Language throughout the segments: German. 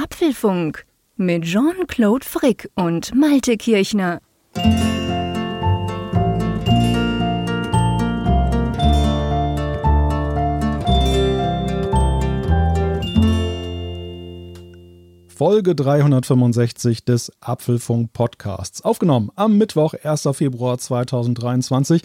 Apfelfunk mit Jean-Claude Frick und Malte Kirchner. Folge 365 des Apfelfunk Podcasts. Aufgenommen am Mittwoch, 1. Februar 2023.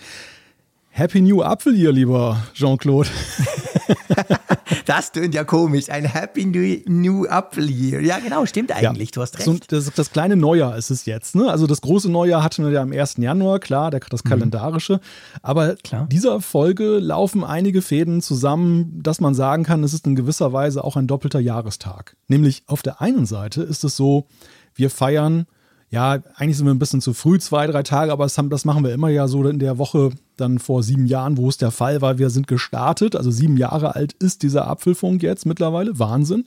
Happy New Apfel hier, lieber Jean-Claude. das tönt ja komisch. Ein Happy New, New Apfel Year. Ja, genau, stimmt eigentlich. Ja. Du hast recht. So, das, das, kleine Neujahr ist es jetzt. Ne? Also das große Neujahr hatten wir ja am 1. Januar, klar, das mhm. kalendarische. Aber klar. dieser Folge laufen einige Fäden zusammen, dass man sagen kann, es ist in gewisser Weise auch ein doppelter Jahrestag. Nämlich auf der einen Seite ist es so, wir feiern ja, eigentlich sind wir ein bisschen zu früh, zwei, drei Tage, aber das, haben, das machen wir immer ja so in der Woche dann vor sieben Jahren, wo es der Fall war. Wir sind gestartet, also sieben Jahre alt ist dieser Apfelfunk jetzt mittlerweile. Wahnsinn.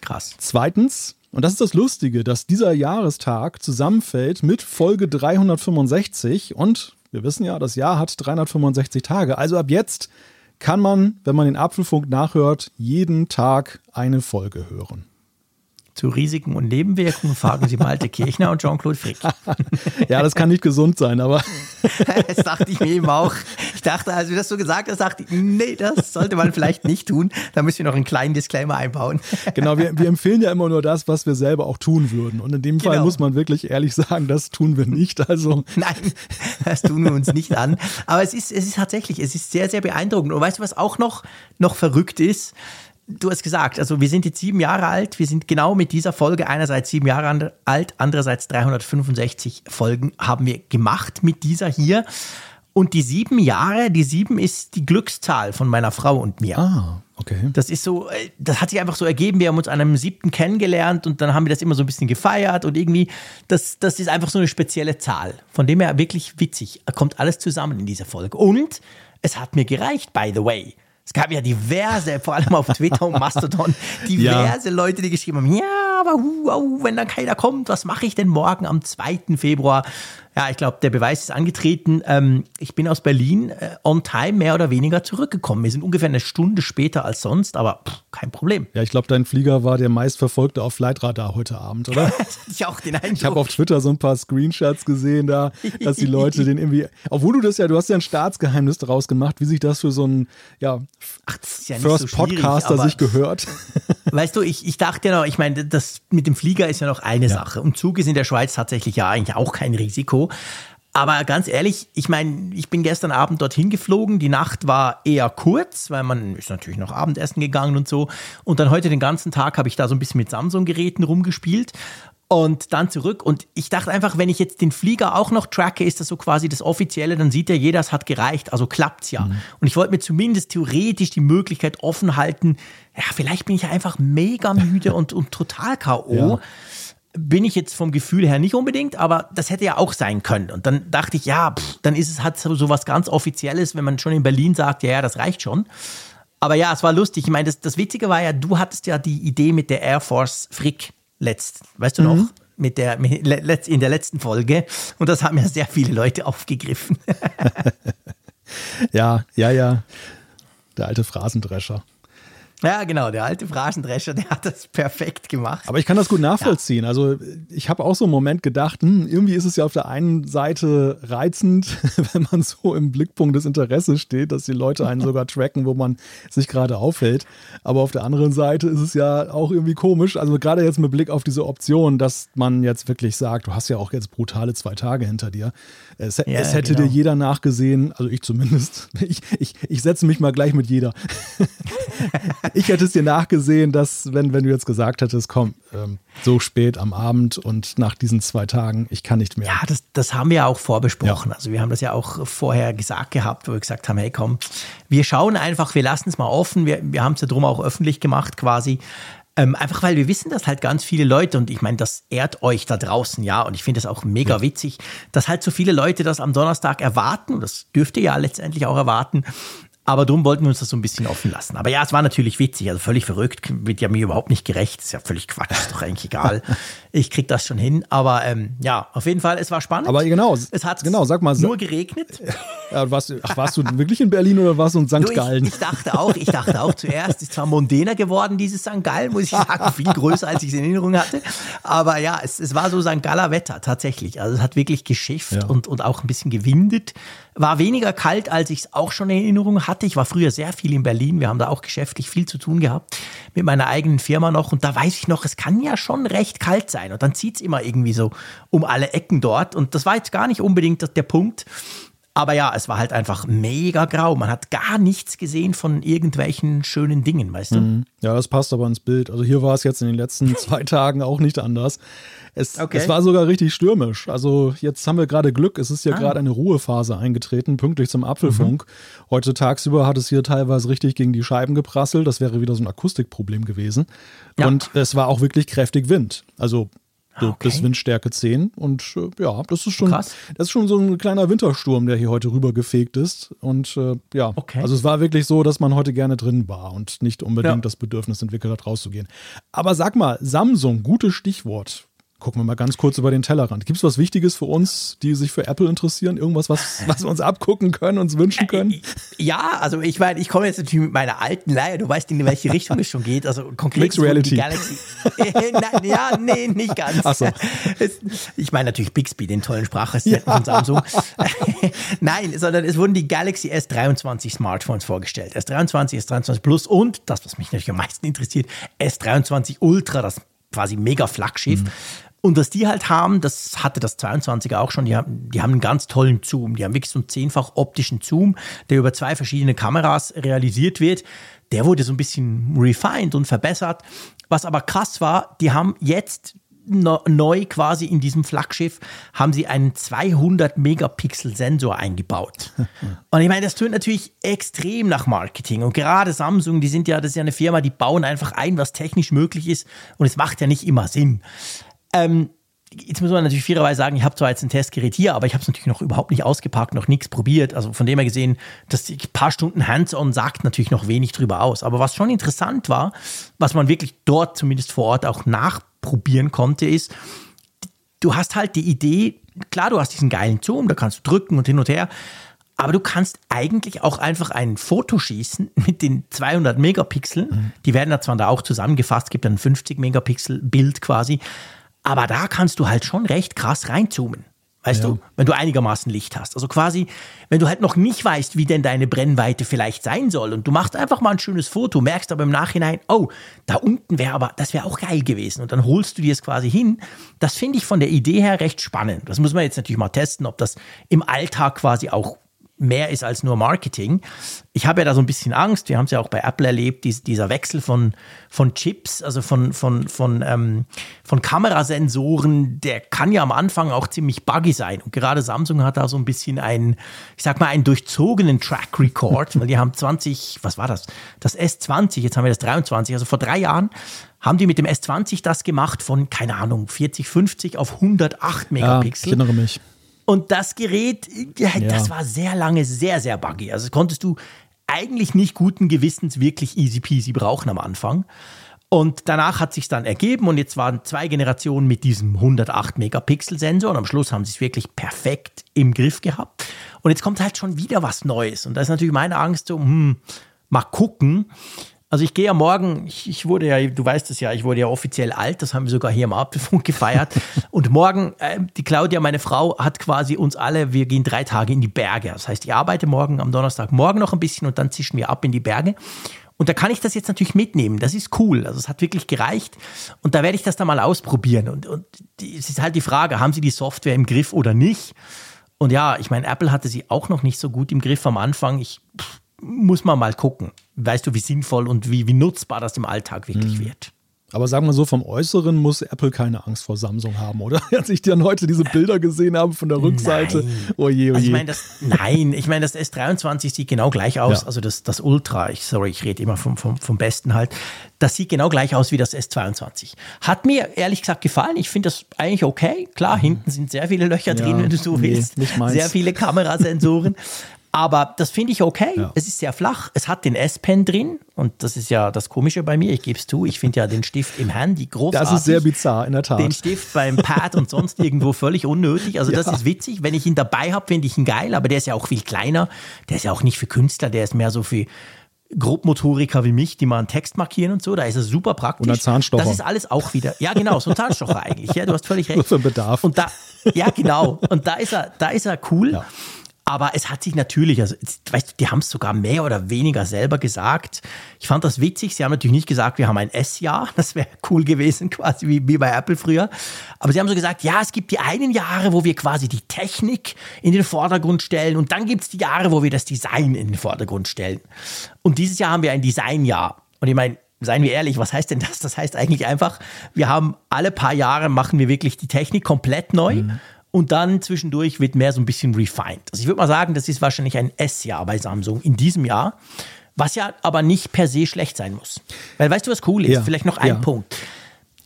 Krass. Zweitens, und das ist das Lustige, dass dieser Jahrestag zusammenfällt mit Folge 365 und wir wissen ja, das Jahr hat 365 Tage. Also ab jetzt kann man, wenn man den Apfelfunk nachhört, jeden Tag eine Folge hören. Zu Risiken und Nebenwirkungen fragen Sie Malte Kirchner und Jean-Claude Frick. ja, das kann nicht gesund sein, aber. das dachte ich mir eben auch. Ich dachte, als du das so gesagt hast, dachte ich, nee, das sollte man vielleicht nicht tun. Da müssen wir noch einen kleinen Disclaimer einbauen. genau, wir, wir empfehlen ja immer nur das, was wir selber auch tun würden. Und in dem Fall genau. muss man wirklich ehrlich sagen, das tun wir nicht. Also. Nein, das tun wir uns nicht an. Aber es ist, es ist tatsächlich, es ist sehr, sehr beeindruckend. Und weißt du, was auch noch, noch verrückt ist? Du hast gesagt, also wir sind jetzt sieben Jahre alt. Wir sind genau mit dieser Folge einerseits sieben Jahre alt, andererseits 365 Folgen haben wir gemacht mit dieser hier. Und die sieben Jahre, die sieben ist die Glückszahl von meiner Frau und mir. Ah, okay. Das ist so, äh, das hat sich einfach so ergeben. Wir haben uns an einem siebten kennengelernt und dann haben wir das immer so ein bisschen gefeiert und irgendwie, das, das ist einfach so eine spezielle Zahl. Von dem her wirklich witzig. Kommt alles zusammen in dieser Folge. Und es hat mir gereicht, by the way. Es gab ja diverse, vor allem auf Twitter und Mastodon, diverse ja. Leute, die geschrieben haben, ja, aber hu, hu, wenn dann keiner kommt, was mache ich denn morgen am 2. Februar? Ja, ich glaube, der Beweis ist angetreten. Ähm, ich bin aus Berlin äh, on time mehr oder weniger zurückgekommen. Wir sind ungefähr eine Stunde später als sonst, aber pff, kein Problem. Ja, ich glaube, dein Flieger war der meistverfolgte auf Flightradar heute Abend, oder? ich auch den Eindruck. Ich habe auf Twitter so ein paar Screenshots gesehen, da, dass die Leute den irgendwie, obwohl du das ja, du hast ja ein Staatsgeheimnis daraus gemacht, wie sich das für so einen ja, Ach, ja First so Podcaster sich gehört. Weißt du, ich, ich dachte ja noch, ich meine, das mit dem Flieger ist ja noch eine ja. Sache. Und Zug ist in der Schweiz tatsächlich ja eigentlich auch kein Risiko. Aber ganz ehrlich, ich meine, ich bin gestern Abend dorthin geflogen. Die Nacht war eher kurz, weil man ist natürlich noch Abendessen gegangen und so. Und dann heute den ganzen Tag habe ich da so ein bisschen mit Samsung-Geräten rumgespielt und dann zurück. Und ich dachte einfach, wenn ich jetzt den Flieger auch noch tracke, ist das so quasi das Offizielle, dann sieht ja jeder, es hat gereicht, also klappt's ja. Mhm. Und ich wollte mir zumindest theoretisch die Möglichkeit offen halten, ja, vielleicht bin ich einfach mega müde und, und total K.O. Ja bin ich jetzt vom Gefühl her nicht unbedingt, aber das hätte ja auch sein können. Und dann dachte ich, ja, pff, dann ist es halt so was ganz Offizielles, wenn man schon in Berlin sagt, ja, ja, das reicht schon. Aber ja, es war lustig. Ich meine, das, das Witzige war ja, du hattest ja die Idee mit der Air Force Frick letzt, weißt du mhm. noch? Mit der, mit, in der letzten Folge. Und das haben ja sehr viele Leute aufgegriffen. ja, ja, ja. Der alte Phrasendrescher. Ja, genau, der alte Phrasendrescher, der hat das perfekt gemacht. Aber ich kann das gut nachvollziehen. Ja. Also ich habe auch so einen Moment gedacht, hm, irgendwie ist es ja auf der einen Seite reizend, wenn man so im Blickpunkt des Interesses steht, dass die Leute einen sogar tracken, wo man sich gerade aufhält. Aber auf der anderen Seite ist es ja auch irgendwie komisch. Also gerade jetzt mit Blick auf diese Option, dass man jetzt wirklich sagt, du hast ja auch jetzt brutale zwei Tage hinter dir. Es, ja, es hätte genau. dir jeder nachgesehen, also ich zumindest. Ich, ich, ich setze mich mal gleich mit jeder. ich hätte es dir nachgesehen, dass, wenn, wenn du jetzt gesagt hättest, komm, ähm, so spät am Abend und nach diesen zwei Tagen, ich kann nicht mehr. Ja, das, das haben wir ja auch vorbesprochen. Ja. Also wir haben das ja auch vorher gesagt gehabt, wo wir gesagt haben, hey komm, wir schauen einfach, wir lassen es mal offen. Wir, wir haben es ja drum auch öffentlich gemacht quasi. Ähm, einfach weil wir wissen, dass halt ganz viele Leute, und ich meine, das ehrt euch da draußen, ja, und ich finde das auch mega witzig, dass halt so viele Leute das am Donnerstag erwarten, das dürft ihr ja letztendlich auch erwarten, Aber darum wollten wir uns das so ein bisschen offen lassen. Aber ja, es war natürlich witzig, also völlig verrückt, wird ja mir überhaupt nicht gerecht. Ist ja völlig Quatsch, ist doch eigentlich egal. Ich krieg das schon hin. Aber ähm, ja, auf jeden Fall, es war spannend. Aber genau, es hat genau, sag mal, nur geregnet. Ja, warst, ach, warst du wirklich in Berlin oder warst du in St. Gallen? Ich, ich, dachte auch, ich dachte auch zuerst, ist zwar mondäner geworden, dieses St. Gallen, muss ich sagen, viel größer, als ich es in Erinnerung hatte. Aber ja, es, es war so St. Galler Wetter tatsächlich. Also es hat wirklich geschifft ja. und, und auch ein bisschen gewindet. War weniger kalt, als ich es auch schon in Erinnerung hatte. Ich war früher sehr viel in Berlin. Wir haben da auch geschäftlich viel zu tun gehabt mit meiner eigenen Firma noch. Und da weiß ich noch, es kann ja schon recht kalt sein. Und dann zieht es immer irgendwie so um alle Ecken dort. Und das war jetzt gar nicht unbedingt der Punkt. Aber ja, es war halt einfach mega grau. Man hat gar nichts gesehen von irgendwelchen schönen Dingen, weißt du? Mhm. Ja, das passt aber ins Bild. Also hier war es jetzt in den letzten zwei Tagen auch nicht anders. Es, okay. es war sogar richtig stürmisch. Also jetzt haben wir gerade Glück. Es ist ja ah. gerade eine Ruhephase eingetreten, pünktlich zum Apfelfunk. Mhm. Heute tagsüber hat es hier teilweise richtig gegen die Scheiben geprasselt. Das wäre wieder so ein Akustikproblem gewesen. Ja. Und es war auch wirklich kräftig Wind. Also so okay. bis Windstärke 10. Und äh, ja, das ist schon, Krass. das ist schon so ein kleiner Wintersturm, der hier heute rübergefegt ist. Und äh, ja, okay. also es war wirklich so, dass man heute gerne drin war und nicht unbedingt ja. das Bedürfnis entwickelt hat, rauszugehen. Aber sag mal, Samsung, gutes Stichwort. Gucken wir mal ganz kurz über den Tellerrand. Gibt es was Wichtiges für uns, die sich für Apple interessieren? Irgendwas, was, was wir uns abgucken können, uns wünschen können? Ja, also ich meine, ich komme jetzt natürlich mit meiner alten Leihe. Du weißt, in welche Richtung es schon geht. Also konkret Mixed Reality. Die Galaxy. Nein, ja, nee, nicht ganz. Ach so. Ich meine natürlich Bixby, den tollen Sprachassistenten ja. von Samsung. Nein, sondern es wurden die Galaxy S23 Smartphones vorgestellt. S23, S23 Plus und, das, was mich natürlich am meisten interessiert, S23 Ultra, das quasi mega Flaggschiff. Mhm. Und was die halt haben, das hatte das 22er auch schon, die haben, die haben einen ganz tollen Zoom. Die haben wirklich so einen zehnfach optischen Zoom, der über zwei verschiedene Kameras realisiert wird. Der wurde so ein bisschen refined und verbessert. Was aber krass war, die haben jetzt neu quasi in diesem Flaggschiff haben sie einen 200 Megapixel Sensor eingebaut. Und ich meine, das tönt natürlich extrem nach Marketing. Und gerade Samsung, die sind ja, das ist ja eine Firma, die bauen einfach ein, was technisch möglich ist. Und es macht ja nicht immer Sinn. Ähm, jetzt muss man natürlich fairerweise sagen, ich habe zwar jetzt ein Testgerät hier, aber ich habe es natürlich noch überhaupt nicht ausgepackt, noch nichts probiert. Also von dem her gesehen, dass ein paar Stunden Hands-on sagt natürlich noch wenig drüber aus. Aber was schon interessant war, was man wirklich dort zumindest vor Ort auch nachprobieren konnte, ist, du hast halt die Idee, klar, du hast diesen geilen Zoom, da kannst du drücken und hin und her, aber du kannst eigentlich auch einfach ein Foto schießen mit den 200 Megapixeln. Mhm. Die werden da zwar da auch zusammengefasst, gibt ein 50 Megapixel Bild quasi. Aber da kannst du halt schon recht krass reinzoomen. Weißt ja. du, wenn du einigermaßen Licht hast. Also quasi, wenn du halt noch nicht weißt, wie denn deine Brennweite vielleicht sein soll und du machst einfach mal ein schönes Foto, merkst aber im Nachhinein, oh, da unten wäre aber, das wäre auch geil gewesen und dann holst du dir es quasi hin. Das finde ich von der Idee her recht spannend. Das muss man jetzt natürlich mal testen, ob das im Alltag quasi auch mehr ist als nur Marketing. Ich habe ja da so ein bisschen Angst, wir haben es ja auch bei Apple erlebt, dies, dieser Wechsel von, von Chips, also von, von, von, ähm, von Kamerasensoren, der kann ja am Anfang auch ziemlich buggy sein. Und gerade Samsung hat da so ein bisschen einen, ich sag mal, einen durchzogenen Track Record, weil die haben 20, was war das? Das S20, jetzt haben wir das 23, also vor drei Jahren haben die mit dem S20 das gemacht von, keine Ahnung, 40, 50 auf 108 Megapixel. Ja, ich erinnere mich. Und das Gerät, ja, das war sehr lange sehr, sehr buggy. Also konntest du eigentlich nicht guten Gewissens wirklich easy peasy brauchen am Anfang. Und danach hat sich dann ergeben und jetzt waren zwei Generationen mit diesem 108 Megapixel Sensor und am Schluss haben sie es wirklich perfekt im Griff gehabt. Und jetzt kommt halt schon wieder was Neues und da ist natürlich meine Angst so, hm, mal gucken, also ich gehe ja morgen, ich, ich, wurde ja, du weißt es ja, ich wurde ja offiziell alt, das haben wir sogar hier im Apfelfunk gefeiert. Und morgen, äh, die Claudia, meine Frau, hat quasi uns alle, wir gehen drei Tage in die Berge. Das heißt, ich arbeite morgen am Donnerstag morgen noch ein bisschen und dann zischen wir ab in die Berge. Und da kann ich das jetzt natürlich mitnehmen. Das ist cool. Also es hat wirklich gereicht. Und da werde ich das dann mal ausprobieren. Und, und die, es ist halt die Frage, haben Sie die Software im Griff oder nicht? Und ja, ich meine, Apple hatte sie auch noch nicht so gut im Griff am Anfang. Ich pff, muss man mal gucken. Weißt du, wie sinnvoll und wie, wie nutzbar das im Alltag wirklich mhm. wird. Aber sagen wir so, vom Äußeren muss Apple keine Angst vor Samsung haben, oder? Als ich dann heute diese Bilder gesehen habe von der Rückseite. Nein. Oh je, oh. Also ich meine, das, nein, ich meine, das S23 sieht genau gleich aus. Ja. Also das, das Ultra, ich, sorry, ich rede immer vom, vom, vom Besten halt. Das sieht genau gleich aus wie das S22. Hat mir ehrlich gesagt gefallen. Ich finde das eigentlich okay. Klar, mhm. hinten sind sehr viele Löcher ja, drin, wenn du so willst. Nee, sehr viele Kamerasensoren. Aber das finde ich okay. Ja. Es ist sehr flach. Es hat den S-Pen drin. Und das ist ja das Komische bei mir. Ich gebe es zu. Ich finde ja den Stift im Handy großartig. Das ist sehr bizarr, in der Tat. Den Stift beim Pad und sonst irgendwo völlig unnötig. Also das Ja. ist witzig. Wenn ich ihn dabei habe, finde ich ihn geil. Aber der ist ja auch viel kleiner. Der ist ja auch nicht für Künstler. Der ist mehr so für Grobmotoriker wie mich, die mal einen Text markieren und so. Da ist er super praktisch. Und ein Zahnstocher. Das ist alles auch wieder. Ja, genau. So ein Zahnstocher eigentlich. Ja, du hast völlig recht. Für Bedarf. Und da, ja, genau. Und da ist er, da ist er cool. Ja. Aber es hat sich natürlich, also, weißt du, die haben es sogar mehr oder weniger selber gesagt. Ich fand das witzig. Sie haben natürlich nicht gesagt, wir haben ein S-Jahr. Das wäre cool gewesen, quasi wie, wie bei Apple früher. Aber sie haben so gesagt, ja, es gibt die einen Jahre, wo wir quasi die Technik in den Vordergrund stellen. Und dann gibt es die Jahre, wo wir das Design in den Vordergrund stellen. Und dieses Jahr haben wir ein Designjahr. Und ich meine, Seien wir ehrlich, was heißt denn das? Das heißt eigentlich einfach, wir haben alle paar Jahre machen wir wirklich die Technik komplett neu und dann zwischendurch wird mehr so ein bisschen refined. Also ich würde mal sagen, das ist wahrscheinlich ein S-Jahr bei Samsung in diesem Jahr, was ja aber nicht per se schlecht sein muss. Weil weißt du, was cool ist? Ja, Vielleicht noch ein ja. Punkt.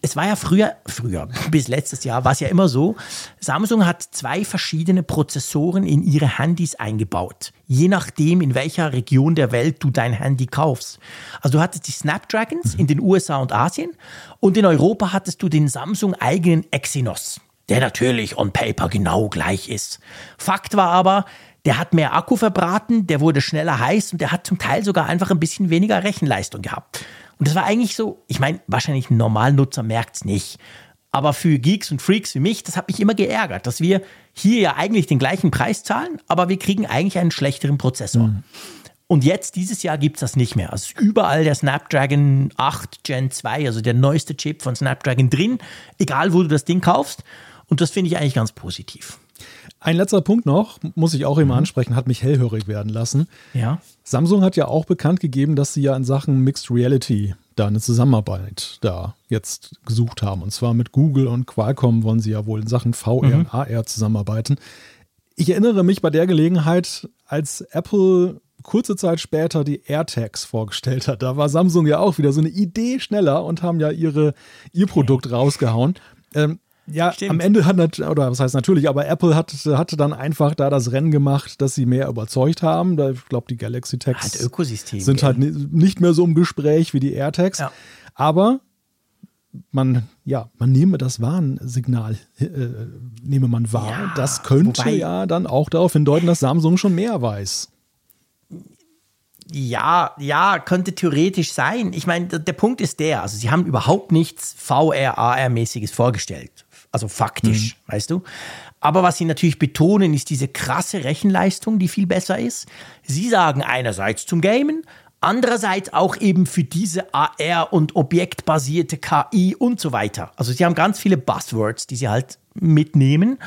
Es war ja früher, früher, bis letztes Jahr war es ja immer so, Samsung hat zwei verschiedene Prozessoren in ihre Handys eingebaut. Je nachdem, in welcher Region der Welt du dein Handy kaufst. Also du hattest die Snapdragons in den USA und Asien und in Europa hattest du den Samsung eigenen Exynos, der natürlich on paper genau gleich ist. Fakt war aber, der hat mehr Akku verbraten, der wurde schneller heiß und der hat zum Teil sogar einfach ein bisschen weniger Rechenleistung gehabt. Und das war eigentlich so, ich meine, wahrscheinlich ein Normalnutzer merkt es nicht. Aber für Geeks und Freaks wie mich, das hat mich immer geärgert, dass wir hier ja eigentlich den gleichen Preis zahlen, aber wir kriegen eigentlich einen schlechteren Prozessor. Und jetzt, dieses Jahr, gibt es das nicht mehr. Also ist überall der Snapdragon 8 Gen 2, also der neueste Chip von Snapdragon drin, egal wo du das Ding kaufst. Und das finde ich eigentlich ganz positiv. Ein letzter Punkt noch, muss ich auch immer ansprechen, hat mich hellhörig werden lassen. Ja. Samsung hat ja auch bekannt gegeben, dass sie ja in Sachen Mixed Reality da eine Zusammenarbeit da jetzt gesucht haben. Und zwar mit Google und Qualcomm wollen sie ja wohl in Sachen VR und AR zusammenarbeiten. Ich erinnere mich bei der Gelegenheit, als Apple kurze Zeit später die AirTags vorgestellt hat. Da war Samsung ja auch wieder so eine Idee schneller und haben ja ihre, ihr Produkt rausgehauen. Ähm, ja, Stimmt. am Ende hat, oder was heißt natürlich, aber Apple hat, hatte dann einfach da das Rennen gemacht, dass sie mehr überzeugt haben. Da, ich glaube, die Galaxy Tags Halt sind gell? halt ni- nicht mehr so im Gespräch wie die AirTags. Ja. Aber man, ja, man nehme das Warnsignal, äh, nehme man wahr. Ja, das könnte wobei- ja dann auch darauf hindeuten, dass Samsung schon mehr weiß. Ja, ja, könnte theoretisch sein. Ich meine, der, der Punkt ist der, also sie haben überhaupt nichts VR, AR-mäßiges vorgestellt. Also faktisch, weißt du? Aber was sie natürlich betonen, ist diese krasse Rechenleistung, die viel besser ist. Sie sagen einerseits zum Gamen, andererseits auch eben für diese AR und objektbasierte KI und so weiter. Also sie haben ganz viele Buzzwords, die sie halt mitnehmen.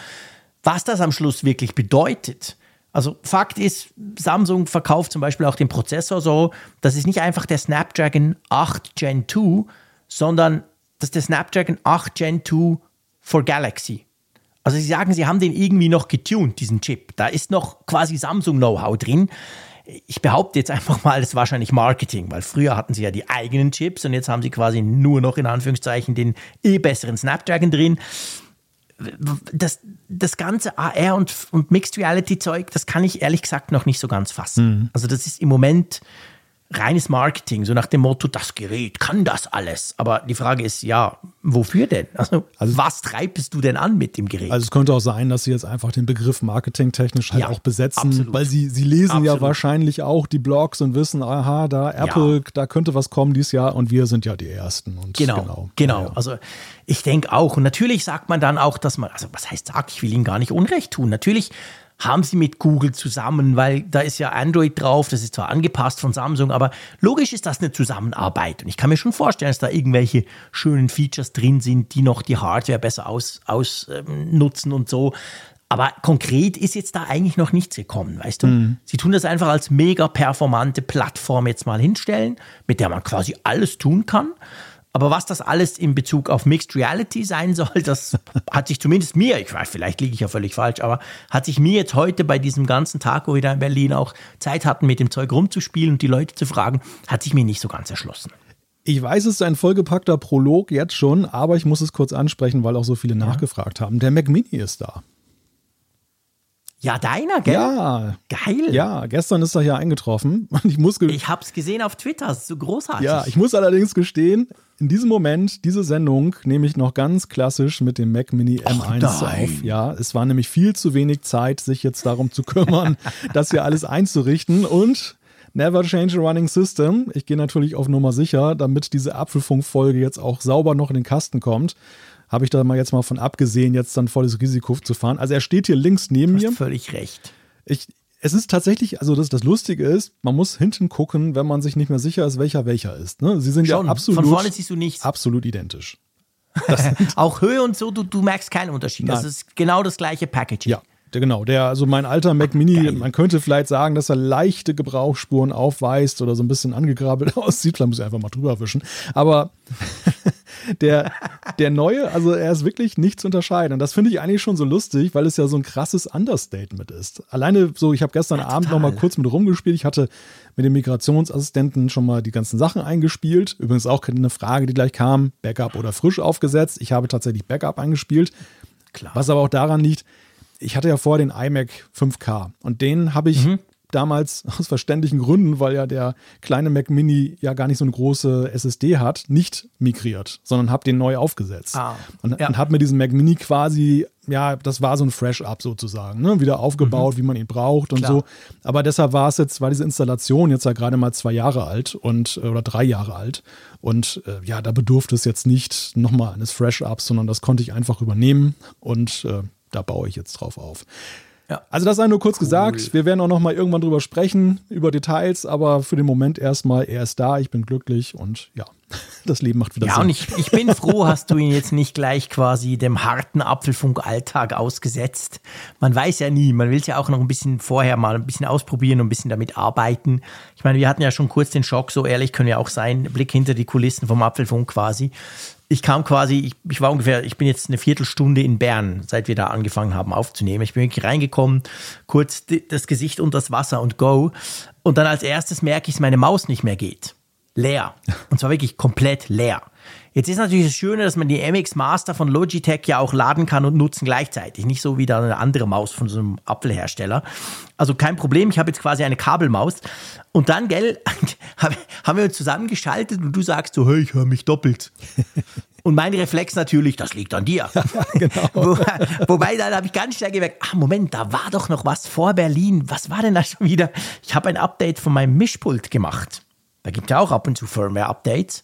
Was das am Schluss wirklich bedeutet, also Fakt ist, Samsung verkauft zum Beispiel auch den Prozessor so, das ist nicht einfach der Snapdragon 8 Gen 2, sondern das ist der Snapdragon 8 Gen 2 for Galaxy. Also sie sagen, sie haben den irgendwie noch getuned, diesen Chip. Da ist noch quasi Samsung-Know-how drin. Ich behaupte jetzt einfach mal, das ist wahrscheinlich Marketing, weil früher hatten sie ja die eigenen Chips und jetzt haben sie quasi nur noch in Anführungszeichen den eh besseren Snapdragon drin das, das ganze AR und, und Mixed Reality Zeug, das kann ich ehrlich gesagt noch nicht so ganz fassen. Also das ist im Moment reines Marketing, so nach dem Motto, das Gerät kann das alles. Aber die Frage ist, ja, wofür denn? Also, was treibst du denn an mit dem Gerät? Also es könnte auch sein, dass sie jetzt einfach den Begriff marketingtechnisch halt Ja, auch besetzen, absolut. weil sie, sie lesen ja Absolut. wahrscheinlich auch die Blogs und wissen, aha, da Apple, da könnte was kommen dieses Jahr und wir sind ja die Ersten. Und Genau, genau. genau. Ja, ja. Also ich denke auch. Und natürlich sagt man dann auch, dass man, also was heißt sagt, ich will Ihnen gar nicht Unrecht tun. Natürlich haben sie mit Google zusammen, weil da ist ja Android drauf, das ist zwar angepasst von Samsung, aber logisch ist das eine Zusammenarbeit. Und ich kann mir schon vorstellen, dass da irgendwelche schönen Features drin sind, die noch die Hardware besser ausnutzen aus, ähm, nutzen und so. Aber konkret ist jetzt da eigentlich noch nichts gekommen, weißt du? Sie tun das einfach als mega performante Plattform jetzt mal hinstellen, mit der man quasi alles tun kann. Aber was das alles in Bezug auf Mixed Reality sein soll, das hat sich zumindest mir, ich weiß, vielleicht liege ich ja völlig falsch, aber hat sich mir jetzt heute bei diesem ganzen Tag, wo wir da in Berlin auch Zeit hatten, mit dem Zeug rumzuspielen und die Leute zu fragen, hat sich mir nicht so ganz erschlossen. Ich weiß, es ist ein vollgepackter Prolog jetzt schon, aber ich muss es kurz ansprechen, weil auch so viele nachgefragt haben. Der Mac Mini ist da. Ja, deiner, gell? Ja. Geil. Ja, gestern ist er hier eingetroffen und ich muss. Ich hab's gesehen auf Twitter, so großartig. Ja, ich muss allerdings gestehen, in diesem Moment, diese Sendung nehme ich noch ganz klassisch mit dem Mac Mini M1 auf. Ja, es war nämlich viel zu wenig Zeit, sich jetzt darum zu kümmern, das hier alles einzurichten und Never change a running system. Ich gehe natürlich auf Nummer sicher, damit diese Apfelfunk-Folge jetzt auch sauber noch in den Kasten kommt habe ich da mal jetzt mal von abgesehen, jetzt dann volles Risiko zu fahren. Also er steht hier links neben du hast mir. völlig recht. Ich, es ist tatsächlich, also das, das Lustige ist, man muss hinten gucken, wenn man sich nicht mehr sicher ist, welcher welcher ist. Ne? Sie sind Schon, ja absolut, von vorne siehst du nichts. absolut identisch. Auch Höhe und so, du, du merkst keinen Unterschied. Das Nein. ist genau das gleiche Packaging. Ja, der, genau. Der, also mein alter Mac Mini, man könnte vielleicht sagen, dass er leichte Gebrauchsspuren aufweist oder so ein bisschen angegrabbelt aussieht. Vielleicht muss ich einfach mal drüber wischen. Aber der, der neue, also er ist wirklich nicht zu unterscheiden. Und das finde ich eigentlich schon so lustig, weil es ja so ein krasses Understatement ist. Alleine so, ich habe gestern Ja, Abend noch mal kurz mit rumgespielt. Ich hatte mit dem Migrationsassistenten schon mal die ganzen Sachen eingespielt. Übrigens auch eine Frage, die gleich kam, Backup oder frisch aufgesetzt. Ich habe tatsächlich Backup eingespielt. Klar. Was aber auch daran liegt, ich hatte ja vorher den iMac 5K und den habe ich damals aus verständlichen Gründen, weil ja der kleine Mac Mini ja gar nicht so eine große SSD hat, nicht migriert, sondern habe den neu aufgesetzt. Ah, und ja. und habe mir diesen Mac Mini quasi, ja, das war so ein Fresh-Up sozusagen, ne? wieder aufgebaut, wie man ihn braucht und Klar. so. Aber deshalb war es jetzt, war diese Installation jetzt ja gerade mal zwei Jahre alt und äh, oder drei Jahre alt. Und äh, ja, da bedurfte es jetzt nicht nochmal eines Fresh-Ups, sondern das konnte ich einfach übernehmen und äh, da baue ich jetzt drauf auf. Ja. Also das sei nur kurz gesagt. Wir werden auch noch mal irgendwann drüber sprechen, über Details, aber für den Moment erstmal, er ist da, ich bin glücklich und ja, das Leben macht wieder Ja, Sinn. und ich, ich bin froh, hast du ihn jetzt nicht gleich quasi dem harten Apfelfunk-Alltag ausgesetzt. Man weiß ja nie, man will es ja auch noch ein bisschen vorher mal ein bisschen ausprobieren und ein bisschen damit arbeiten. Ich meine, wir hatten ja schon kurz den Schock, so ehrlich können wir auch sein, Blick hinter die Kulissen vom Apfelfunk quasi. Ich kam quasi, ich, ich war ungefähr, ich bin jetzt eine Viertelstunde in Bern, seit wir da angefangen haben aufzunehmen. Ich bin wirklich reingekommen, kurz das Gesicht unter das Wasser und go. Und dann als erstes merke ich, dass meine Maus nicht mehr geht leer. Und zwar wirklich komplett leer. Jetzt ist natürlich das Schöne, dass man die MX Master von Logitech ja auch laden kann und nutzen gleichzeitig. Nicht so wie da eine andere Maus von so einem Apfelhersteller. Also kein Problem, ich habe jetzt quasi eine Kabelmaus. Und dann, gell, hab- haben wir uns zusammengeschaltet und du sagst so, hey, ich höre mich doppelt. Und mein Reflex natürlich, das liegt an dir. genau. Wobei, wobei dann habe ich ganz schnell gemerkt, ah Moment, da war doch noch was vor Berlin. Was war denn da schon wieder? Ich habe ein Update von meinem Mischpult gemacht. Da gibt ja auch ab und zu Firmware-Updates.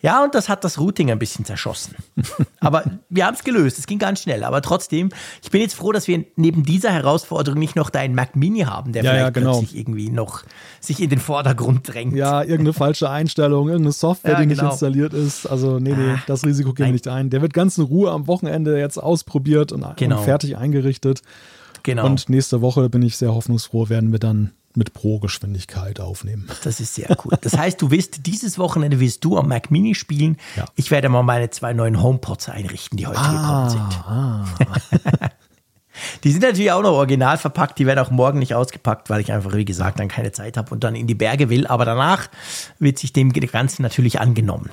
Ja, und das hat das Routing ein bisschen zerschossen. Aber wir haben es gelöst. Es ging ganz schnell. Aber trotzdem, ich bin jetzt froh, dass wir neben dieser Herausforderung nicht noch deinen Mac Mini haben, der Ja, ja, vielleicht genau. plötzlich irgendwie noch sich in den Vordergrund drängt. Ja, irgendeine falsche Einstellung, irgendeine Software, Ja, die nicht genau. installiert ist. Also, nee, nee, Ah, das Risiko gehen wir nicht ein. Der wird ganz in Ruhe am Wochenende jetzt ausprobiert und, Genau. und fertig eingerichtet. Genau. Und nächste Woche bin ich sehr hoffnungsfroh, werden wir dann mit Pro-Geschwindigkeit aufnehmen. Das ist sehr cool. Das heißt, du wirst dieses Wochenende wirst du am Mac Mini spielen. Ja. Ich werde mal meine zwei neuen HomePods einrichten, die heute gekommen sind. die sind natürlich auch noch original verpackt. Die werden auch morgen nicht ausgepackt, weil ich einfach, wie gesagt, dann keine Zeit habe und dann in die Berge will. Aber danach wird sich dem Ganzen natürlich angenommen.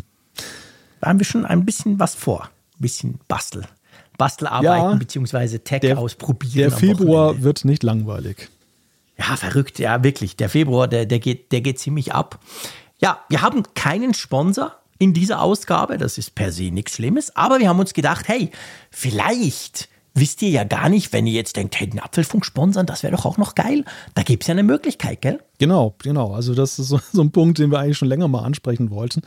da haben wir schon ein bisschen was vor. Ein bisschen Bastel. Bastelarbeiten Ja. beziehungsweise Tech Der, ausprobieren. der Februar wird nicht langweilig. Ja, verrückt, ja, wirklich. Der Februar, der, der, geht, der geht ziemlich ab. Ja, wir haben keinen Sponsor in dieser Ausgabe. Das ist per se nichts Schlimmes. Aber wir haben uns gedacht, hey, vielleicht wisst ihr ja gar nicht, wenn ihr jetzt denkt, hey, den Apfelfunk sponsern, das wäre doch auch noch geil. Da gibt es ja eine Möglichkeit, gell? Genau, genau. Also das ist so, so ein Punkt, den wir eigentlich schon länger mal ansprechen wollten.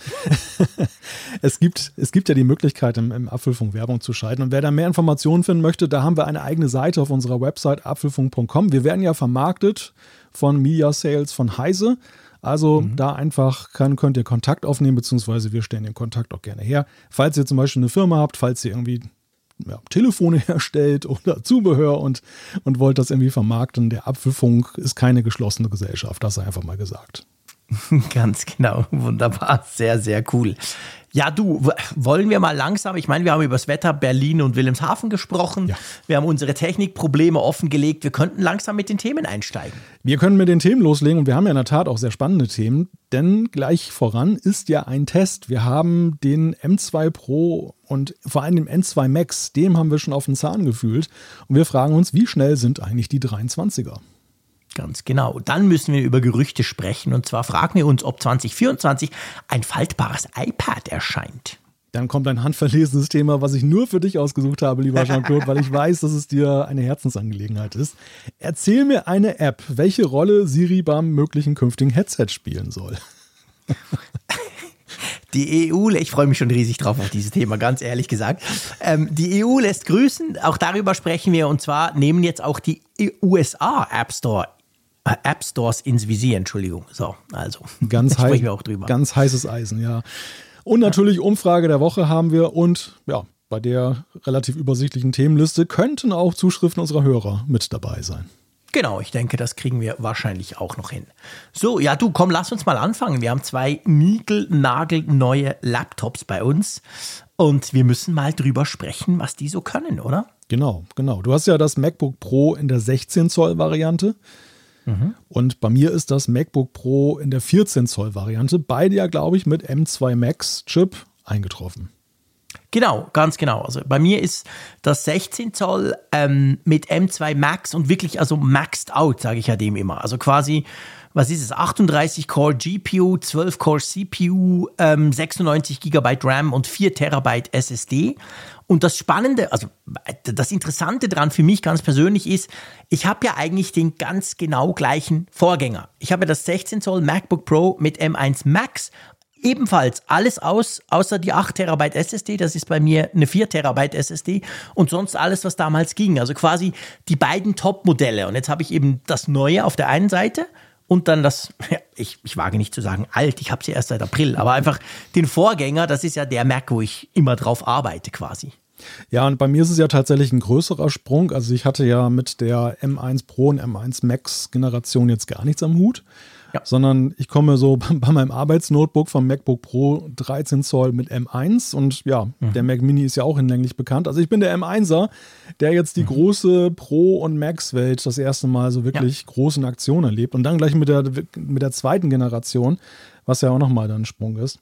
es, gibt, es gibt ja die Möglichkeit, im, im Apfelfunk Werbung zu schalten. Und wer da mehr Informationen finden möchte, da haben wir eine eigene Seite auf unserer Website apfelfunk.com. Wir werden ja vermarktet von Media Sales von Heise. Also da einfach kann, könnt ihr Kontakt aufnehmen, beziehungsweise wir stellen den Kontakt auch gerne her. Falls ihr zum Beispiel eine Firma habt, falls ihr irgendwie ja, Telefone herstellt oder Zubehör und, und wollt das irgendwie vermarkten. Der Apfelfunk ist keine geschlossene Gesellschaft, das sei einfach mal gesagt. Ganz genau, wunderbar, sehr, sehr cool. Ja, du, wollen wir mal langsam, ich meine, wir haben über das Wetter Berlin und Wilhelmshaven gesprochen, ja. wir haben unsere Technikprobleme offengelegt, wir könnten langsam mit den Themen einsteigen. Wir können mit den Themen loslegen und wir haben ja in der Tat auch sehr spannende Themen, denn gleich voran ist ja ein Test. Wir haben den M2 Pro und vor allem den M2 Max, dem haben wir schon auf den Zahn gefühlt und wir fragen uns, wie schnell sind eigentlich die 23er? Ganz genau. Dann müssen wir über Gerüchte sprechen. Und zwar fragen wir uns, ob 2024 ein faltbares iPad erscheint. Dann kommt ein handverlesenes Thema, was ich nur für dich ausgesucht habe, lieber Jean-Claude, weil ich weiß, dass es dir eine Herzensangelegenheit ist. Erzähl mir eine App, welche Rolle Siri beim möglichen künftigen Headset spielen soll. Die EU, ich freue mich schon riesig drauf auf dieses Thema, ganz ehrlich gesagt. Ähm, die EU lässt grüßen, auch darüber sprechen wir. Und zwar nehmen jetzt auch die USA App Store App Stores ins Visier, Entschuldigung. So, also. Ganz, heiß, wir auch drüber. ganz heißes Eisen, ja. Und natürlich Umfrage der Woche haben wir und ja, bei der relativ übersichtlichen Themenliste könnten auch Zuschriften unserer Hörer mit dabei sein. Genau, ich denke, das kriegen wir wahrscheinlich auch noch hin. So, ja, du, komm, lass uns mal anfangen. Wir haben zwei niegelnagelneue Laptops bei uns und wir müssen mal drüber sprechen, was die so können, oder? Genau, genau. Du hast ja das MacBook Pro in der 16 Zoll Variante. Mhm. Und bei mir ist das MacBook Pro in der 14 Zoll Variante, beide ja, glaube ich, mit M2 Max Chip eingetroffen. Genau, ganz genau. Also bei mir ist das 16 Zoll ähm, mit M2 Max und wirklich also maxed out, sage ich ja dem immer. Also quasi, was ist es? 38 Core GPU, 12 Core CPU, ähm, 96 GB RAM und 4 Terabyte SSD. Und das Spannende, also das Interessante dran für mich ganz persönlich ist, ich habe ja eigentlich den ganz genau gleichen Vorgänger. Ich habe das 16 Zoll MacBook Pro mit M1 Max ebenfalls alles aus, außer die 8 Terabyte SSD. Das ist bei mir eine 4 Terabyte SSD und sonst alles, was damals ging. Also quasi die beiden Top-Modelle. Und jetzt habe ich eben das Neue auf der einen Seite und dann das, ja, ich, ich wage nicht zu sagen alt, ich habe sie erst seit April, aber einfach den Vorgänger, das ist ja der Mac, wo ich immer drauf arbeite quasi. Ja, und bei mir ist es ja tatsächlich ein größerer Sprung. Also ich hatte ja mit der M1 Pro und M1 Max Generation jetzt gar nichts am Hut. Ja. Sondern ich komme so bei meinem Arbeitsnotebook vom MacBook Pro 13 Zoll mit M1 und ja, mhm. der Mac Mini ist ja auch hinlänglich bekannt. Also ich bin der M1er, der jetzt die mhm. große Pro- und Max-Welt das erste Mal so wirklich ja. groß in Aktion erlebt und dann gleich mit der, mit der zweiten Generation, was ja auch nochmal dann ein Sprung ist.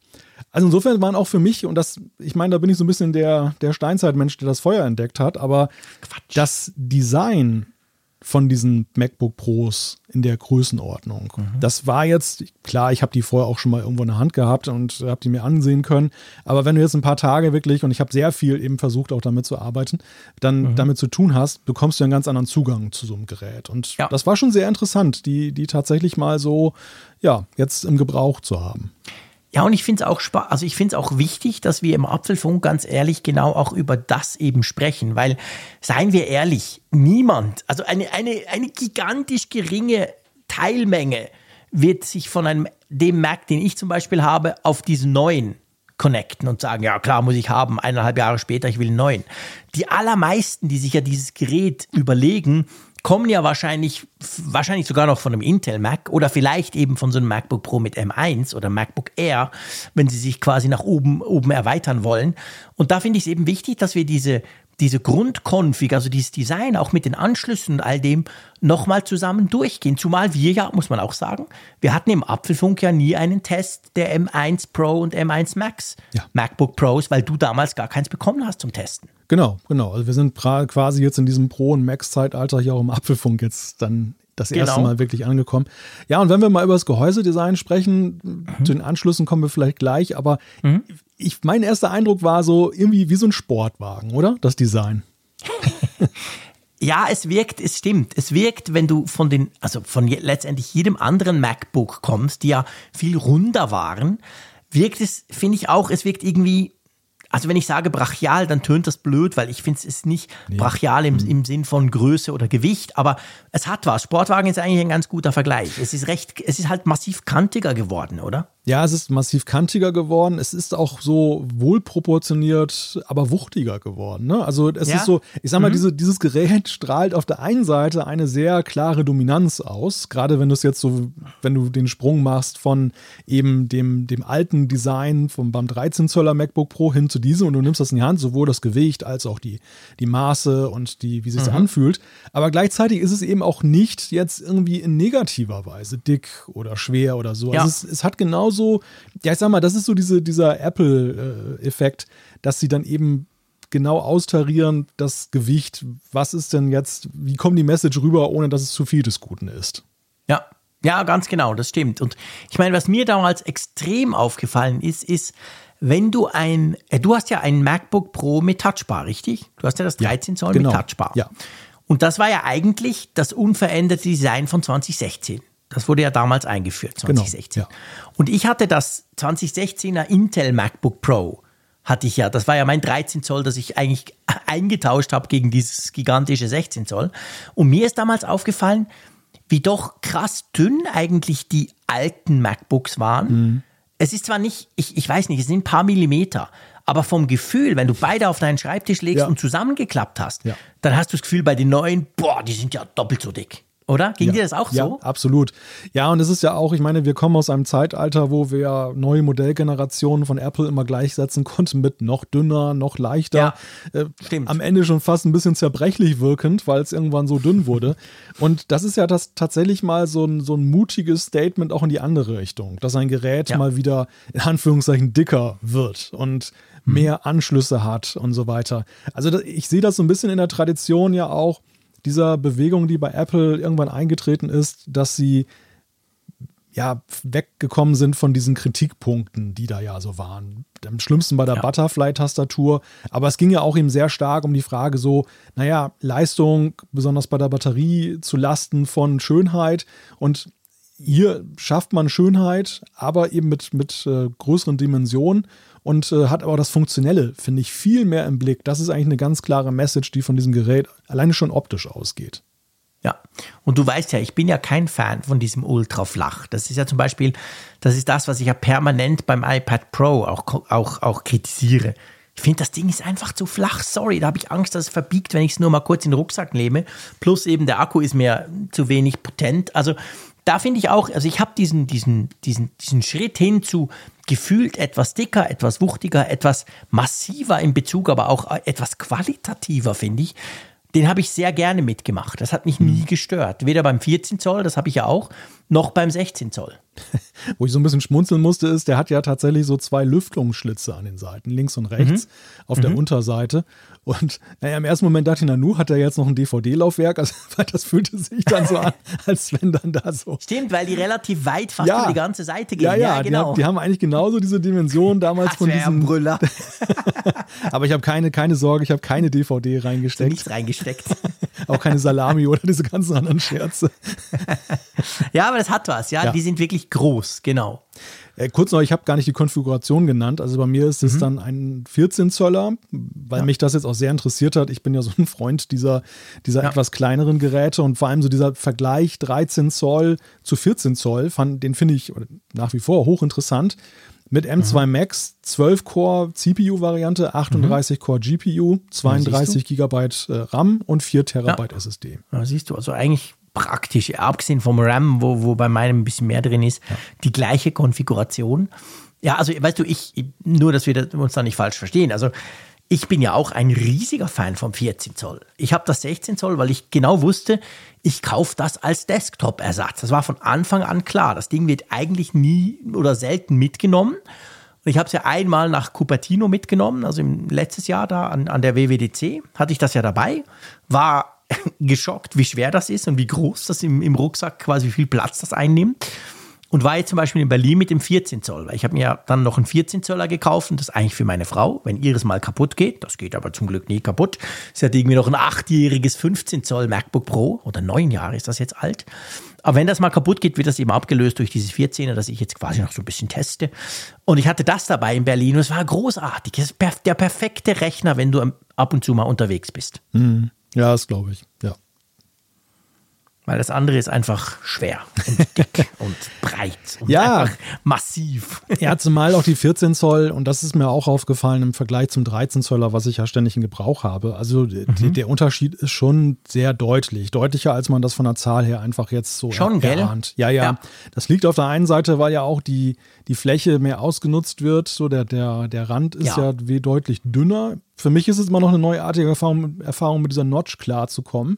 Also insofern waren auch für mich, und das, ich meine, da bin ich so ein bisschen der, der Steinzeitmensch, der das Feuer entdeckt hat, aber Quatsch. das Design von diesen MacBook Pros in der Größenordnung. Mhm. Das war jetzt, klar, ich habe die vorher auch schon mal irgendwo in der Hand gehabt und habe die mir ansehen können. Aber wenn du jetzt ein paar Tage wirklich, und ich habe sehr viel eben versucht, auch damit zu arbeiten, dann mhm. damit zu tun hast, bekommst du einen ganz anderen Zugang zu so einem Gerät. Und ja. das war schon sehr interessant, die, die tatsächlich mal so, ja, jetzt im Gebrauch zu haben. Ja, und ich finde es auch also auch wichtig, dass wir im Apfelfunk ganz ehrlich genau auch über das eben sprechen, weil seien wir ehrlich, niemand, also eine, eine, eine gigantisch geringe Teilmenge wird sich von einem, dem Mac, den ich zum Beispiel habe, auf diesen neuen connecten und sagen, ja klar, muss ich haben, eineinhalb Jahre später, ich will einen neuen. Die allermeisten, die sich ja dieses Gerät überlegen, kommen ja wahrscheinlich, wahrscheinlich sogar noch von einem Intel Mac oder vielleicht eben von so einem MacBook Pro mit M1 oder MacBook Air, wenn sie sich quasi nach oben, oben erweitern wollen. Und da finde ich es eben wichtig, dass wir diese diese Grundkonfig, also dieses Design, auch mit den Anschlüssen und all dem, nochmal zusammen durchgehen. Zumal wir ja, muss man auch sagen, wir hatten im Apfelfunk ja nie einen Test der M1 Pro und M1 Max ja. MacBook Pros, weil du damals gar keins bekommen hast zum Testen. Genau, genau. Also wir sind quasi jetzt in diesem Pro- und Max-Zeitalter hier auch im Apfelfunk jetzt dann das erste genau. Mal wirklich angekommen. Ja, und wenn wir mal über das Gehäusedesign sprechen, mhm. zu den Anschlüssen kommen wir vielleicht gleich, aber mhm. ich, mein erster Eindruck war so irgendwie wie so ein Sportwagen, oder? Das Design. Ja, es wirkt, es stimmt. Es wirkt, wenn du von den, also von letztendlich jedem anderen MacBook kommst, die ja viel runder waren, wirkt es, finde ich auch, es wirkt irgendwie also wenn ich sage brachial, dann tönt das blöd, weil ich finde es ist nicht nee. brachial im, mhm. im Sinn von Größe oder Gewicht, aber es hat was. Sportwagen ist eigentlich ein ganz guter Vergleich. Es ist recht, es ist halt massiv kantiger geworden, oder? Ja, es ist massiv kantiger geworden. Es ist auch so wohlproportioniert, aber wuchtiger geworden. Ne? Also es Ja. ist so, ich sag mal, Mhm. diese, dieses Gerät strahlt auf der einen Seite eine sehr klare Dominanz aus. Gerade wenn du es jetzt so, wenn du den Sprung machst von eben dem, dem alten Design vom beim 13 Zöller MacBook Pro hin zu diesem und du nimmst das in die Hand, sowohl das Gewicht als auch die, die Maße und die, wie es sich anfühlt. Aber gleichzeitig ist es eben auch nicht jetzt irgendwie in negativer Weise dick oder schwer oder so. Ja. Also es, es hat genauso, ja, ich sag mal, das ist so diese, dieser Apple-Effekt, dass sie dann eben genau austarieren, das Gewicht, was ist denn jetzt, wie kommt die Message rüber, ohne dass es zu viel des Guten ist. Ja, ja, ganz genau, das stimmt. Und ich meine, was mir damals extrem aufgefallen ist, ist, wenn du ein, äh, du hast ja ein MacBook Pro mit Touchbar, richtig? Du hast ja das 13 Zoll genau. mit Touchbar. Ja. Und das war ja eigentlich das unveränderte Design von 2016. Das wurde ja damals eingeführt, Genau, 2016. ja. Und ich hatte das 2016er Intel MacBook Pro, hatte ich ja. Das war ja mein 13 Zoll, das ich eigentlich eingetauscht habe gegen dieses gigantische 16 Zoll. Und mir ist damals aufgefallen, wie doch krass dünn eigentlich die alten MacBooks waren. Mhm. Es ist zwar nicht, ich, ich weiß nicht, es sind ein paar Millimeter, aber vom Gefühl, wenn du beide auf deinen Schreibtisch legst Ja. und zusammengeklappt hast, Ja. dann hast du das Gefühl bei den neuen, boah, die sind ja doppelt so dick. Oder? Ging ja. dir das auch ja, so? absolut. Ja, und es ist ja auch, ich meine, wir kommen aus einem Zeitalter, wo wir neue Modellgenerationen von Apple immer gleichsetzen konnten mit noch dünner, noch leichter. Ja, äh, stimmt. Am Ende schon fast ein bisschen zerbrechlich wirkend, weil es irgendwann so dünn wurde. Und das ist ja das tatsächlich mal so ein, so ein mutiges Statement auch in die andere Richtung, dass ein Gerät Ja. mal wieder in Anführungszeichen dicker wird und Mhm. mehr Anschlüsse hat und so weiter. Also ich sehe das so ein bisschen in der Tradition ja auch dieser Bewegung, die bei Apple irgendwann eingetreten ist, dass sie ja weggekommen sind von diesen Kritikpunkten, die da ja so waren. Am schlimmsten bei der Ja. Butterfly-Tastatur. Aber es ging ja auch eben sehr stark um die Frage so, naja, Leistung, besonders bei der Batterie, zu Lasten von Schönheit. Und hier schafft man Schönheit, aber eben mit, mit äh, größeren Dimensionen und äh, hat aber das Funktionelle, finde ich, viel mehr im Blick. Das ist eigentlich eine ganz klare Message, die von diesem Gerät alleine schon optisch ausgeht. Ja, und du weißt ja, ich bin ja kein Fan von diesem Ultraflach. Das ist ja zum Beispiel, das ist das, was ich ja permanent beim iPad Pro auch, auch, auch kritisiere. Ich finde, das Ding ist einfach zu flach. Sorry, da habe ich Angst, dass es verbiegt, wenn ich es nur mal kurz in den Rucksack nehme. Plus eben der Akku ist mir zu wenig potent. Also da finde ich auch, also ich habe diesen, diesen, diesen, diesen Schritt hin zu gefühlt etwas dicker, etwas wuchtiger, etwas massiver in Bezug, aber auch etwas qualitativer, finde ich. Den habe ich sehr gerne mitgemacht. Das hat mich nie gestört. Weder beim 14 Zoll, das habe ich ja auch, noch beim 16 Zoll. Wo ich so ein bisschen schmunzeln musste, ist, der hat ja tatsächlich so zwei Lüftungsschlitze an den Seiten, links und rechts, auf der Unterseite. Und naja, im ersten Moment dachte ich, na nu, hat er jetzt noch ein DVD-Laufwerk? Also, weil das fühlte sich dann so an, als wenn dann da so. Stimmt, weil die relativ weit fast Ja. über die ganze Seite gehen. Ja, ja, genau. die, haben, die haben eigentlich genauso diese Dimension damals das von ja diesem. Brüller. Aber ich habe keine, keine Sorge, ich habe keine DVD reingesteckt, Nichts reingesteckt. auch keine Salami oder diese ganzen anderen Scherze. ja, aber das hat was. Ja, Ja. die sind wirklich groß, genau. Äh, kurz noch, ich habe gar nicht die Konfiguration genannt. Also bei mir ist Mhm. es dann ein 14 Zöller, weil mich das jetzt auch sehr interessiert hat. Ich bin ja so ein Freund dieser, dieser Ja. etwas kleineren Geräte und vor allem so dieser Vergleich 13 Zoll zu 14 Zoll, fand, den finde ich nach wie vor hochinteressant. Mit M2 Mhm. Max, 12 Core CPU-Variante, 38 Core GPU, 32 Gigabyte äh, RAM und 4 Terabyte SSD. Ja, siehst du, also eigentlich praktisch, abgesehen vom RAM, wo, wo bei meinem ein bisschen mehr drin ist, die gleiche Konfiguration. Ja, also weißt du, ich, nur, dass wir uns da nicht falsch verstehen. Also ich bin ja auch ein riesiger Fan vom 14 Zoll. Ich habe das 16 Zoll, weil ich genau wusste, ich kaufe das als Desktop-Ersatz. Das war von Anfang an klar. Das Ding wird eigentlich nie oder selten mitgenommen. Und ich habe es ja einmal nach Cupertino mitgenommen, also im letztes Jahr da an, an der WWDC hatte ich das ja dabei, war geschockt, wie schwer das ist und wie groß das im, im Rucksack quasi wie viel Platz das einnimmt. Und war jetzt zum Beispiel in Berlin mit dem 14 Zoll, weil ich habe mir dann noch einen 14 Zöller gekauft und das eigentlich für meine Frau, wenn ihres mal kaputt geht, das geht aber zum Glück nie kaputt. Sie hat irgendwie noch ein achtjähriges 15 Zoll MacBook Pro oder neun Jahre ist das jetzt alt. Aber wenn das mal kaputt geht, wird das eben abgelöst durch dieses 14er, das ich jetzt quasi noch so ein bisschen teste. Und ich hatte das dabei in Berlin und es war großartig. Es ist der perfekte Rechner, wenn du ab und zu mal unterwegs bist. Ja, das glaube ich. Ja. Weil das andere ist einfach schwer und dick und breit und Ja. einfach massiv. Ja, zumal auch die 14 Zoll, und das ist mir auch aufgefallen im Vergleich zum 13 Zöller, was ich ja ständig in Gebrauch habe. Also Mhm. der Unterschied ist schon sehr deutlich. Deutlicher, als man das von der Zahl her einfach jetzt so Schon, gell? erahnt. Ja, ja, Ja. Das liegt auf der einen Seite, weil ja auch die, die Fläche mehr ausgenutzt wird. So der, der, der Rand ist ja, Ja. deutlich dünner. Für mich ist es immer noch eine neuartige Erfahrung, Erfahrung mit dieser Notch klarzukommen,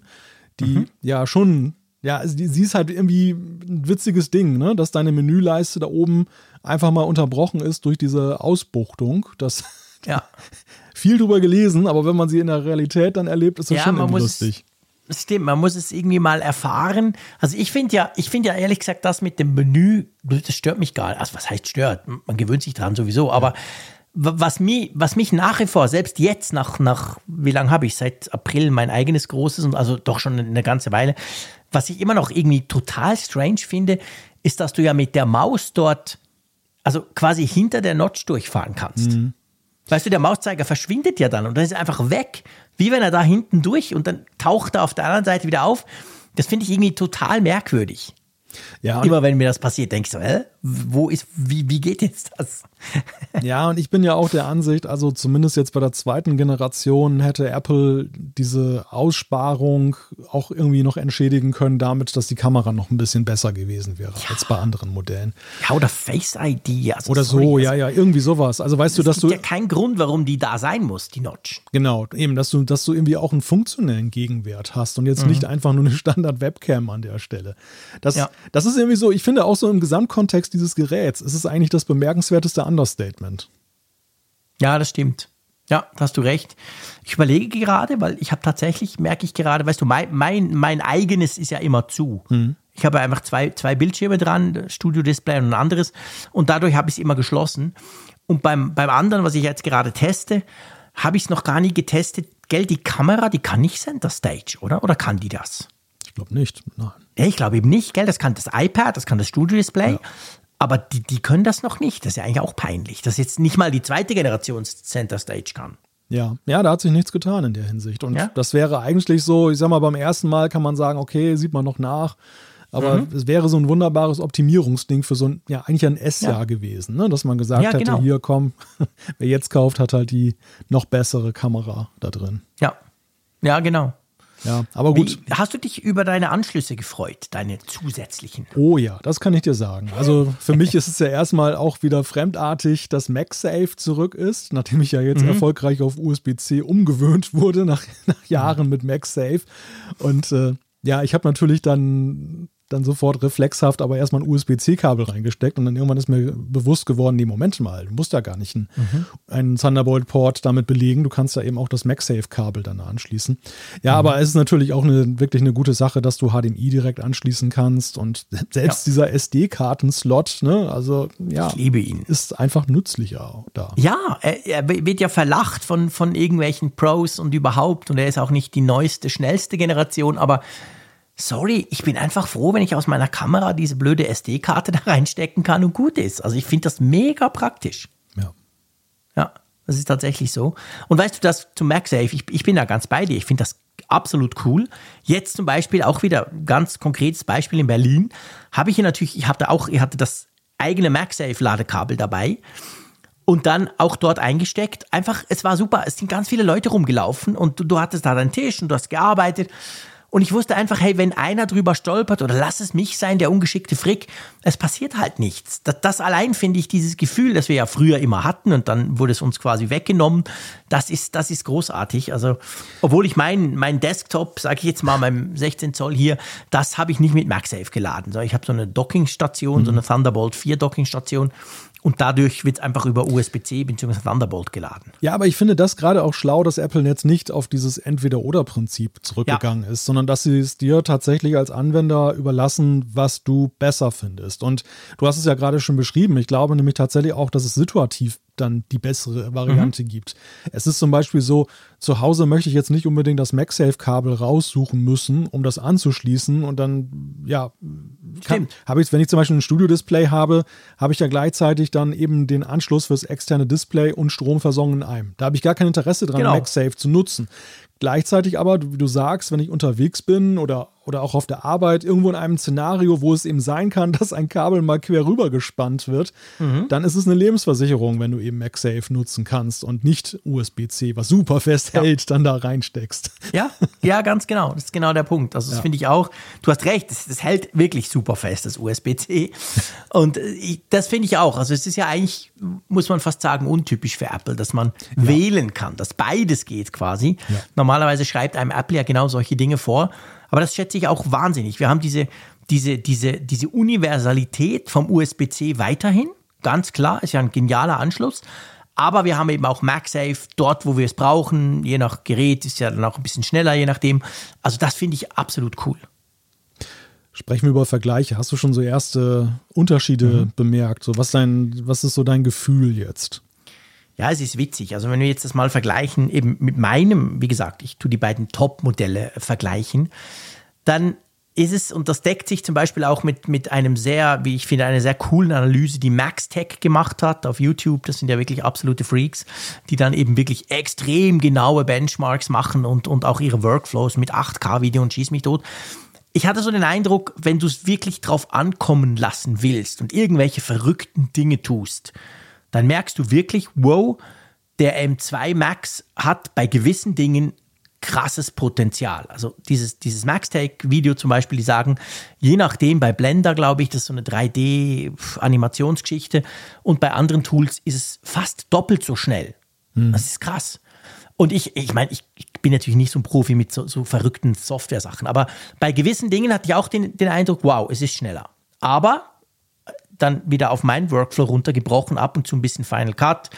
die Mhm. ja schon ja, also die, sie ist halt irgendwie ein witziges Ding, ne? dass deine Menüleiste da oben einfach mal unterbrochen ist durch diese Ausbuchtung. Das Ja. viel drüber gelesen, aber wenn man sie in der Realität dann erlebt, ist das Ja, schon man muss- lustig. Stimmt, man muss es irgendwie mal erfahren. Also ich finde ja, ich finde ja ehrlich gesagt, das mit dem Menü, das stört mich gar nicht. Also was heißt stört? Man gewöhnt sich dran sowieso, aber was mich, was mich nach wie vor, selbst jetzt nach, nach wie lange habe ich? Seit April mein eigenes großes und also doch schon eine ganze Weile. Was ich immer noch irgendwie total strange finde, ist, dass du ja mit der Maus dort, also quasi hinter der Notch durchfahren kannst. Weißt du, der Mauszeiger verschwindet ja dann und dann ist er einfach weg, wie wenn er da hinten durch und dann taucht er auf der anderen Seite wieder auf. Das finde ich irgendwie total merkwürdig. Ja, Immer wenn mir das passiert, denke ich so, hä? wo ist, wie, wie geht jetzt das? ja, und ich bin ja auch der Ansicht, also zumindest jetzt bei der zweiten Generation hätte Apple diese Aussparung auch irgendwie noch entschädigen können, damit, dass die Kamera noch ein bisschen besser gewesen wäre als bei anderen Modellen. Ja, oder Face ID. Also Oder sorry, so, also ja, ja, irgendwie sowas. Also weißt du, dass Es du. gibt ja keinen Grund, warum die da sein muss, die Notch. Genau, eben, dass du, dass du irgendwie auch einen funktionellen Gegenwert hast und jetzt nicht einfach nur eine Standard-Webcam an der Stelle. Das, Ja. Das ist irgendwie so, ich finde auch so im Gesamtkontext dieses Geräts, ist es eigentlich das bemerkenswerteste Understatement. Ja, das stimmt. Ja, da hast du recht. Ich überlege gerade, weil ich habe tatsächlich, merke ich gerade, weißt du, mein, mein, mein eigenes ist ja immer zu. Ich habe einfach zwei, zwei Bildschirme dran, Studio-Display und ein anderes. Und dadurch habe ich es immer geschlossen. Und beim, beim anderen, was ich jetzt gerade teste, habe ich es noch gar nie getestet. Gell, die Kamera, die kann nicht Center Stage, oder? Oder kann die das? Ich glaube nicht, nein. Ja, ich glaube eben nicht, gell? Das kann das iPad, das kann das Studio-Display. Aber die, die können das noch nicht. Das ist ja eigentlich auch peinlich, dass jetzt nicht mal die zweite Generation Center Stage kann. Ja, ja, da hat sich nichts getan in der Hinsicht. Und Ja? das wäre eigentlich so, ich sag mal, beim ersten Mal kann man sagen, okay, sieht man noch nach. Aber Mhm. es wäre so ein wunderbares Optimierungsding für so ein, ja, eigentlich ein S-Jahr Ja. gewesen, ne? dass man gesagt Ja, hätte, genau. hier komm, wer jetzt kauft, hat halt die noch bessere Kamera da drin. Ja. Ja, genau. Ja, aber gut. Wie, hast du dich über deine Anschlüsse gefreut, deine zusätzlichen? Oh ja, das kann ich dir sagen. Also für mich ist es ja erstmal auch wieder fremdartig, dass MagSafe zurück ist, nachdem ich ja jetzt erfolgreich auf USB-C umgewöhnt wurde nach, nach Jahren mit MagSafe. Und äh, ja, ich habe natürlich dann, dann sofort reflexhaft aber erstmal ein USB-C-Kabel reingesteckt und dann irgendwann ist mir bewusst geworden, nee, Moment mal, du musst ja gar nicht einen, einen Thunderbolt-Port damit belegen, du kannst da eben auch das MagSafe-Kabel dann anschließen. Ja, aber es ist natürlich auch eine, wirklich eine gute Sache, dass du HDMI direkt anschließen kannst und selbst Ja. dieser SD-Karten-Slot, ne, also ja, Ich liebe ihn. ist einfach nützlicher da. Ja, er, er wird ja verlacht von, von irgendwelchen Pros und überhaupt. Und er ist auch nicht die neueste, schnellste Generation. Aber sorry, ich bin einfach froh, wenn ich aus meiner Kamera diese blöde SD-Karte da reinstecken kann und gut ist. Also ich finde das mega praktisch. Ja. Ja, das ist tatsächlich so. Und weißt du, das zu MagSafe, ich, ich bin da ganz bei dir. Ich finde das absolut cool. Jetzt zum Beispiel auch wieder ganz konkretes Beispiel in Berlin. Habe ich hier natürlich, ich hatte auch, ich hatte das eigene MagSafe-Ladekabel dabei und dann auch dort eingesteckt. Einfach, es war super. Es sind ganz viele Leute rumgelaufen und du, du hattest da deinen Tisch und du hast gearbeitet. Und ich wusste einfach, hey, wenn einer drüber stolpert oder lass es mich sein, der ungeschickte Frick, es passiert halt nichts. Das, das allein finde ich dieses Gefühl, das wir ja früher immer hatten und dann wurde es uns quasi weggenommen, das ist, das ist großartig. Also, obwohl ich meinen mein Desktop, sage ich jetzt mal, meinem 16 Zoll hier, das habe ich nicht mit MagSafe geladen. Ich habe so eine Dockingstation, so eine Thunderbolt 4 Dockingstation und dadurch wird es einfach über USB-C bzw. Thunderbolt geladen. Ja, aber ich finde das gerade auch schlau, dass Apple jetzt nicht auf dieses Entweder-Oder-Prinzip zurückgegangen ist, sondern dass sie es dir tatsächlich als Anwender überlassen, was du besser findest. Und du hast es ja gerade schon beschrieben. Ich glaube nämlich tatsächlich auch, dass es situativ dann die bessere Variante gibt. Es ist zum Beispiel so, zu Hause möchte ich jetzt nicht unbedingt das MagSafe-Kabel raussuchen müssen, um das anzuschließen und dann, ja, habe ich, wenn ich zum Beispiel ein Studio-Display habe, habe ich ja gleichzeitig dann eben den Anschluss fürs externe Display und Stromversorgung in einem. Da habe ich gar kein Interesse dran, Genau. MagSafe zu nutzen. Gleichzeitig aber, wie du sagst, wenn ich unterwegs bin oder oder auch auf der Arbeit irgendwo in einem Szenario, wo es eben sein kann, dass ein Kabel mal quer rüber gespannt wird, mhm. dann ist es eine Lebensversicherung, wenn du eben MagSafe nutzen kannst und nicht USB-C, was super festhält, ja. dann da reinsteckst. Ja, ja, ganz genau. Das ist genau der Punkt. Also das ja. finde ich auch. Du hast recht, das, das hält wirklich super fest, das USB-C. Und äh, ich, das finde ich auch. Also es ist ja eigentlich, muss man fast sagen, untypisch für Apple, dass man ja. wählen kann, dass beides geht quasi. Normalerweise schreibt einem Apple ja genau solche Dinge vor. Aber das schätze ich auch wahnsinnig. Wir haben diese, diese, diese, diese Universalität vom USB-C weiterhin. Ganz klar, ist ja ein genialer Anschluss. Aber wir haben eben auch MagSafe dort, wo wir es brauchen. Je nach Gerät ist ja dann auch ein bisschen schneller, je nachdem. Also das finde ich absolut cool. Sprechen wir über Vergleiche. Hast du schon so erste Unterschiede mhm. bemerkt? So, was, dein, was ist so dein Gefühl jetzt? Ja, es ist witzig. Also wenn wir jetzt das mal vergleichen, eben mit meinem, wie gesagt, ich tue die beiden Top-Modelle vergleichen, dann ist es, und das deckt sich zum Beispiel auch mit, mit einem sehr, wie ich finde, einer sehr coolen Analyse, die MaxTech gemacht hat auf YouTube. Das sind ja wirklich absolute Freaks, die dann eben wirklich extrem genaue Benchmarks machen und, und auch ihre Workflows mit 8K-Video und schieß mich tot. Ich hatte so den Eindruck, wenn du es wirklich drauf ankommen lassen willst und irgendwelche verrückten Dinge tust, dann merkst du wirklich, wow, der M2 Max hat bei gewissen Dingen krasses Potenzial. Also dieses, dieses Max-Take-Video zum Beispiel, die sagen, je nachdem, bei Blender glaube ich, das ist so eine 3D-Animationsgeschichte und bei anderen Tools ist es fast doppelt so schnell. Hm. Das ist krass. Und ich, ich meine, ich, ich, bin natürlich nicht so ein Profi mit so, so verrückten Software-Sachen, aber bei gewissen Dingen hatte ich auch den, den Eindruck, wow, es ist schneller. Aber dann wieder auf meinen Workflow runtergebrochen, ab und zu ein bisschen Final Cut,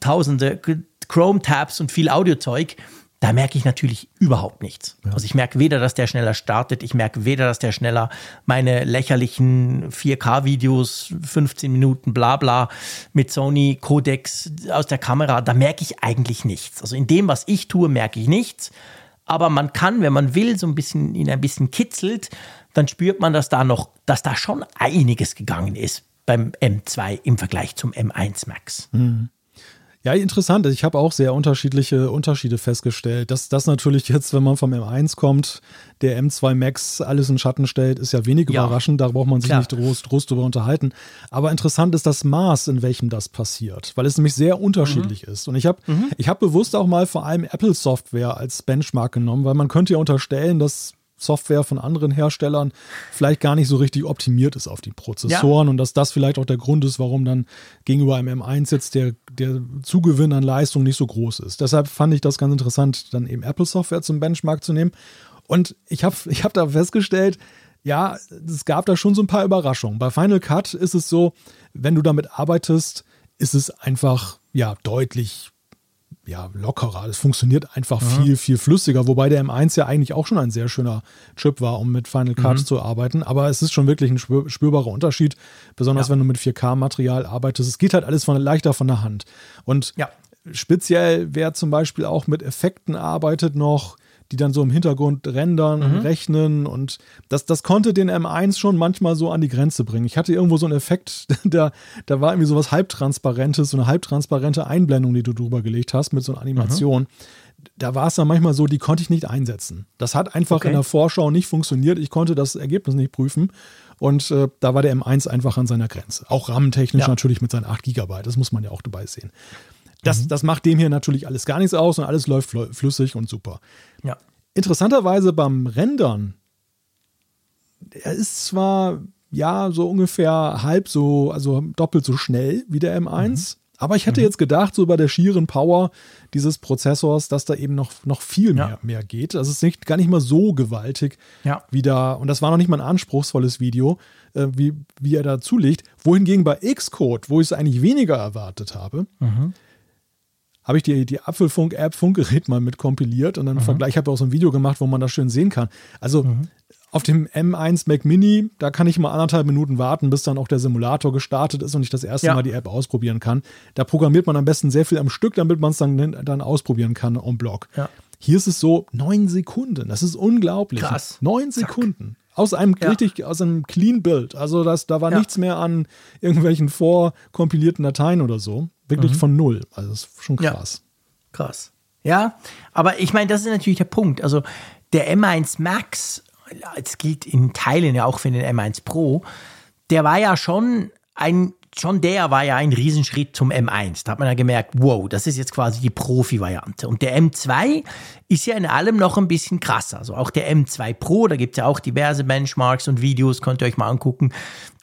tausende Chrome-Tabs und viel Audiozeug. Da merke ich natürlich überhaupt nichts. Ja. Also ich merke weder, dass der schneller startet, ich merke weder, dass der schneller meine lächerlichen 4K-Videos, 15 Minuten bla bla mit Sony Codex aus der Kamera, da merke ich eigentlich nichts. Also in dem, was ich tue, merke ich nichts. Aber man kann, wenn man will, so ein bisschen ihn ein bisschen kitzelt, dann spürt man, dass da noch, dass da schon einiges gegangen ist beim M2 im Vergleich zum M1 Max. Mhm. Ja, interessant. Ich habe auch sehr unterschiedliche Unterschiede festgestellt. Dass das natürlich jetzt, wenn man vom M1 kommt, der M2 Max alles in Schatten stellt, ist ja wenig ja. überraschend. Da braucht man sich Klar. nicht groß, groß drüber unterhalten. Aber interessant ist das Maß, in welchem das passiert, weil es nämlich sehr unterschiedlich mhm. ist. Und ich habe mhm. hab bewusst auch mal vor allem Apple-Software als Benchmark genommen, weil man könnte ja unterstellen, dass Software von anderen Herstellern vielleicht gar nicht so richtig optimiert ist auf die Prozessoren ja. und dass das vielleicht auch der Grund ist, warum dann gegenüber einem M1 jetzt der, der Zugewinn an Leistung nicht so groß ist. Deshalb fand ich das ganz interessant, dann eben Apple-Software zum Benchmark zu nehmen. Und ich habe ich hab da festgestellt, ja, es gab da schon so ein paar Überraschungen. Bei Final Cut ist es so, wenn du damit arbeitest, ist es einfach ja deutlich ja, lockerer. Es funktioniert einfach mhm. viel, viel flüssiger, wobei der M1 ja eigentlich auch schon ein sehr schöner Chip war, um mit Final Cut mhm. zu arbeiten. Aber es ist schon wirklich ein spürbarer Unterschied, besonders ja. wenn du mit 4K-Material arbeitest. Es geht halt alles von, leichter von der Hand. Und ja. speziell, wer zum Beispiel auch mit Effekten arbeitet noch, die dann so im Hintergrund rendern und mhm. rechnen und das, das konnte den M1 schon manchmal so an die Grenze bringen. Ich hatte irgendwo so einen Effekt, da, da war irgendwie so was halbtransparentes, so eine halbtransparente Einblendung, die du drüber gelegt hast mit so einer Animation. Mhm da war es dann manchmal so, die konnte ich nicht einsetzen. Das hat einfach okay. in der Vorschau nicht funktioniert. Ich konnte das Ergebnis nicht prüfen. Und äh, da war der M1 einfach an seiner Grenze. Auch RAM-technisch ja. natürlich mit seinen 8 GB. Das muss man ja auch dabei sehen. Das, mhm. das macht dem hier natürlich alles gar nichts aus und alles läuft flüssig und super. Ja. Interessanterweise beim Rendern, er ist zwar ja so ungefähr halb so, also doppelt so schnell wie der M1. Mhm. Aber ich hätte mhm. jetzt gedacht, so bei der schieren Power dieses Prozessors, dass da eben noch, noch viel mehr, ja. mehr geht. Es ist nicht, gar nicht mal so gewaltig ja. wie da, und das war noch nicht mal ein anspruchsvolles Video, äh, wie, wie er da zulegt. Wohingegen bei Xcode, wo ich es eigentlich weniger erwartet habe, mhm habe ich die, die Apfelfunk-App Funkgerät mal mit kompiliert und dann mhm. Vergleich, habe auch so ein Video gemacht, wo man das schön sehen kann. Also mhm. auf dem M1 Mac Mini, da kann ich mal anderthalb Minuten warten, bis dann auch der Simulator gestartet ist und ich das erste ja. Mal die App ausprobieren kann. Da programmiert man am besten sehr viel am Stück, damit man es dann, dann ausprobieren kann en bloc. Ja. Hier ist es so neun Sekunden. Das ist unglaublich. Krass. Neun Sekunden. Aus einem ja. richtig, aus einem Clean Build. Also das, da war ja. nichts mehr an irgendwelchen vorkompilierten Dateien oder so. Wirklich mhm. von null. Also das ist schon krass. Ja. Krass. Ja, aber ich meine, das ist natürlich der Punkt. Also der M1 Max es gilt in Teilen ja auch für den M1 Pro, der war ja schon ein schon der war ja ein Riesenschritt zum M1. Da hat man ja gemerkt, wow, das ist jetzt quasi die Profi-Variante. Und der M2 ist ja in allem noch ein bisschen krasser. Also auch der M2 Pro, da gibt es ja auch diverse Benchmarks und Videos, könnt ihr euch mal angucken,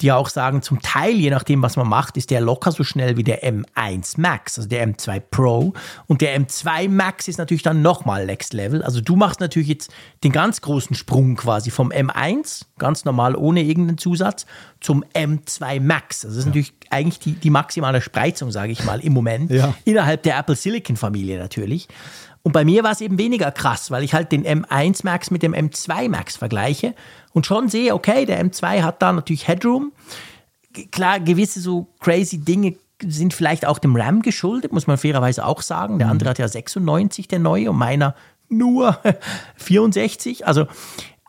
die auch sagen, zum Teil, je nachdem, was man macht, ist der locker so schnell wie der M1 Max, also der M2 Pro. Und der M2 Max ist natürlich dann nochmal Next Level. Also du machst natürlich jetzt den ganz großen Sprung quasi vom M1, ganz normal ohne irgendeinen Zusatz, zum M2 Max. Also das ist ja. natürlich eigentlich die, die maximale Spreizung, sage ich mal, im Moment. Ja. Innerhalb der Apple Silicon Familie natürlich. Und bei mir war es eben weniger krass, weil ich halt den M1 Max mit dem M2 Max vergleiche und schon sehe, okay, der M2 hat da natürlich Headroom. Klar, gewisse so crazy Dinge sind vielleicht auch dem RAM geschuldet, muss man fairerweise auch sagen. Der mhm. andere hat ja 96, der neue, und meiner nur 64. Also,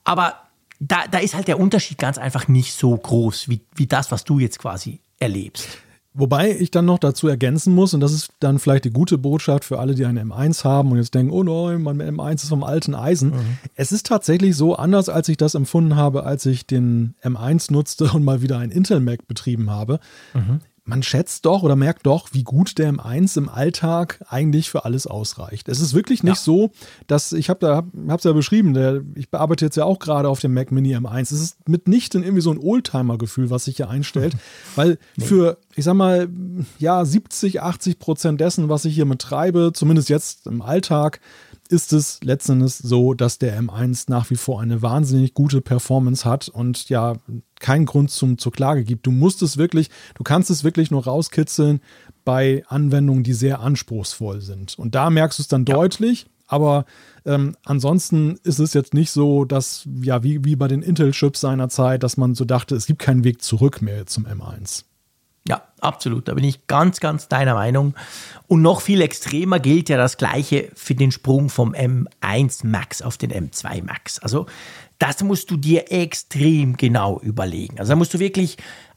aber da, da ist halt der Unterschied ganz einfach nicht so groß wie, wie das, was du jetzt quasi erlebst. Wobei ich dann noch dazu ergänzen muss, und das ist dann vielleicht die gute Botschaft für alle, die einen M1 haben und jetzt denken, oh nein, mein M1 ist vom alten Eisen. Mhm. Es ist tatsächlich so anders, als ich das empfunden habe, als ich den M1 nutzte und mal wieder ein Intel Mac betrieben habe. Mhm man schätzt doch oder merkt doch, wie gut der M1 im Alltag eigentlich für alles ausreicht. Es ist wirklich nicht ja. so, dass ich habe da habe es ja beschrieben, der, ich bearbeite jetzt ja auch gerade auf dem Mac Mini M1. Es ist mitnichten irgendwie so ein Oldtimer-Gefühl, was sich hier einstellt, weil nee. für ich sag mal ja 70, 80 Prozent dessen, was ich hier mit treibe, zumindest jetzt im Alltag, ist es letztendlich so, dass der M1 nach wie vor eine wahnsinnig gute Performance hat und ja keinen Grund zum, zur Klage gibt. Du musst es wirklich, du kannst es wirklich nur rauskitzeln bei Anwendungen, die sehr anspruchsvoll sind. Und da merkst du es dann ja. deutlich. Aber ähm, ansonsten ist es jetzt nicht so, dass, ja, wie, wie bei den Intel-Chips seiner Zeit, dass man so dachte, es gibt keinen Weg zurück mehr zum M1. Absolut. Da bin ich ganz, ganz deiner Meinung. Und noch viel extremer gilt ja das Gleiche für den Sprung vom M1 Max auf den M2 Max. Also das musst du dir extrem genau überlegen. Also da musst du wirklich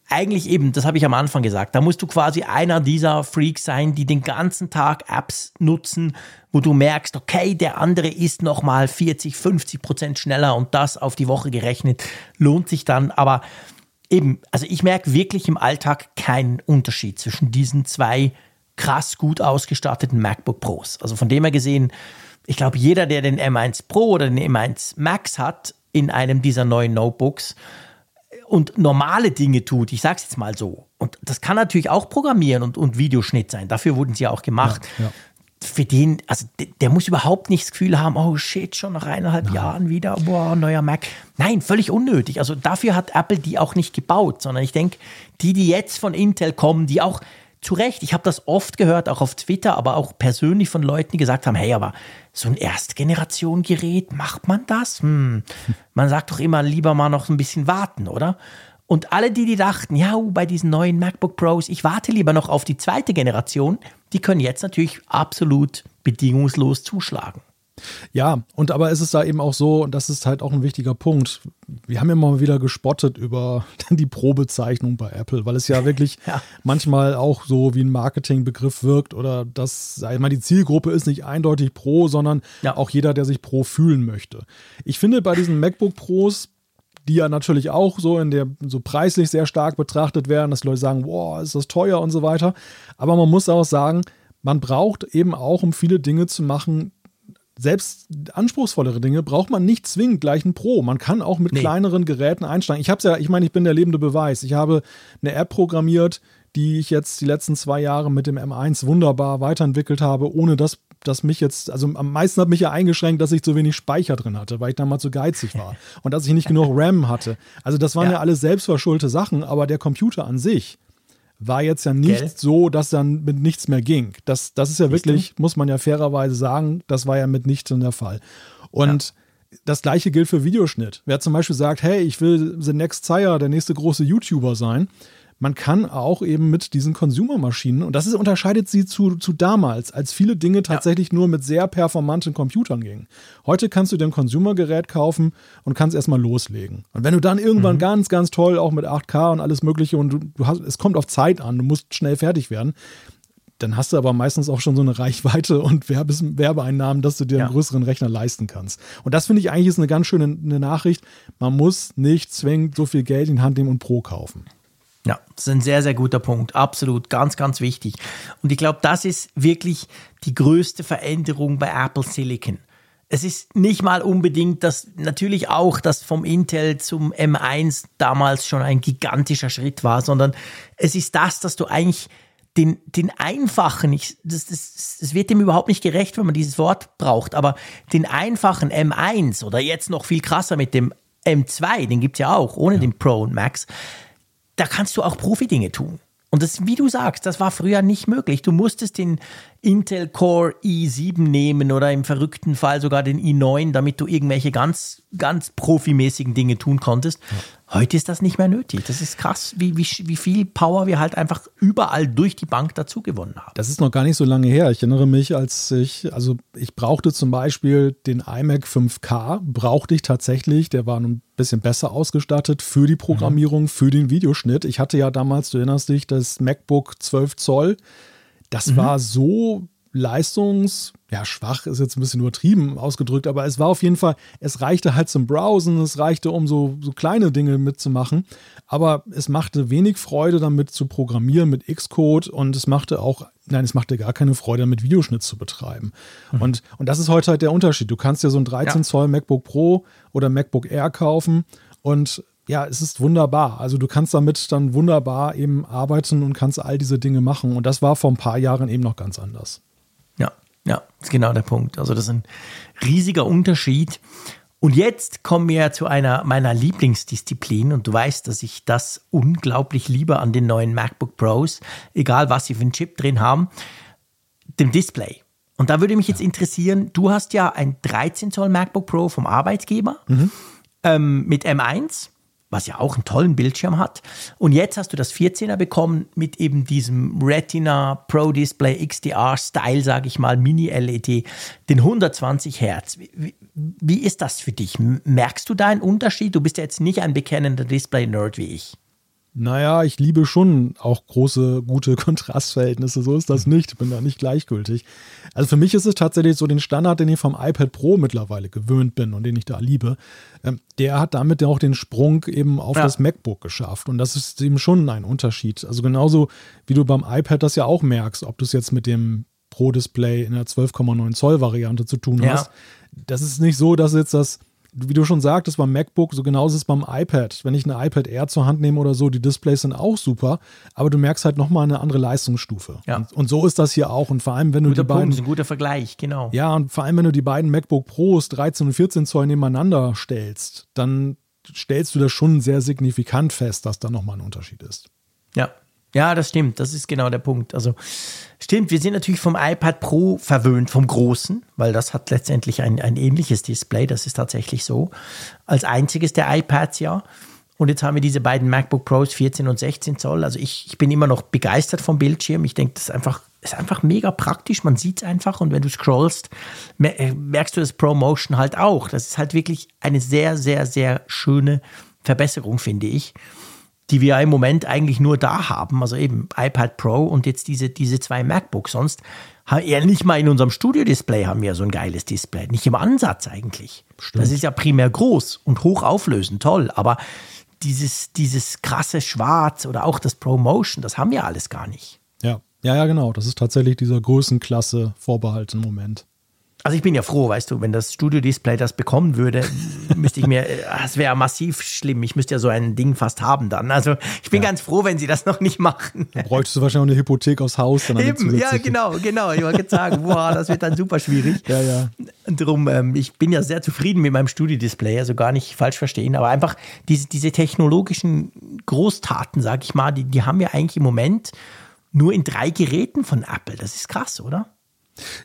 eigentlich eben, das habe ich am Anfang gesagt, da musst du quasi einer dieser Freaks sein, die den ganzen Tag Apps nutzen, wo du merkst, okay, der andere ist nochmal 40, 50 Prozent schneller und das auf die Woche gerechnet lohnt sich dann. Aber eben, also ich merke wirklich im Alltag keinen Unterschied zwischen diesen zwei krass gut ausgestatteten MacBook Pros. Also von dem her gesehen, ich glaube, jeder, der den M1 Pro oder den M1 Max hat in einem dieser neuen Notebooks und normale Dinge tut, ich sage es jetzt mal so, und das kann natürlich auch Programmieren und, und Videoschnitt sein, dafür wurden sie auch gemacht. Ja, ja für den, also der, muss überhaupt nicht das Gefühl haben, oh shit, schon nach eineinhalb Nein. Jahren wieder, boah, neuer Mac. Nein, völlig unnötig. Also dafür hat Apple die auch nicht gebaut, sondern ich denke, die, die jetzt von Intel kommen, die auch zu Recht, ich habe das oft gehört, auch auf Twitter, aber auch persönlich von Leuten, die gesagt haben, hey, aber so ein Erstgeneration-Gerät, macht man das? Hm. Man sagt doch immer, lieber mal noch ein bisschen warten, oder? Und alle, die, die dachten, ja, bei diesen neuen MacBook Pros, ich warte lieber noch auf die zweite Generation, die können jetzt natürlich absolut bedingungslos zuschlagen. Ja, und aber ist es da eben auch so, und das ist halt auch ein wichtiger Punkt, wir haben ja mal wieder gespottet über die Probezeichnung bei Apple, weil es ja wirklich ja. manchmal auch so wie ein Marketingbegriff wirkt oder dass, sag ich mal, die Zielgruppe ist nicht eindeutig Pro, sondern ja. auch jeder, der sich Pro fühlen möchte. Ich finde bei diesen MacBook Pros die ja natürlich auch so in der so preislich sehr stark betrachtet werden, dass Leute sagen, wow, ist das teuer und so weiter. Aber man muss auch sagen, man braucht eben auch, um viele Dinge zu machen, selbst anspruchsvollere Dinge braucht man nicht zwingend gleich ein Pro. Man kann auch mit nee. kleineren Geräten einsteigen. Ich habe es ja, ich meine, ich bin der lebende Beweis. Ich habe eine App programmiert, die ich jetzt die letzten zwei Jahre mit dem M1 wunderbar weiterentwickelt habe, ohne dass das mich jetzt, also am meisten hat mich ja eingeschränkt, dass ich zu wenig Speicher drin hatte, weil ich damals zu geizig war und dass ich nicht genug RAM hatte. Also das waren ja, ja alles selbstverschuldete Sachen, aber der Computer an sich war jetzt ja nicht Gell? so, dass dann mit nichts mehr ging. Das, das ist ja wirklich, muss man ja fairerweise sagen, das war ja mit nichts der Fall. Und ja. das gleiche gilt für Videoschnitt. Wer zum Beispiel sagt, hey, ich will The Next Sire, der nächste große YouTuber sein, man kann auch eben mit diesen Consumer-Maschinen, und das ist, unterscheidet sie zu, zu damals, als viele Dinge tatsächlich ja. nur mit sehr performanten Computern gingen. Heute kannst du dir ein Consumer-Gerät kaufen und kannst erstmal loslegen. Und wenn du dann irgendwann mhm. ganz, ganz toll, auch mit 8K und alles Mögliche, und du, du hast, es kommt auf Zeit an, du musst schnell fertig werden, dann hast du aber meistens auch schon so eine Reichweite und Werbes Werbeeinnahmen, dass du dir ja. einen größeren Rechner leisten kannst. Und das finde ich eigentlich ist eine ganz schöne eine Nachricht. Man muss nicht zwingend so viel Geld in die Hand nehmen und Pro kaufen. Ja, das ist ein sehr, sehr guter Punkt. Absolut, ganz, ganz wichtig. Und ich glaube, das ist wirklich die größte Veränderung bei Apple Silicon. Es ist nicht mal unbedingt das, natürlich auch, dass vom Intel zum M1 damals schon ein gigantischer Schritt war, sondern es ist das, dass du eigentlich den, den einfachen, ich, das, das, das wird dem überhaupt nicht gerecht, wenn man dieses Wort braucht, aber den einfachen M1 oder jetzt noch viel krasser mit dem M2, den gibt es ja auch, ohne ja. den Pro und Max, da kannst du auch Profi-Dinge tun. Und das, wie du sagst, das war früher nicht möglich. Du musstest den Intel Core i7 nehmen oder im verrückten Fall sogar den i9, damit du irgendwelche ganz, ganz profimäßigen Dinge tun konntest. Heute ist das nicht mehr nötig. Das ist krass, wie, wie, wie viel Power wir halt einfach überall durch die Bank dazu gewonnen haben. Das ist noch gar nicht so lange her. Ich erinnere mich, als ich, also ich brauchte zum Beispiel den iMac 5K, brauchte ich tatsächlich, der war ein bisschen besser ausgestattet für die Programmierung, mhm. für den Videoschnitt. Ich hatte ja damals, du erinnerst dich, das MacBook 12 Zoll das mhm. war so leistungs, ja, schwach ist jetzt ein bisschen übertrieben ausgedrückt, aber es war auf jeden Fall, es reichte halt zum Browsen, es reichte, um so, so kleine Dinge mitzumachen, aber es machte wenig Freude damit zu programmieren mit Xcode und es machte auch, nein, es machte gar keine Freude damit Videoschnitt zu betreiben. Mhm. Und, und das ist heute halt der Unterschied. Du kannst dir so ein 13 Zoll MacBook Pro oder MacBook Air kaufen und ja, es ist wunderbar. Also du kannst damit dann wunderbar eben arbeiten und kannst all diese Dinge machen. Und das war vor ein paar Jahren eben noch ganz anders. Ja, ja, ist genau der Punkt. Also das ist ein riesiger Unterschied. Und jetzt kommen wir zu einer meiner Lieblingsdisziplinen und du weißt, dass ich das unglaublich liebe an den neuen MacBook Pros, egal was sie für einen Chip drin haben, dem Display. Und da würde mich jetzt interessieren, du hast ja ein 13 Zoll MacBook Pro vom Arbeitgeber mhm. ähm, mit M1 was ja auch einen tollen Bildschirm hat. Und jetzt hast du das 14er bekommen mit eben diesem Retina Pro Display XDR Style, sage ich mal, Mini-LED, den 120 Hertz. Wie, wie, ist das für dich? Merkst du da einen Unterschied? Du bist ja jetzt nicht ein bekennender Display-Nerd wie ich. Naja, ich liebe schon auch große, gute Kontrastverhältnisse. So ist das nicht. Ich bin da nicht gleichgültig. Also für mich ist es tatsächlich so den Standard, den ich vom iPad Pro mittlerweile gewöhnt bin und den ich da liebe. Ähm, der hat damit ja auch den Sprung eben auf ja. das MacBook geschafft. Und das ist eben schon ein Unterschied. Also genauso wie du beim iPad das ja auch merkst, ob du es jetzt mit dem Pro-Display in der 12,9 Zoll Variante zu tun ja. hast. Das ist nicht so, dass jetzt das wie du schon sagtest, beim MacBook, so genauso ist es beim iPad. Wenn ich eine iPad Air zur Hand nehme oder so, die Displays sind auch super, aber du merkst halt nochmal eine andere Leistungsstufe. Ja. Und, und, so ist das hier auch. Und vor allem, wenn guter du die Punkt, beiden. Ist ein guter Vergleich, genau. Ja, und vor allem, wenn du die beiden MacBook Pros 13 und 14 Zoll nebeneinander stellst, dann stellst du das schon sehr signifikant fest, dass da nochmal ein Unterschied ist. Ja, ja, das stimmt. Das ist genau der Punkt. Also stimmt, wir sind natürlich vom iPad Pro verwöhnt, vom großen, weil das hat letztendlich ein, ein ähnliches Display. Das ist tatsächlich so. Als einziges der iPads ja. Und jetzt haben wir diese beiden MacBook Pros 14 und 16 Zoll. Also ich, ich bin immer noch begeistert vom Bildschirm. Ich denke, das ist einfach, ist einfach mega praktisch. Man sieht es einfach und wenn du scrollst, äh, merkst du das ProMotion halt auch. Das ist halt wirklich eine sehr, sehr, sehr schöne Verbesserung, finde ich die wir im Moment eigentlich nur da haben, also eben iPad Pro und jetzt diese, diese zwei MacBooks. Sonst haben ja nicht mal in unserem Studio-Display haben wir so ein geiles Display. Nicht im Ansatz eigentlich. Stimmt. Das ist ja primär groß und hochauflösend, toll. Aber dieses, dieses krasse Schwarz oder auch das ProMotion, das haben wir alles gar nicht. Ja, ja, ja, genau. Das ist tatsächlich dieser Größenklasse vorbehalten Moment. Also ich bin ja froh, weißt du, wenn das Studio-Display das bekommen würde, müsste ich mir, es wäre massiv schlimm. Ich müsste ja so ein Ding fast haben dann. Also ich bin ja. ganz froh, wenn sie das noch nicht machen. Da bräuchtest du wahrscheinlich auch eine Hypothek aufs Haus. Dann Eben, ja, genau, genau. Ich wollte sagen, boah, das wird dann super schwierig. Ja, ja. Drum, ähm, ich bin ja sehr zufrieden mit meinem Studio-Display, also gar nicht falsch verstehen, aber einfach diese, diese technologischen Großtaten, sag ich mal, die, die haben wir eigentlich im Moment nur in drei Geräten von Apple. Das ist krass, oder?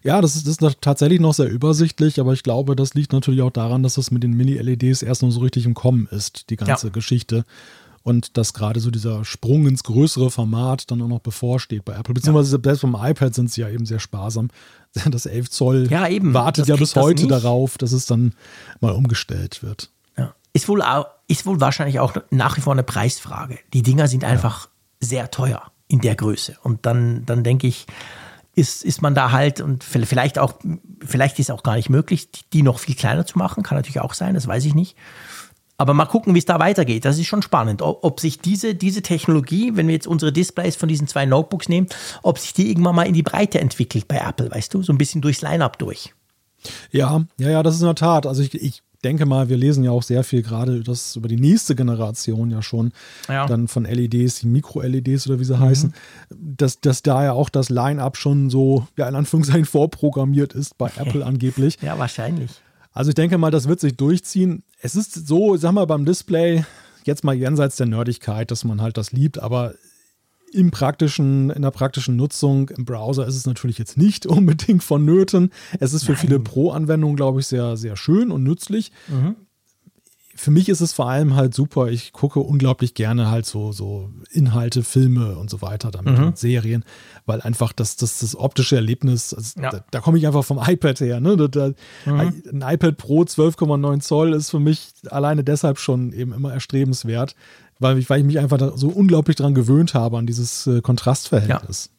Ja, das ist, das ist tatsächlich noch sehr übersichtlich, aber ich glaube, das liegt natürlich auch daran, dass das mit den Mini-LEDs erst noch so richtig im Kommen ist, die ganze ja. Geschichte. Und dass gerade so dieser Sprung ins größere Format dann auch noch bevorsteht bei Apple. Beziehungsweise ja. selbst beim iPad sind sie ja eben sehr sparsam. Das 11 Zoll ja, wartet das ja bis heute darauf, dass es dann mal umgestellt wird. Ja. Ist, wohl ist wohl wahrscheinlich auch nach wie vor eine Preisfrage. Die Dinger sind einfach sehr teuer in der Größe. Und dann, dann denke ich, ist, ist man da halt und vielleicht auch, vielleicht ist es auch gar nicht möglich, die noch viel kleiner zu machen. Kann natürlich auch sein, das weiß ich nicht. Aber mal gucken, wie es da weitergeht. Das ist schon spannend. Ob sich diese, diese Technologie, wenn wir jetzt unsere Displays von diesen zwei Notebooks nehmen, ob sich die irgendwann mal in die Breite entwickelt bei Apple, weißt du? So ein bisschen durchs Line-Up durch. Ja, ja, ja, das ist in der Tat. Also ich, ich denke mal, wir lesen ja auch sehr viel gerade das über die nächste Generation ja schon, ja. dann von LEDs, die Mikro-LEDs oder wie sie mhm. heißen, dass, dass da ja auch das Line-Up schon so, ja, in Anführungszeichen vorprogrammiert ist bei Apple angeblich. Ja, wahrscheinlich. Also ich denke mal, das wird sich durchziehen. Es ist so, sag mal, beim Display, jetzt mal jenseits der Nerdigkeit, dass man halt das liebt, aber im praktischen, in der praktischen Nutzung im Browser ist es natürlich jetzt nicht unbedingt vonnöten. Es ist für Nein. viele Pro-Anwendungen, glaube ich, sehr, sehr schön und nützlich. Mhm. Für mich ist es vor allem halt super. Ich gucke unglaublich gerne halt so, so Inhalte, Filme und so weiter damit mhm. und Serien, weil einfach das, das, das optische Erlebnis, also ja. da, da komme ich einfach vom iPad her. Ne? Da, da, mhm. Ein iPad Pro 12,9 Zoll ist für mich alleine deshalb schon eben immer erstrebenswert, weil ich, weil ich mich einfach so unglaublich daran gewöhnt habe, an dieses äh, Kontrastverhältnis. Ja.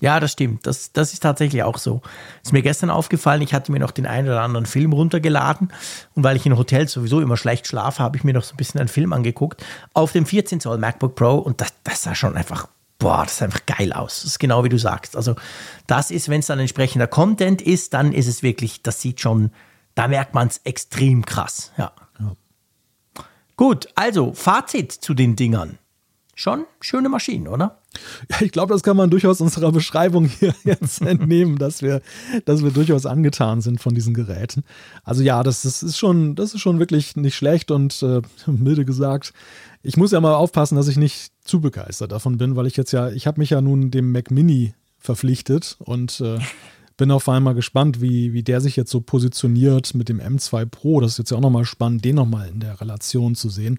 Ja, das stimmt. Das, das ist tatsächlich auch so. Ist mir gestern aufgefallen, ich hatte mir noch den einen oder anderen Film runtergeladen und weil ich in Hotels sowieso immer schlecht schlafe, habe ich mir noch so ein bisschen einen Film angeguckt auf dem 14 Zoll MacBook Pro und das, das sah schon einfach, boah, das sah einfach geil aus. Das ist genau wie du sagst. Also das ist, wenn es dann entsprechender Content ist, dann ist es wirklich, das sieht schon, da merkt man es extrem krass. Ja. Gut, also Fazit zu den Dingern. Schon schöne Maschinen, oder? Ja, ich glaube, das kann man durchaus unserer Beschreibung hier jetzt entnehmen, dass wir, dass wir durchaus angetan sind von diesen Geräten. Also ja, das, das ist schon, das ist schon wirklich nicht schlecht und äh, milde gesagt. Ich muss ja mal aufpassen, dass ich nicht zu begeistert davon bin, weil ich jetzt ja, ich habe mich ja nun dem Mac Mini verpflichtet und äh, bin auf einmal gespannt, wie, wie der sich jetzt so positioniert mit dem M2 Pro. Das ist jetzt ja auch nochmal spannend, den nochmal in der Relation zu sehen.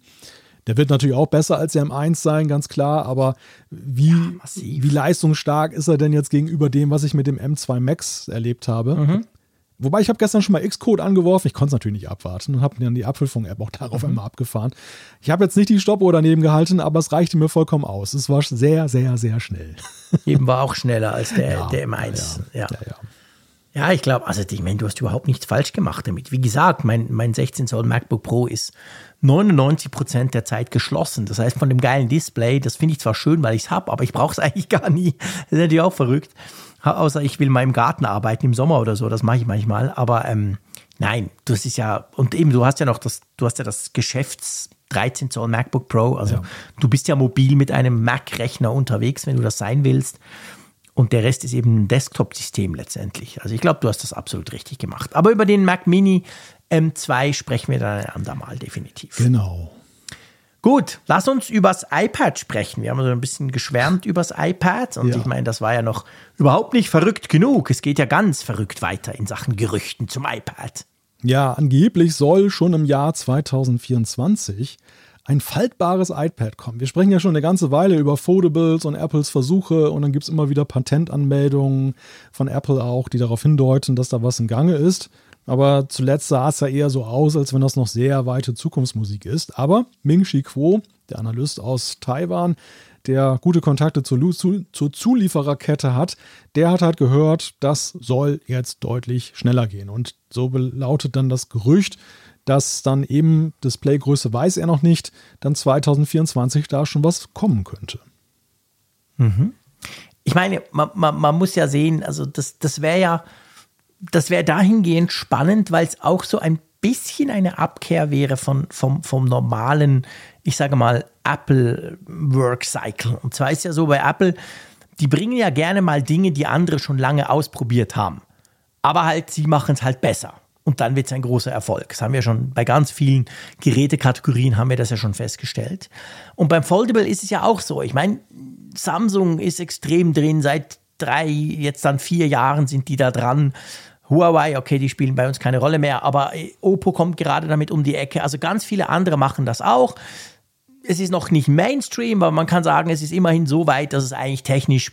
Der wird natürlich auch besser als der M1 sein, ganz klar, aber wie, ja, wie leistungsstark ist er denn jetzt gegenüber dem, was ich mit dem M2 Max erlebt habe? Mhm. Wobei ich habe gestern schon mal Xcode angeworfen, ich konnte es natürlich nicht abwarten und habe dann die Apfelfunk-App auch darauf mhm. einmal abgefahren. Ich habe jetzt nicht die Stoppuhr daneben gehalten, aber es reichte mir vollkommen aus. Es war sehr, sehr, sehr schnell. Eben war auch schneller als der, ja, der M1. Ja, ja. ja, ja. ich glaube, also ich meine, du hast überhaupt nichts falsch gemacht damit. Wie gesagt, mein, mein 16 Zoll MacBook Pro ist 99 Prozent der Zeit geschlossen. Das heißt, von dem geilen Display, das finde ich zwar schön, weil ich es habe, aber ich brauche es eigentlich gar nie. Das ist natürlich auch verrückt außer ich will mal im Garten arbeiten im Sommer oder so, das mache ich manchmal. Aber ähm, nein, das ist ja, und eben, du hast ja noch das, du hast ja das Geschäfts 13 Zoll MacBook Pro, also ja. du bist ja mobil mit einem Mac-Rechner unterwegs, wenn du das sein willst. Und der Rest ist eben ein Desktop-System letztendlich. Also ich glaube, du hast das absolut richtig gemacht. Aber über den Mac Mini M2 sprechen wir dann ein andermal definitiv. Genau. Gut, lass uns übers iPad sprechen. Wir haben so ein bisschen geschwärmt übers iPad und ja. ich meine, das war ja noch überhaupt nicht verrückt genug. Es geht ja ganz verrückt weiter in Sachen Gerüchten zum iPad. Ja, angeblich soll schon im Jahr 2024 ein faltbares iPad kommen. Wir sprechen ja schon eine ganze Weile über Foldables und Apples Versuche und dann gibt es immer wieder Patentanmeldungen von Apple auch, die darauf hindeuten, dass da was im Gange ist. Aber zuletzt sah es ja eher so aus, als wenn das noch sehr weite Zukunftsmusik ist. Aber Ming-Chi Kuo, der Analyst aus Taiwan, der gute Kontakte zur, zu, zur Zuliefererkette hat, der hat halt gehört, das soll jetzt deutlich schneller gehen. Und so lautet dann das Gerücht, dass dann eben Displaygröße weiß er noch nicht, dann 2024 da schon was kommen könnte. Mhm. Ich meine, man, man, man, muss ja sehen, also das, das wäre ja das wäre dahingehend spannend, weil es auch so ein bisschen eine Abkehr wäre von, vom, vom normalen, ich sage mal, Apple Work Cycle. Und zwar ist ja so bei Apple, die bringen ja gerne mal Dinge, die andere schon lange ausprobiert haben. Aber halt, sie machen es halt besser. Und dann wird es ein großer Erfolg. Das haben wir schon bei ganz vielen Gerätekategorien haben wir das ja schon festgestellt. Und beim Foldable ist es ja auch so. Ich meine, Samsung ist extrem drin. Seit drei, jetzt dann vier Jahren sind die da dran. Huawei, okay, die spielen bei uns keine Rolle mehr, aber Oppo kommt gerade damit um die Ecke. Also ganz viele andere machen das auch. Es ist noch nicht Mainstream, aber man kann sagen, es ist immerhin so weit, dass es eigentlich technisch,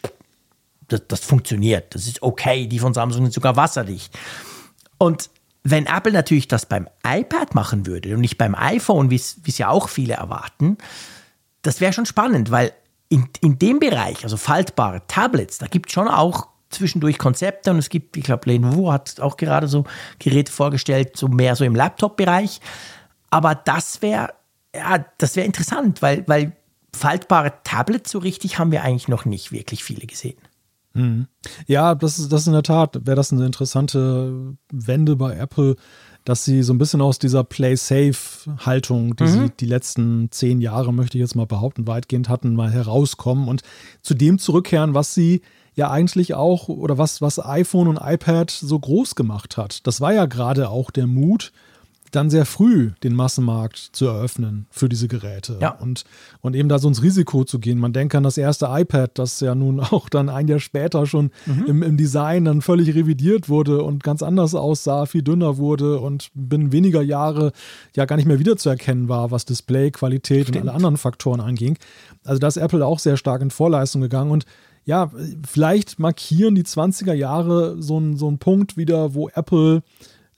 das, das funktioniert. Das ist okay. Die von Samsung sind sogar wasserdicht. Und wenn Apple natürlich das beim iPad machen würde und nicht beim iPhone, wie es ja auch viele erwarten, das wäre schon spannend, weil in, in dem Bereich, also faltbare Tablets, da gibt es schon auch zwischendurch Konzepte und es gibt, ich glaube, Lenovo hat auch gerade so Geräte vorgestellt, so mehr so im Laptop-Bereich. Aber das wäre, ja, das wäre interessant, weil, weil faltbare Tablets so richtig haben wir eigentlich noch nicht wirklich viele gesehen. Mhm. Ja, das ist, das ist in der Tat, wäre das eine interessante Wende bei Apple, dass sie so ein bisschen aus dieser Play-Safe-Haltung, die mhm. sie die letzten zehn Jahre, möchte ich jetzt mal behaupten, weitgehend hatten, mal herauskommen und zu dem zurückkehren, was sie ja eigentlich auch oder was, was iPhone und iPad so groß gemacht hat. Das war ja gerade auch der Mut, dann sehr früh den Massenmarkt zu eröffnen für diese Geräte ja. und, und eben da so ins Risiko zu gehen. Man denkt an das erste iPad, das ja nun auch dann ein Jahr später schon mhm. im, im Design dann völlig revidiert wurde und ganz anders aussah, viel dünner wurde und binnen weniger Jahre ja gar nicht mehr wiederzuerkennen war, was Display, Qualität Stimmt. und alle anderen Faktoren anging. Also da ist Apple auch sehr stark in Vorleistung gegangen und ja, vielleicht markieren die 20er Jahre so einen so Punkt wieder, wo Apple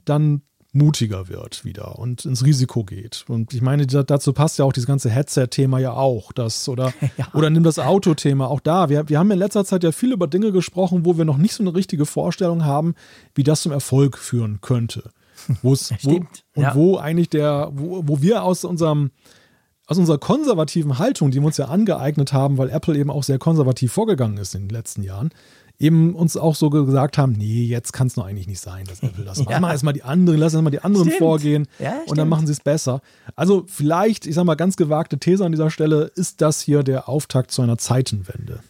dann mutiger wird wieder und ins Risiko geht. Und ich meine, dazu passt ja auch dieses ganze Headset-Thema ja auch. Das, oder, ja. oder nimm das Auto-Thema auch da. Wir, wir haben in letzter Zeit ja viel über Dinge gesprochen, wo wir noch nicht so eine richtige Vorstellung haben, wie das zum Erfolg führen könnte. Wo es, wo, und ja. wo eigentlich der, wo, wo wir aus unserem aus unserer konservativen Haltung, die wir uns ja angeeignet haben, weil Apple eben auch sehr konservativ vorgegangen ist in den letzten Jahren, eben uns auch so gesagt haben, nee, jetzt kann es noch eigentlich nicht sein, dass Apple das macht. Ja. Mach erstmal die anderen, lass erstmal die anderen stimmt. vorgehen ja, und dann machen sie es besser. Also vielleicht, ich sag mal, ganz gewagte These an dieser Stelle, ist das hier der Auftakt zu einer Zeitenwende.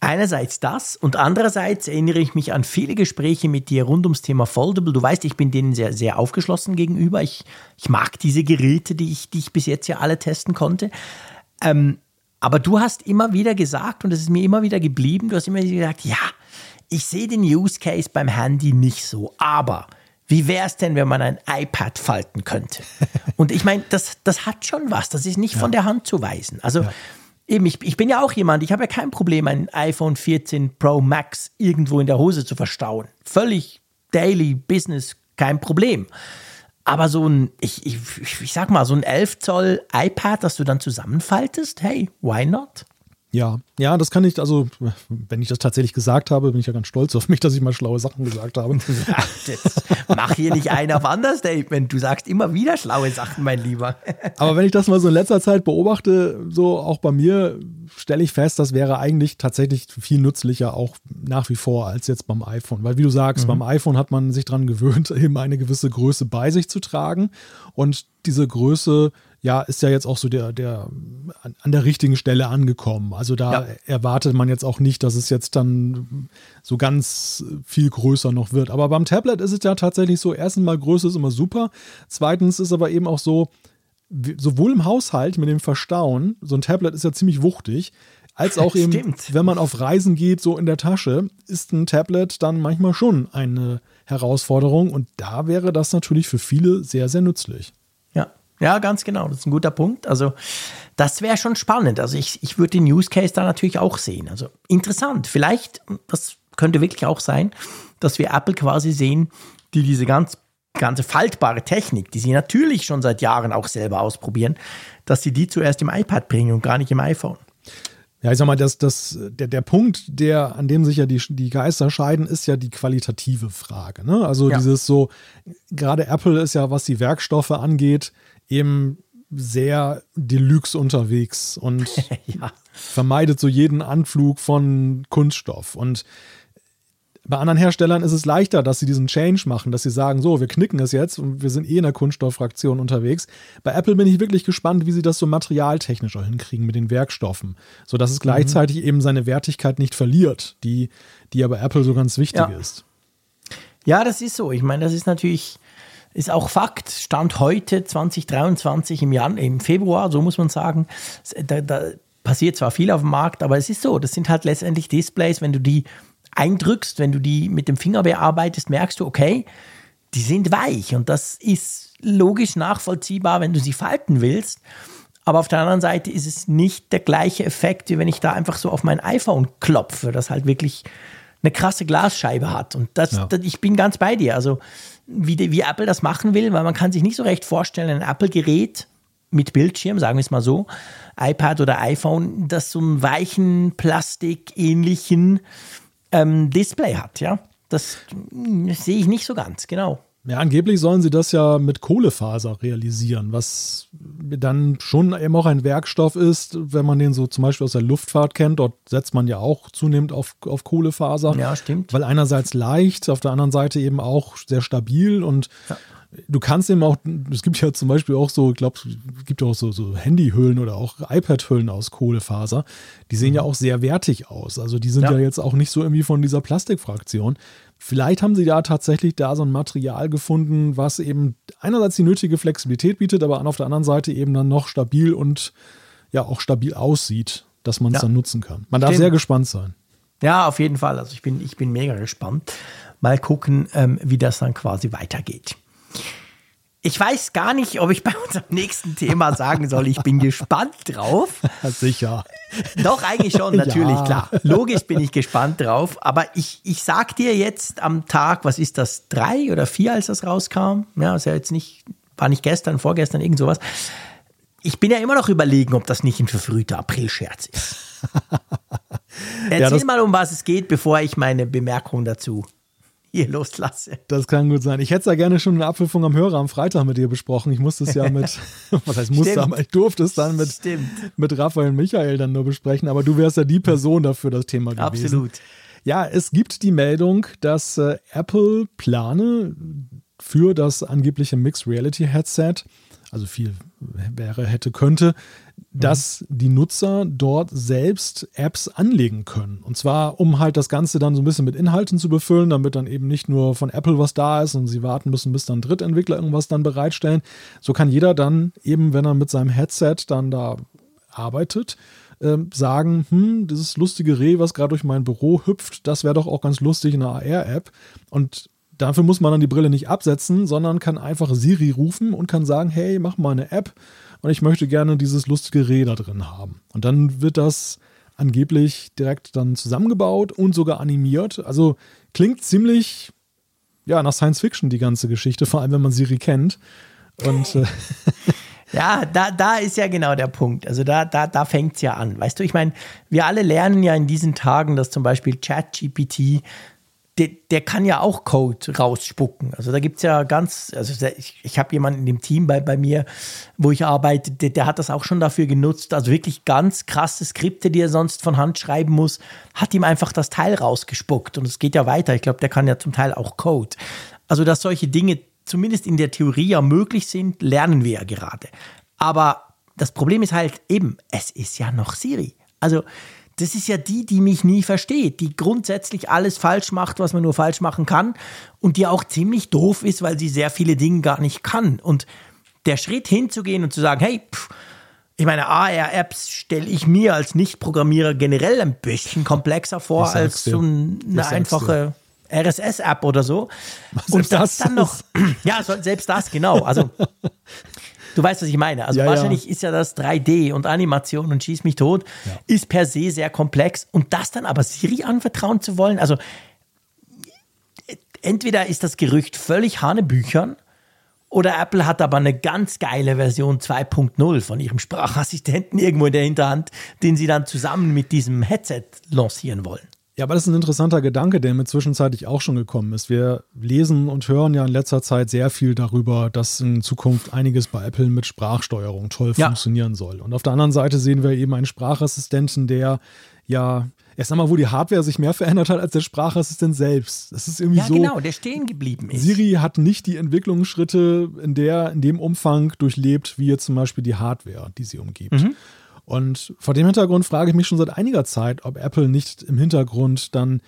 Einerseits das und andererseits erinnere ich mich an viele Gespräche mit dir rund ums Thema Foldable. Du weißt, ich bin denen sehr, sehr aufgeschlossen gegenüber. Ich, ich mag diese Geräte, die ich, die ich bis jetzt ja alle testen konnte. Ähm, aber du hast immer wieder gesagt, und das ist mir immer wieder geblieben, du hast immer wieder gesagt, ja, ich sehe den Use Case beim Handy nicht so, aber wie wäre es denn, wenn man ein iPad falten könnte? Und ich meine, das, das hat schon was, das ist nicht ja. von der Hand zu weisen. Also ja. eben, ich, ich bin ja auch jemand, ich habe ja kein Problem, ein iPhone 14 Pro Max irgendwo in der Hose zu verstauen. Völlig Daily Business, kein Problem. Aber so ein, ich, ich, ich sag mal, so ein 11 Zoll iPad, das du dann zusammenfaltest, hey, why not? Ja, ja, das kann ich, also, wenn ich das tatsächlich gesagt habe, bin ich ja ganz stolz auf mich, dass ich mal schlaue Sachen gesagt habe. mach hier nicht ein auf Understatement. Du sagst immer wieder schlaue Sachen, mein Lieber. Aber wenn ich das mal so in letzter Zeit beobachte, so auch bei mir, stelle ich fest, das wäre eigentlich tatsächlich viel nützlicher auch nach wie vor als jetzt beim iPhone. Weil wie du sagst, mhm. beim iPhone hat man sich daran gewöhnt, eben eine gewisse Größe bei sich zu tragen. Und diese Größe ja, ist ja jetzt auch so der, der an der richtigen Stelle angekommen. Also da ja. erwartet man jetzt auch nicht, dass es jetzt dann so ganz viel größer noch wird. Aber beim Tablet ist es ja tatsächlich so, erstens mal Größe ist immer super. Zweitens ist aber eben auch so, sowohl im Haushalt mit dem Verstauen, so ein Tablet ist ja ziemlich wuchtig, als auch eben, Stimmt. wenn man auf Reisen geht, so in der Tasche, ist ein Tablet dann manchmal schon eine Herausforderung. Und da wäre das natürlich für viele sehr, sehr nützlich. Ja, ganz genau. Das ist ein guter Punkt. Also, das wäre schon spannend. Also, ich, ich würde den Use Case da natürlich auch sehen. Also, interessant. Vielleicht, das könnte wirklich auch sein, dass wir Apple quasi sehen, die diese ganz, ganze faltbare Technik, die sie natürlich schon seit Jahren auch selber ausprobieren, dass sie die zuerst im iPad bringen und gar nicht im iPhone. Ja, ich sag mal, das, das, der, der Punkt, der, an dem sich ja die, die Geister scheiden, ist ja die qualitative Frage. Ne? Also ja. dieses so, gerade Apple ist ja, was die Werkstoffe angeht, eben sehr deluxe unterwegs und ja. vermeidet so jeden Anflug von Kunststoff. Und bei anderen Herstellern ist es leichter, dass sie diesen Change machen, dass sie sagen, so, wir knicken es jetzt und wir sind eh in der Kunststofffraktion unterwegs. Bei Apple bin ich wirklich gespannt, wie sie das so materialtechnischer hinkriegen mit den Werkstoffen, sodass es mhm. gleichzeitig eben seine Wertigkeit nicht verliert, die, die aber Apple so ganz wichtig ja. ist. Ja, das ist so. Ich meine, das ist natürlich ist auch Fakt, Stand heute 2023 im, Jan im Februar, so muss man sagen, da, da passiert zwar viel auf dem Markt, aber es ist so, das sind halt letztendlich Displays, wenn du die eindrückst, wenn du die mit dem Finger bearbeitest, merkst du, okay, die sind weich und das ist logisch nachvollziehbar, wenn du sie falten willst. Aber auf der anderen Seite ist es nicht der gleiche Effekt, wie wenn ich da einfach so auf mein iPhone klopfe, das halt wirklich eine krasse Glasscheibe hat. Und das, ja. das ich bin ganz bei dir. Also wie, die, wie Apple das machen will, weil man kann sich nicht so recht vorstellen, ein Apple-Gerät mit Bildschirm, sagen wir es mal so, iPad oder iPhone, das so einen weichen, plastikähnlichen ähm, Display hat, ja. Das, das sehe ich nicht so ganz, genau. Ja, angeblich sollen sie das ja mit Kohlefaser realisieren, was dann schon eben auch ein Werkstoff ist, wenn man den so zum Beispiel aus der Luftfahrt kennt. Dort setzt man ja auch zunehmend auf, auf Kohlefaser. Ja, stimmt. Weil einerseits leicht, auf der anderen Seite eben auch sehr stabil und ja. Du kannst eben auch, es gibt ja zum Beispiel auch so, ich glaube, es gibt auch so, so Handyhüllen oder auch iPad-Hüllen aus Kohlefaser. Die sehen mhm. ja auch sehr wertig aus. Also die sind ja. ja jetzt auch nicht so irgendwie von dieser Plastikfraktion. Vielleicht haben sie da tatsächlich da so ein Material gefunden, was eben einerseits die nötige Flexibilität bietet, aber auf der anderen Seite eben dann noch stabil und ja auch stabil aussieht, dass man es ja. dann nutzen kann. Man darf Stimmt. sehr gespannt sein. Ja, auf jeden Fall. Also ich bin, ich bin mega gespannt. Mal gucken, ähm, wie das dann quasi weitergeht. Ich weiß gar nicht, ob ich bei unserem nächsten Thema sagen soll, ich bin gespannt drauf. Sicher. Doch, eigentlich schon, natürlich, ja. klar. Logisch bin ich gespannt drauf. Aber ich, ich sag dir jetzt am Tag, was ist das, drei oder vier, als das rauskam? Ja, ist ja jetzt nicht, war nicht gestern, vorgestern, irgend sowas. Ich bin ja immer noch überlegen, ob das nicht ein verfrühter Aprilscherz ist. Erzähl ja, mal, um was es geht, bevor ich meine Bemerkung dazu hier loslasse. Das kann gut sein. Ich hätte es ja gerne schon eine Abwürfung am Hörer am Freitag mit dir besprochen. Ich musste es ja mit, was heißt musste, Stimmt. aber ich durfte es dann mit, mit Raphael und Michael dann nur besprechen. Aber du wärst ja die Person dafür, das Thema gewesen. Absolut. Ja, es gibt die Meldung, dass äh, Apple plane für das angebliche Mixed Reality Headset, also viel wäre, hätte, könnte, dass die Nutzer dort selbst Apps anlegen können. Und zwar, um halt das Ganze dann so ein bisschen mit Inhalten zu befüllen, damit dann eben nicht nur von Apple was da ist und sie warten müssen, bis dann Drittentwickler irgendwas dann bereitstellen. So kann jeder dann eben, wenn er mit seinem Headset dann da arbeitet, äh, sagen, hm, dieses lustige Reh, was gerade durch mein Büro hüpft, das wäre doch auch ganz lustig in einer AR-App. Und dafür muss man dann die Brille nicht absetzen, sondern kann einfach Siri rufen und kann sagen, hey, mach mal eine App und ich möchte gerne dieses lustige Reh da drin haben. Und dann wird das angeblich direkt dann zusammengebaut und sogar animiert. Also klingt ziemlich ja, nach Science Fiction die ganze Geschichte, vor allem wenn man Siri kennt. Und äh Ja, da, da ist ja genau der Punkt. Also da, da, da fängt es ja an. Weißt du, ich meine, wir alle lernen ja in diesen Tagen, dass zum Beispiel ChatGPT der, der kann ja auch Code rausspucken. Also da gibt es ja ganz, also ich, ich habe jemanden in dem Team bei, bei mir, wo ich arbeite, der, der, hat das auch schon dafür genutzt. Also wirklich ganz krasse Skripte, die er sonst von Hand schreiben muss, hat ihm einfach das Teil rausgespuckt. Und es geht ja weiter. Ich glaube, der kann ja zum Teil auch Code. Also dass solche Dinge zumindest in der Theorie ja möglich sind, lernen wir ja gerade. Aber das Problem ist halt eben, es ist ja noch Siri. Also das ist ja die, die mich nie versteht, die grundsätzlich alles falsch macht, was man nur falsch machen kann und die auch ziemlich doof ist, weil sie sehr viele Dinge gar nicht kann. Und der Schritt hinzugehen und zu sagen, hey, pff, ich meine, AR-Apps stelle ich mir als Nicht-Programmierer generell ein bisschen komplexer vor als so eine einfache RSS-App oder so. und das, das dann noch, ja, selbst das, genau. Also Du weißt, was ich meine. Also ja, wahrscheinlich ja. ist ja das 3D und Animation und schieß mich tot, ja. ist per se sehr komplex. Und das dann aber Siri anvertrauen zu wollen, also entweder ist das Gerücht völlig Hanebüchern oder Apple hat aber eine ganz geile Version 2.0 von ihrem Sprachassistenten irgendwo in der Hinterhand, den sie dann zusammen mit diesem Headset lancieren wollen. Ja, aber das ist ein interessanter Gedanke, der mir zwischenzeitlich auch schon gekommen ist. Wir lesen und hören ja in letzter Zeit sehr viel darüber, dass in Zukunft einiges bei Apple mit Sprachsteuerung toll ja. funktionieren soll. Und auf der anderen Seite sehen wir eben einen Sprachassistenten, der ja erst einmal, wo die Hardware sich mehr verändert hat als der Sprachassistent selbst. Das ist irgendwie ja, so. Ja, genau, der stehen geblieben ist. Siri hat nicht die Entwicklungsschritte in der, in dem Umfang durchlebt, wie jetzt zum Beispiel die Hardware, die sie umgibt. Mhm. Und vor dem Hintergrund frage ich mich schon seit einiger Zeit, ob Apple nicht im Hintergrund dann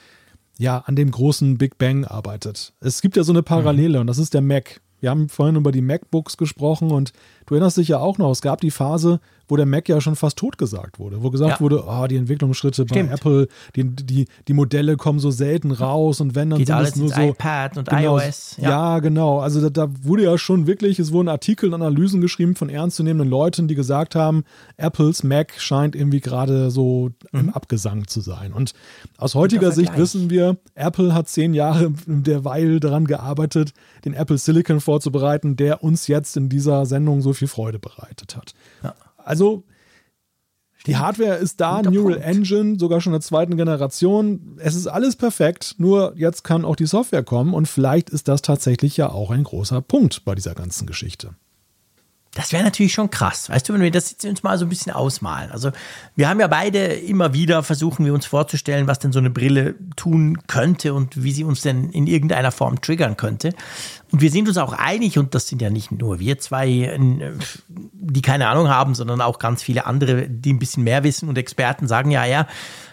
ja an dem großen Big Bang arbeitet. Es gibt ja so eine Parallele mhm. und das ist der Mac. Wir haben vorhin über die MacBooks gesprochen und du erinnerst dich ja auch noch, es gab die Phase, wo der Mac ja schon fast totgesagt wurde, wo gesagt ja. wurde, oh, die Entwicklungsschritte Stimmt. bei Apple, die, die, die Modelle kommen so selten raus und wenn dann Geht sind alles es nur so iPad und genau, iOS. Ja. ja, genau. Also da, da, wurde ja schon wirklich, es wurden Artikel und Analysen geschrieben von ernstzunehmenden Leuten, die gesagt haben, Apples Mac scheint irgendwie gerade so mhm. im Abgesang zu sein. Und aus heutiger Sicht wissen wir, Apple hat zehn Jahre derweil daran gearbeitet, den Apple Silicon vorzubereiten, der uns jetzt in dieser Sendung so viel Freude bereitet hat. Ja. Also Die Hardware ist da, Guter Neural Punkt. Engine, sogar schon der zweiten Generation. Es ist alles perfekt, nur jetzt kann auch die Software kommen und vielleicht ist das tatsächlich ja auch ein großer Punkt bei dieser ganzen Geschichte. Das wäre natürlich schon krass, weißt du, wenn wir das jetzt uns mal so ein bisschen ausmalen. Also wir haben ja beide immer wieder versuchen wir uns vorzustellen, was denn so eine Brille tun könnte und wie sie uns denn in irgendeiner Form triggern könnte. Und wir sind uns auch einig, und das sind ja nicht nur wir zwei, die keine Ahnung haben, sondern auch ganz viele andere, die ein bisschen mehr wissen und Experten sagen ja, ja,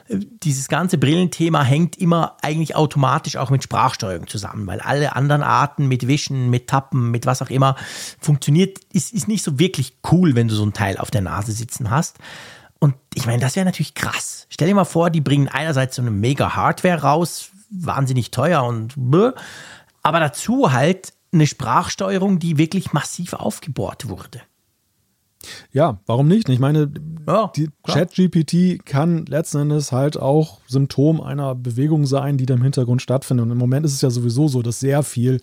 dieses ganze Brillenthema hängt immer eigentlich automatisch auch mit Sprachsteuerung zusammen, weil alle anderen Arten mit Wischen, mit Tappen, mit was auch immer funktioniert, ist, ist nicht so wirklich cool, wenn du so ein Teil auf der Nase sitzen hast. Und ich meine, das wäre natürlich krass. Stell dir mal vor, die bringen einerseits so eine mega Hardware raus, wahnsinnig teuer und bläh, aber dazu halt eine Sprachsteuerung, die wirklich massiv aufgebohrt wurde. Ja, warum nicht? Ich meine, ja, die ChatGPT kann letzten Endes halt auch Symptom einer Bewegung sein, die da im Hintergrund stattfindet. Und im Moment ist es ja sowieso so, dass sehr viel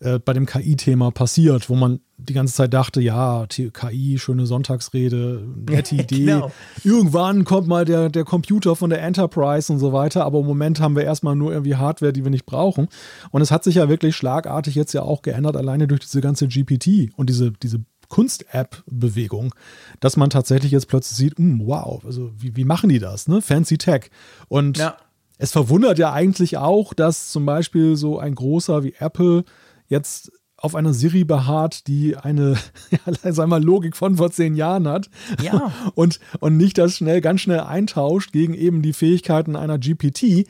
äh, bei dem KI-Thema passiert, wo man die ganze Zeit dachte, ja, KI, schöne Sonntagsrede, nette Idee. genau. Irgendwann kommt mal der, der Computer von der Enterprise und so weiter, aber im Moment haben wir erstmal nur irgendwie Hardware, die wir nicht brauchen. Und es hat sich ja wirklich schlagartig jetzt ja auch geändert, alleine durch diese ganze GPT und diese, diese Kunst-App-Bewegung, dass man tatsächlich jetzt plötzlich sieht, mh, hm, wow, also wie, wie machen die das, ne? Fancy Tech. Und ja. es verwundert ja eigentlich auch, dass zum Beispiel so ein großer wie Apple jetzt auf einer Siri beharrt, die eine, ja, sagen wir Logik von vor zehn Jahren hat. Ja. Und, und nicht das schnell, ganz schnell eintauscht gegen eben die Fähigkeiten einer GPT,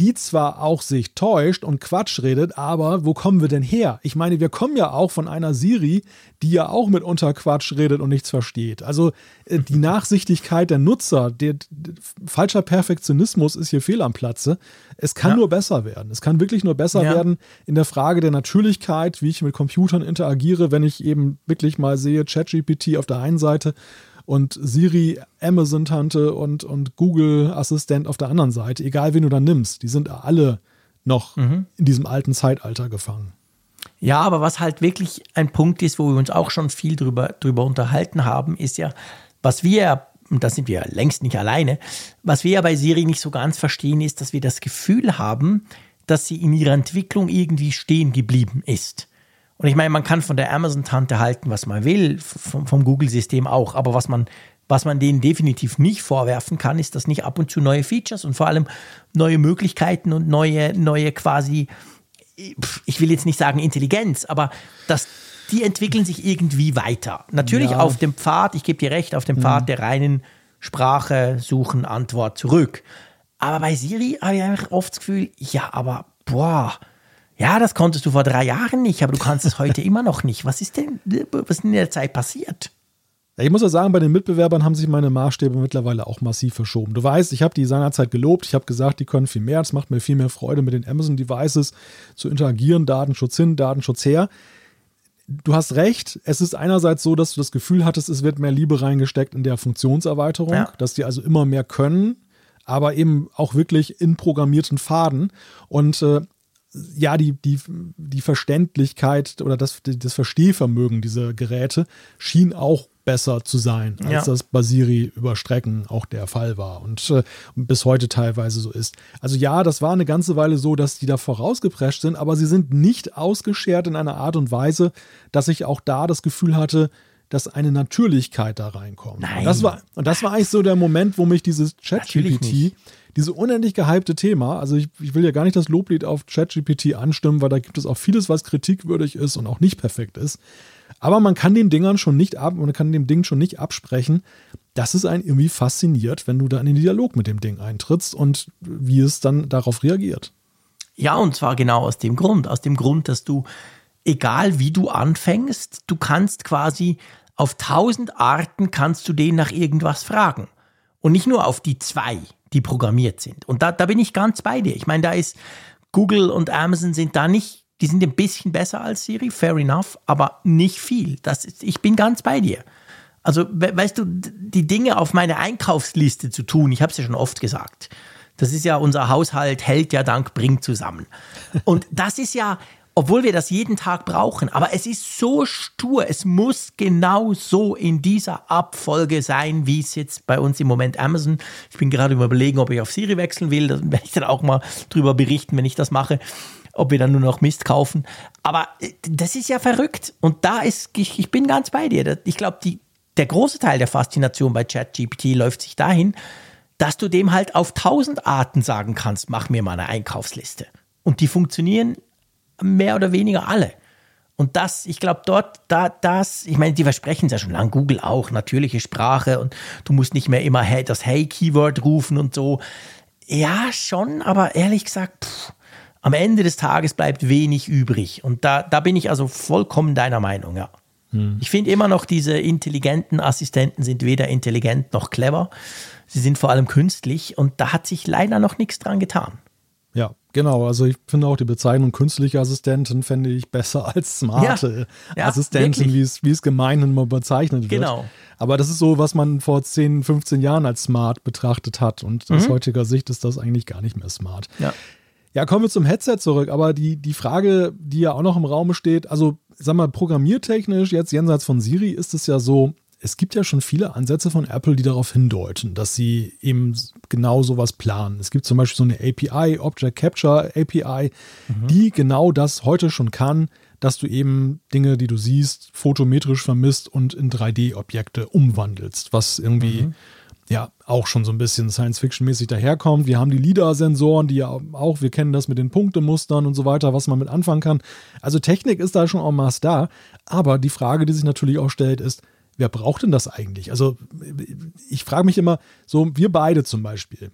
die zwar auch sich täuscht und Quatsch redet, aber wo kommen wir denn her? Ich meine, wir kommen ja auch von einer Siri, die ja auch mitunter Quatsch redet und nichts versteht. Also äh, die Nachsichtigkeit der Nutzer, der, der, falscher Perfektionismus ist hier fehl am Platze. Es kann ja. nur besser werden. Es kann wirklich nur besser ja. werden in der Frage der Natürlichkeit, wie ich mit Computern interagiere, wenn ich eben wirklich mal sehe, ChatGPT auf der einen Seite und Siri, Amazon-Tante und, und Google-Assistent auf der anderen Seite, egal wen du dann nimmst, die sind alle noch mhm. in diesem alten Zeitalter gefangen. Ja, aber was halt wirklich ein Punkt ist, wo wir uns auch schon viel drüber, drüber unterhalten haben, ist ja, was wir, und da sind wir längst nicht alleine, was wir ja bei Siri nicht so ganz verstehen, ist, dass wir das Gefühl haben, dass sie in ihrer Entwicklung irgendwie stehen geblieben ist. Und ich meine, man kann von der Amazon-Tante halten, was man will, vom, vom Google-System auch, aber was man, was man denen definitiv nicht vorwerfen kann, ist, dass nicht ab und zu neue Features und vor allem neue Möglichkeiten und neue, neue quasi, ich will jetzt nicht sagen Intelligenz, aber dass die entwickeln sich irgendwie weiter. Natürlich ja. auf dem Pfad, ich gebe dir recht, auf dem Pfad mhm. der reinen Sprache, Suchen, Antwort zurück. Aber bei Siri habe ich einfach oft das Gefühl, ja, aber boah, ja, das konntest du vor drei Jahren nicht, aber du kannst es heute immer noch nicht. Was ist denn, was ist in der Zeit passiert? Ich muss ja sagen, bei den Mitbewerbern haben sich meine Maßstäbe mittlerweile auch massiv verschoben. Du weißt, ich habe die seinerzeit gelobt. Ich habe gesagt, die können viel mehr. Es macht mir viel mehr Freude, mit den Amazon-Devices zu interagieren. Datenschutz hin, Datenschutz her. Du hast recht. Es ist einerseits so, dass du das Gefühl hattest, es wird mehr Liebe reingesteckt in der Funktionserweiterung, ja. dass die also immer mehr können aber eben auch wirklich in programmierten Faden. Und äh, ja, die, die, die Verständlichkeit oder das, das Verstehvermögen dieser Geräte schien auch besser zu sein, als ja. das bei Siri über Strecken auch der Fall war und äh, bis heute teilweise so ist. Also ja, das war eine ganze Weile so, dass die da vorausgeprescht sind, aber sie sind nicht ausgeschert in einer Art und Weise, dass ich auch da das Gefühl hatte, dass eine Natürlichkeit da reinkommt. Nein. Und das war, und das war eigentlich so der Moment, wo mich dieses Chat-GPT diese unendlich gehypte Thema, also ich, ich will ja gar nicht das Loblied auf ChatGPT anstimmen, weil da gibt es auch vieles, was kritikwürdig ist und auch nicht perfekt ist. Aber man kann den Dingern schon nicht ab, man kann dem Ding schon nicht absprechen, dass es einen irgendwie fasziniert, wenn du da in den Dialog mit dem Ding eintrittst und wie es dann darauf reagiert. Ja, und zwar genau aus dem Grund, aus dem Grund, dass du, egal wie du anfängst, du kannst quasi auf tausend Arten kannst du den nach irgendwas fragen. Und nicht nur auf die zwei, die programmiert sind. Und da, da bin ich ganz bei dir. Ich meine, da ist Google und Amazon sind da nicht, die sind ein bisschen besser als Siri, fair enough, aber nicht viel. Das ist, ich bin ganz bei dir. Also, weißt du, die Dinge auf meine Einkaufsliste zu tun, ich habe es ja schon oft gesagt. Das ist ja unser Haushalt hält ja dank bringt zusammen. Und das ist ja obwohl wir das jeden Tag brauchen. Aber es ist so stur. Es muss genau so in dieser Abfolge sein, wie es jetzt bei uns im Moment Amazon. Ich bin gerade überlegen, ob ich auf Siri wechseln will. Da werde ich dann auch mal drüber berichten, wenn ich das mache ob wir dann nur noch Mist kaufen. Aber äh, das ist ja verrückt. Und da ist, ich, ich bin ganz bei dir. Ich glaube, der große Teil der Faszination bei ChatGPT läuft sich dahin, dass du dem halt auf tausend Arten sagen kannst, mach mir mal eine Einkaufsliste. Und die funktionieren mehr oder weniger alle. Und das, ich glaube, dort, da, das, ich meine, die versprechen es ja schon lange, Google auch, natürliche Sprache und du musst nicht mehr immer hey, das Hey-Keyword rufen und so. Ja, schon, aber ehrlich gesagt, pff, am Ende des Tages bleibt wenig übrig. Und da, da bin ich also vollkommen deiner Meinung, ja. Hm. Ich finde immer noch, diese intelligenten Assistenten sind weder intelligent noch clever. Sie sind vor allem künstlich und da hat sich leider noch nichts dran getan. Ja, genau. Also ich finde auch die Bezeichnung künstliche Assistentin fände ich besser als smarte ja, ja, Assistentin, wie es, wie es gemeinhin mal bezeichnet wird. Genau. Aber das ist so, was man vor 10, 15 Jahren als smart betrachtet hat. Und aus mhm. heutiger Sicht ist das eigentlich gar nicht mehr smart. Ja. Ja, kommen wir zum Headset zurück. Aber die, die Frage, die ja auch noch im Raum steht, also sag mal, programmiertechnisch, jetzt jenseits von Siri, ist es ja so, es gibt ja schon viele Ansätze von Apple, die darauf hindeuten, dass sie eben genau sowas planen. Es gibt zum Beispiel so eine API, Object Capture API, mhm. die genau das heute schon kann, dass du eben Dinge, die du siehst, fotometrisch vermisst und in 3D-Objekte umwandelst, was irgendwie mhm ja auch schon so ein bisschen Science-Fiction-mäßig daherkommt. Wir haben die LIDAR-Sensoren, die ja auch, wir kennen das mit den Punktemustern und so weiter, was man mit anfangen kann. Also Technik ist da schon en masse da. Aber die Frage, die sich natürlich auch stellt, ist, wer braucht denn das eigentlich? Also ich frage mich immer, so wir beide zum Beispiel.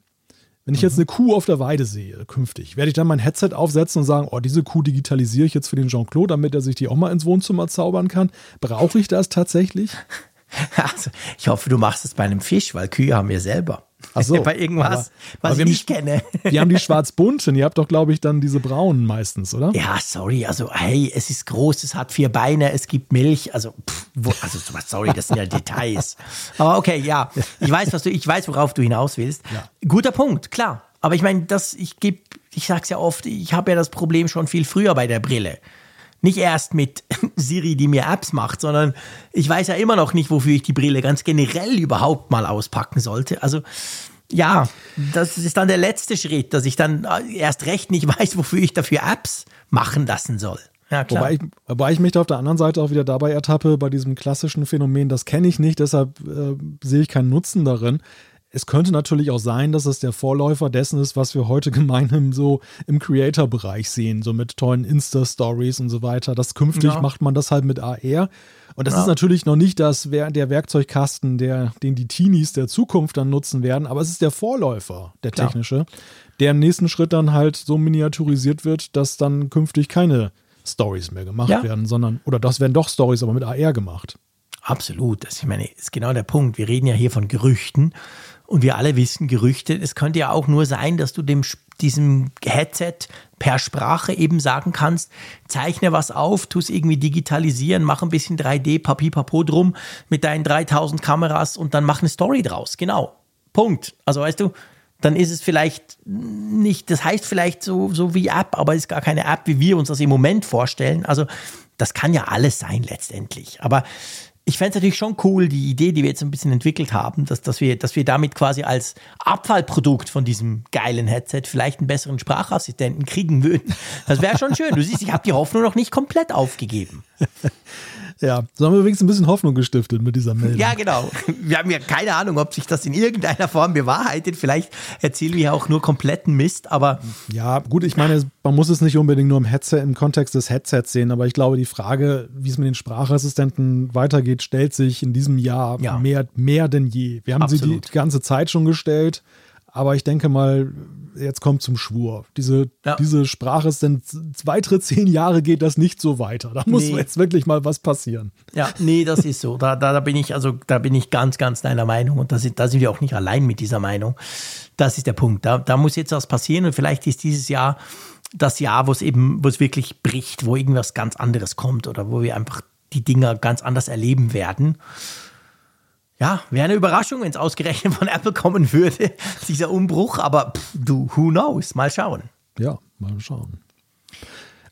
Wenn ich jetzt mhm. eine Kuh auf der Weide sehe, künftig, werde ich dann mein Headset aufsetzen und sagen, oh, diese Kuh digitalisiere ich jetzt für den Jean-Claude, damit er sich die auch mal ins Wohnzimmer zaubern kann. Brauche ich das tatsächlich? Also, ich hoffe, du machst es bei einem Fisch, weil Kühe haben wir selber. Ach so, bei irgendwas, aber, was aber ich die, kenne. Wir haben die schwarz-bunten, ihr habt doch, glaube ich, dann diese braunen meistens, oder? Ja, sorry, also hey, es ist groß, es hat vier Beine, es gibt Milch, also, pff, wo, also sorry, das sind ja Details. Aber okay, ja, ich weiß, was du, ich weiß, worauf du hinaus willst. Ja. Guter Punkt, klar. Aber ich meine, das, ich gebe, ich sag's ja oft, ich habe ja das Problem schon viel früher bei der Brille. Nicht erst mit Siri, die mir Apps macht, sondern ich weiß ja immer noch nicht, wofür ich die Brille ganz generell überhaupt mal auspacken sollte. Also ja, das ist dann der letzte Schritt, dass ich dann erst recht nicht weiß, wofür ich dafür Apps machen lassen soll. Ja, klar. Wobei ich, wobei ich mich da auf der anderen Seite auch wieder dabei ertappe, bei diesem klassischen Phänomen, das kenne ich nicht, deshalb äh, sehe ich keinen Nutzen darin. Es könnte natürlich auch sein, dass es der Vorläufer dessen ist, was wir heute gemeinhin so im Creator-Bereich sehen, so mit tollen Insta-Stories und so weiter. Das künftig ja. macht man das halt mit AR. Und das ja. ist natürlich noch nicht das, der Werkzeugkasten, der, den die Teenies der Zukunft dann nutzen werden, aber es ist der Vorläufer, der technische, Klar. der im nächsten Schritt dann halt so miniaturisiert wird, dass dann künftig keine Stories mehr gemacht ja. werden, sondern, oder das werden doch Stories, aber mit AR gemacht. Absolut. Das, ich meine, ist genau der Punkt. Wir reden ja hier von Gerüchten. Und wir alle wissen Gerüchte. Es könnte ja auch nur sein, dass du dem, diesem Headset per Sprache eben sagen kannst, zeichne was auf, tu es irgendwie digitalisieren, mach ein bisschen 3D, Papipapo drum mit deinen 3000 Kameras und dann mach eine Story draus. Genau. Punkt. Also weißt du, dann ist es vielleicht nicht, das heißt vielleicht so, so wie App, aber es ist gar keine App, wie wir uns das im Moment vorstellen. Also das kann ja alles sein letztendlich. Aber ich fände es natürlich schon cool, die Idee, die wir jetzt ein bisschen entwickelt haben, dass, dass, wir, dass wir damit quasi als Abfallprodukt von diesem geilen Headset vielleicht einen besseren Sprachassistenten kriegen würden. Das wäre schon schön. Du siehst, ich habe die Hoffnung noch nicht komplett aufgegeben. Ja, so haben wir wenigstens ein bisschen Hoffnung gestiftet mit dieser Meldung. Ja, genau. Wir haben ja keine Ahnung, ob sich das in irgendeiner Form bewahrheitet. Vielleicht erzählen wir auch nur kompletten Mist, aber. Ja, gut, ich meine, man muss es nicht unbedingt nur im Headset, im Kontext des Headsets sehen, aber ich glaube, die Frage, wie es mit den Sprachassistenten weitergeht, stellt sich in diesem Jahr ja. mehr, mehr denn je. Wir haben Absolut. sie die ganze Zeit schon gestellt. Aber ich denke mal, jetzt kommt zum Schwur. Diese, ja. diese Sprache ist denn weitere zehn Jahre geht das nicht so weiter. Da muss nee. jetzt wirklich mal was passieren. Ja, nee, das ist so. Da, da, da bin ich, also da bin ich ganz, ganz deiner Meinung. Und da sind, da sind wir auch nicht allein mit dieser Meinung. Das ist der Punkt. Da, da muss jetzt was passieren und vielleicht ist dieses Jahr das Jahr, wo es eben, wo es wirklich bricht, wo irgendwas ganz anderes kommt oder wo wir einfach die Dinger ganz anders erleben werden. Ja, wäre eine Überraschung, wenn es ausgerechnet von Apple kommen würde, dieser Umbruch. Aber pff, du, who knows? Mal schauen. Ja, mal schauen.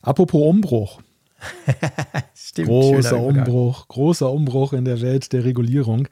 Apropos Umbruch. Stimmt, großer Umbruch, großer Umbruch in der Welt der Regulierung.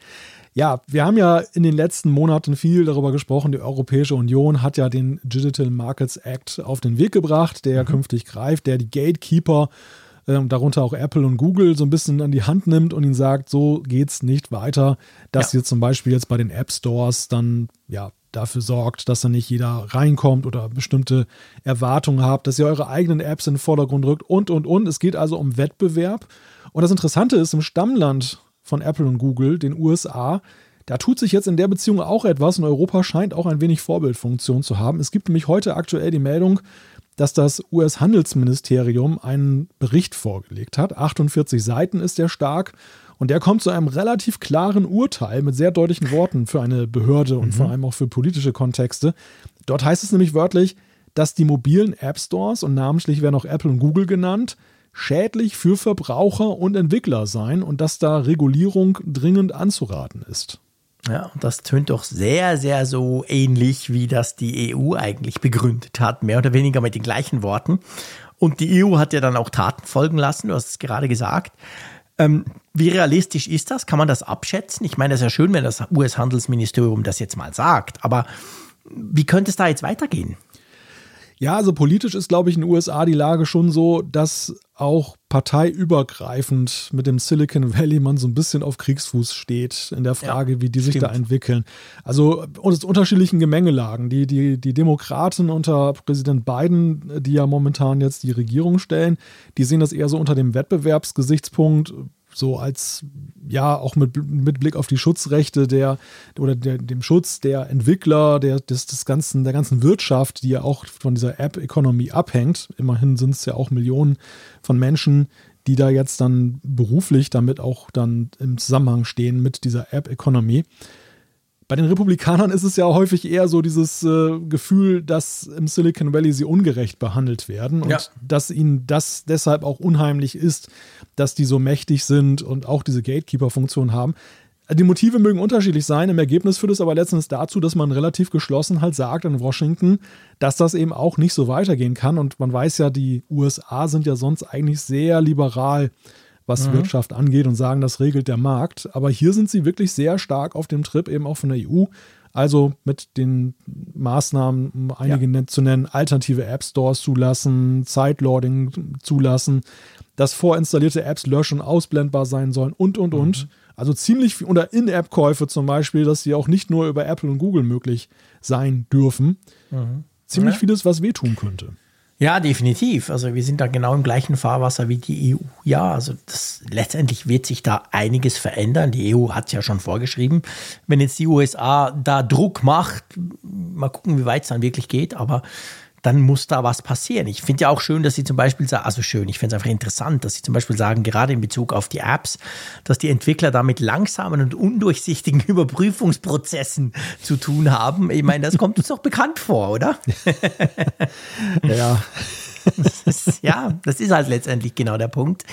Ja, wir haben ja in den letzten Monaten viel darüber gesprochen. Die Europäische Union hat ja den Digital Markets Act auf den Weg gebracht, der mhm. künftig greift, der die Gatekeeper, äh, darunter auch Apple und Google, so ein bisschen an die Hand nimmt und ihnen sagt, so geht's nicht weiter, dass ja. ihr zum Beispiel jetzt bei den App Stores dann ja dafür sorgt, dass da nicht jeder reinkommt oder bestimmte Erwartungen habt, dass ihr eure eigenen Apps in den Vordergrund rückt und, und, und. Es geht also um Wettbewerb. Und das Interessante ist, im Stammland von Apple und Google, den USA, da tut sich jetzt in der Beziehung auch etwas und Europa scheint auch ein wenig Vorbildfunktion zu haben. Es gibt nämlich heute aktuell die Meldung, dass das US-Handelsministerium einen Bericht vorgelegt hat. 48 Seiten ist der stark und der kommt zu einem relativ klaren Urteil mit sehr deutlichen Worten für eine Behörde und mhm. vor allem auch für politische Kontexte. Dort heißt es nämlich wörtlich, dass die mobilen App Stores und namentlich werden auch Apple und Google genannt, schädlich für Verbraucher und Entwickler seien und dass da Regulierung dringend anzuraten ist. Ja, und das tönt doch sehr, sehr so ähnlich, wie das die EU eigentlich begründet hat, mehr oder weniger mit den gleichen Worten. Und die EU hat ja dann auch Taten folgen lassen, du hast es gerade gesagt. Ähm, wie realistisch ist das? Kann man das abschätzen? Ich meine, es ist ja schön, wenn das US-Handelsministerium das jetzt mal sagt, aber wie könnte es da jetzt weitergehen? Ja, also politisch ist, glaube ich, in den USA die Lage schon so, dass auch parteiübergreifend mit dem Silicon Valley man so ein bisschen auf Kriegsfuß steht in der Frage, ja, wie die sich stimmt. da entwickeln. Also aus unterschiedlichen Gemengelagen. Die, die, die Demokraten unter Präsident Biden, die ja momentan jetzt die Regierung stellen, die sehen das eher so unter dem Wettbewerbsgesichtspunkt so als ja auch mit, mit Blick auf die Schutzrechte der oder der, dem Schutz der Entwickler, der, des, des ganzen, der ganzen Wirtschaft, die ja auch von dieser App-Economy abhängt. Immerhin sind es ja auch Millionen von Menschen, die da jetzt dann beruflich damit auch dann im Zusammenhang stehen mit dieser App-Economy. Bei den Republikanern ist es ja häufig eher so dieses äh, Gefühl, dass im Silicon Valley sie ungerecht behandelt werden und ja. dass ihnen das deshalb auch unheimlich ist, dass die so mächtig sind und auch diese Gatekeeper-Funktion haben. Die Motive mögen unterschiedlich sein, im Ergebnis führt es aber letztens dazu, dass man relativ geschlossen halt sagt in Washington, dass das eben auch nicht so weitergehen kann. Und man weiß ja, die USA sind ja sonst eigentlich sehr liberal was mhm. Wirtschaft angeht und sagen, das regelt der Markt. Aber hier sind sie wirklich sehr stark auf dem Trip, eben auch von der EU. Also mit den Maßnahmen, um einige ja. zu nennen, alternative App Stores zulassen, Sideloading zulassen, dass vorinstallierte Apps löschen, ausblendbar sein sollen und, und, und. Mhm. Also ziemlich viel, oder In-App-Käufe zum Beispiel, dass sie auch nicht nur über Apple und Google möglich sein dürfen. Mhm. Ziemlich ja. vieles, was wehtun könnte. Ja, definitiv. Also wir sind da genau im gleichen Fahrwasser wie die EU. Ja, also das, letztendlich wird sich da einiges verändern. Die EU hat es ja schon vorgeschrieben. Wenn jetzt die USA da Druck macht, mal gucken, wie weit es dann wirklich geht, aber dann muss da was passieren. Ich finde ja auch schön, dass sie zum Beispiel sagen, also schön, ich finde es einfach interessant, dass sie zum Beispiel sagen, gerade in Bezug auf die Apps, dass die Entwickler da mit langsamen und undurchsichtigen Überprüfungsprozessen zu tun haben. Ich meine, das kommt uns doch bekannt vor, oder? ja. Das ist, ja, das ist halt letztendlich genau der Punkt.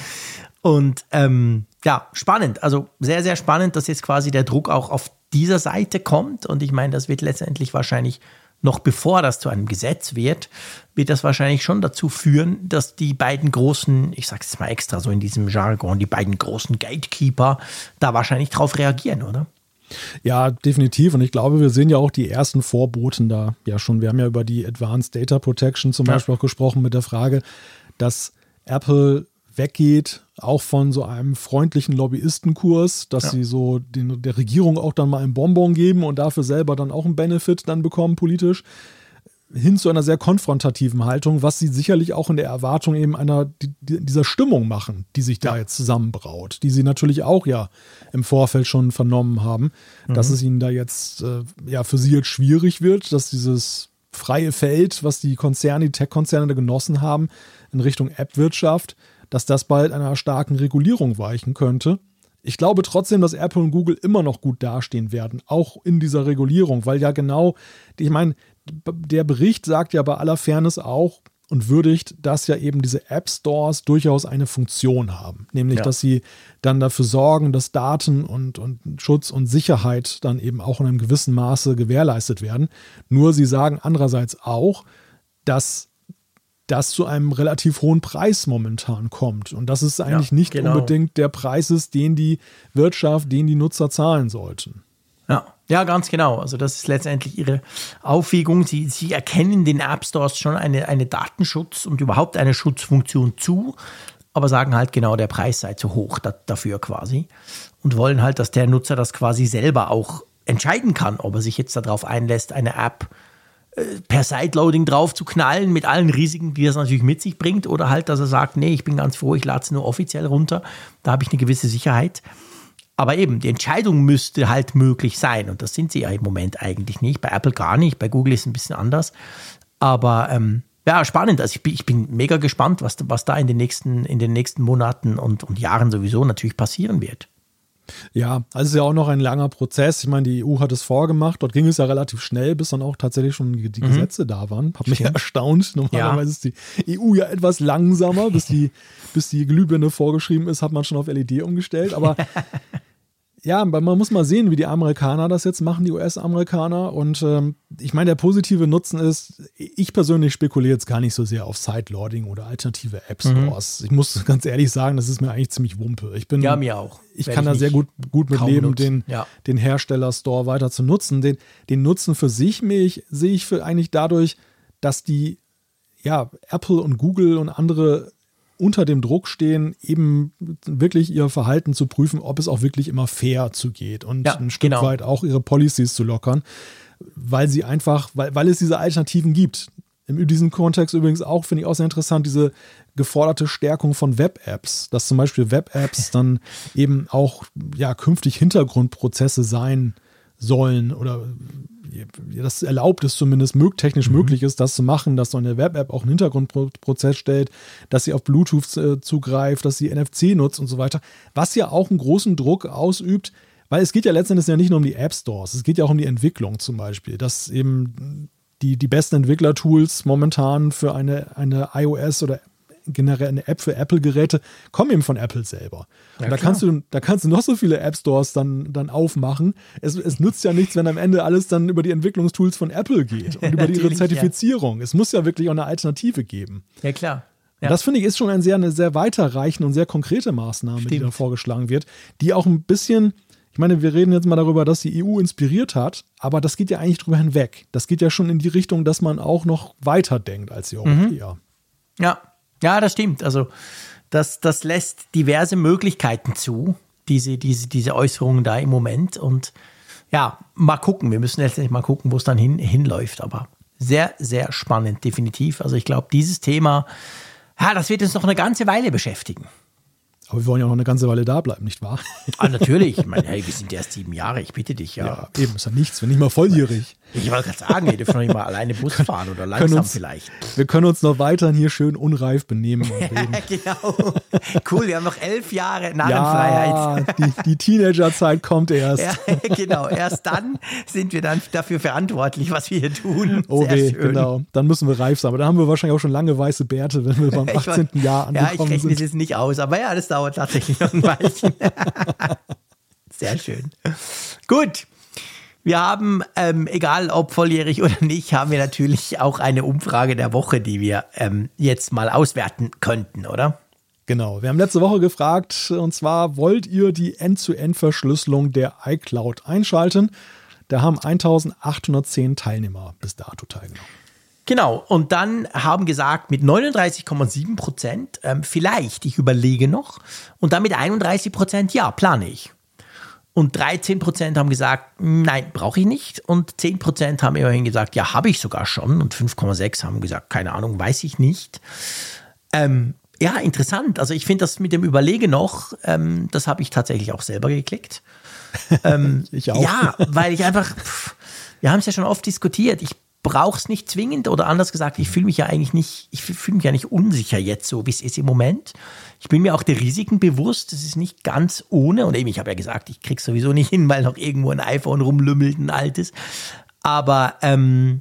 Und ähm, ja, spannend. Also sehr, sehr spannend, dass jetzt quasi der Druck auch auf dieser Seite kommt. Und ich meine, das wird letztendlich wahrscheinlich noch bevor das zu einem Gesetz wird, wird das wahrscheinlich schon dazu führen, dass die beiden großen, ich sage es mal extra so in diesem Jargon, die beiden großen Gatekeeper da wahrscheinlich drauf reagieren, oder? Ja, definitiv. Und ich glaube, wir sehen ja auch die ersten Vorboten da ja schon. Wir haben ja über die Advanced Data Protection zum ja. Beispiel auch gesprochen mit der Frage, dass Apple weggeht, auch von so einem freundlichen Lobbyistenkurs, dass ja. sie so den, der Regierung auch dann mal ein Bonbon geben und dafür selber dann auch einen Benefit dann bekommen politisch, hin zu einer sehr konfrontativen Haltung, was sie sicherlich auch in der Erwartung eben einer dieser Stimmung machen, die sich da ja. jetzt zusammenbraut, die sie natürlich auch ja im Vorfeld schon vernommen haben, mhm. dass es ihnen da jetzt äh, ja für sie jetzt schwierig wird, dass dieses freie Feld, was die Konzerne, die Tech-Konzerne da genossen haben, in Richtung App-Wirtschaft, dass das bald einer starken Regulierung weichen könnte. Ich glaube trotzdem, dass Apple und Google immer noch gut dastehen werden, auch in dieser Regulierung, weil ja genau, ich meine, der Bericht sagt ja bei aller Fairness auch und würdigt, dass ja eben diese App Stores durchaus eine Funktion haben, nämlich ja. dass sie dann dafür sorgen, dass Daten und, und Schutz und Sicherheit dann eben auch in einem gewissen Maße gewährleistet werden. Nur sie sagen andererseits auch, dass das zu einem relativ hohen Preis momentan kommt. Und das ist eigentlich ja, nicht genau. unbedingt der Preis ist, den die Wirtschaft, den die Nutzer zahlen sollten. Ja. Ja, ganz genau. Also das ist letztendlich ihre Aufwiegung. Sie, sie erkennen den App Stores schon eine, eine Datenschutz- und überhaupt eine Schutzfunktion zu, aber sagen halt genau, der Preis sei zu hoch da, dafür quasi und wollen halt, dass der Nutzer das quasi selber auch entscheiden kann, ob er sich jetzt darauf einlässt, eine App äh, per Sideloading drauf zu knallen mit allen Risiken, die das natürlich mit sich bringt, oder halt, dass er sagt, nee, ich bin ganz froh, ich lade es nur offiziell runter, da habe ich eine gewisse Sicherheit. Aber eben, die Entscheidung müsste halt möglich sein und das sind sie ja im Moment eigentlich nicht. Bei Apple gar nicht, bei Google ist es ein bisschen anders. Aber ähm, ja, spannend. Also ich bin, ich bin mega gespannt, was, was da in den nächsten, in den nächsten Monaten und, und Jahren sowieso natürlich passieren wird. Ja, also es ist ja auch noch ein langer Prozess. Ich meine, die EU hat es vorgemacht. Dort ging es ja relativ schnell, bis dann auch tatsächlich schon die, die mhm. Gesetze da waren. Hab mich ja erstaunt. Normalerweise ja. ist die EU ja etwas langsamer, bis die, bis die Glühbirne vorgeschrieben ist, hat man schon auf LED umgestellt. Aber ja, man muss mal sehen, wie die Amerikaner das jetzt machen, die US-Amerikaner. Und ähm, ich meine, der positive Nutzen ist, ich persönlich spekuliere jetzt gar nicht so sehr auf Sideloading oder alternative App-Stores. Mhm. Ich muss ganz ehrlich sagen, das ist mir eigentlich ziemlich wumpe. Ich bin, ja, mir auch. Ich kann ich da sehr gut, gut mit leben, den, ja. den Hersteller-Store weiter zu nutzen. Den, den Nutzen für sich mich, sehe ich für eigentlich dadurch, dass die ja, Apple und Google und andere unter dem Druck stehen, eben wirklich ihr Verhalten zu prüfen, ob es auch wirklich immer fair zugeht und ja, ein Stück genau. weit auch ihre Policies zu lockern, weil sie einfach, weil, weil es diese Alternativen gibt. In diesem Kontext übrigens auch, finde ich auch sehr interessant, diese geforderte Stärkung von Web-Apps, dass zum Beispiel Web-Apps dann eben auch ja, künftig Hintergrundprozesse sein sollen oder das erlaubt es zumindest technisch mhm. möglich ist, das zu machen, dass so eine Web-App auch einen Hintergrundprozess stellt, dass sie auf Bluetooth äh, zugreift, dass sie NFC nutzt und so weiter, was ja auch einen großen Druck ausübt, weil es geht ja letztendlich ja nicht nur um die App Stores, es geht ja auch um die Entwicklung zum Beispiel, dass eben die, die besten Entwicklertools momentan für eine, eine iOS oder generell eine App für Apple-Geräte kommen eben von Apple selber. Ja, und da kannst, du, da kannst du noch so viele App-Stores dann, dann aufmachen. Es, es nützt ja nichts, wenn am Ende alles dann über die Entwicklungstools von Apple geht und über ihre Zertifizierung. Ja. Es muss ja wirklich auch eine Alternative geben. Ja, klar. Ja. Das finde ich ist schon ein sehr, eine sehr weiterreichende und sehr konkrete Maßnahme, Stimmt. die da vorgeschlagen wird, die auch ein bisschen, ich meine, wir reden jetzt mal darüber, dass die EU inspiriert hat, aber das geht ja eigentlich drüber hinweg. Das geht ja schon in die Richtung, dass man auch noch weiter denkt als die mhm. Europäer. Mhm. Ja, ja, das stimmt. Also das, das lässt diverse Möglichkeiten zu, diese, diese, diese Äußerungen da im Moment. Und ja, mal gucken. Wir müssen letztendlich mal gucken, wo es dann hin, hinläuft. Aber sehr, sehr spannend, definitiv. Also ich glaube, dieses Thema, ja, das wird uns noch eine ganze Weile beschäftigen. Aber wir wollen ja noch eine ganze Weile da bleiben, nicht wahr? Ah, natürlich. Ich meine, hey, wir sind erst sieben Jahre, ich bitte dich, ja. Ja, eben, ist ja nichts, wenn nicht mal volljährig. Ich wollte gerade sagen, wir dürfen noch nicht mal alleine Bus fahren oder langsam uns, vielleicht. Wir können uns noch weiterhin hier schön unreif benehmen. genau. Cool, wir haben noch elf Jahre Narrenfreiheit. Ja, die, die Teenagerzeit kommt erst. Ja, genau, erst dann sind wir dann dafür verantwortlich, was wir hier tun. Okay, genau. Dann müssen wir reif sein. Aber da haben wir wahrscheinlich auch schon lange weiße Bärte, wenn wir beim 18. War, Jahr angekommen sind. Ja, ich rechne sind. es jetzt nicht aus, aber ja, das dauert tatsächlich noch ein Weilchen. Sehr schön. Gut, wir haben, ähm, egal ob volljährig oder nicht, haben wir natürlich auch eine Umfrage der Woche, die wir ähm, jetzt mal auswerten könnten, oder? Genau, wir haben letzte Woche gefragt, und zwar, wollt ihr die End-zu-End-Verschlüsselung der iCloud einschalten? Da haben 1810 Teilnehmer bis dato teilgenommen. Genau, und dann haben gesagt mit 39,7 Prozent, ähm, vielleicht, ich überlege noch, und dann mit 31 Prozent, ja, plane ich. Und 13 Prozent haben gesagt, nein, brauche ich nicht. Und 10 Prozent haben immerhin gesagt, ja, habe ich sogar schon. Und 5,6 haben gesagt, keine Ahnung, weiß ich nicht. Ähm, ja, interessant. Also ich finde das mit dem Überlege noch, ähm, das habe ich tatsächlich auch selber geklickt. Ähm, ich auch. Ja, weil ich einfach, pff, wir haben es ja schon oft diskutiert. Ich brauche es nicht zwingend oder anders gesagt, ich fühle mich ja eigentlich nicht, ich fühle mich ja nicht unsicher jetzt so, wie es ist im Moment. Ich bin mir auch der Risiken bewusst, es ist nicht ganz ohne und eben, ich habe ja gesagt, ich krieg's sowieso nicht hin, weil noch irgendwo ein iPhone rumlümmelt, ein altes. Aber ähm,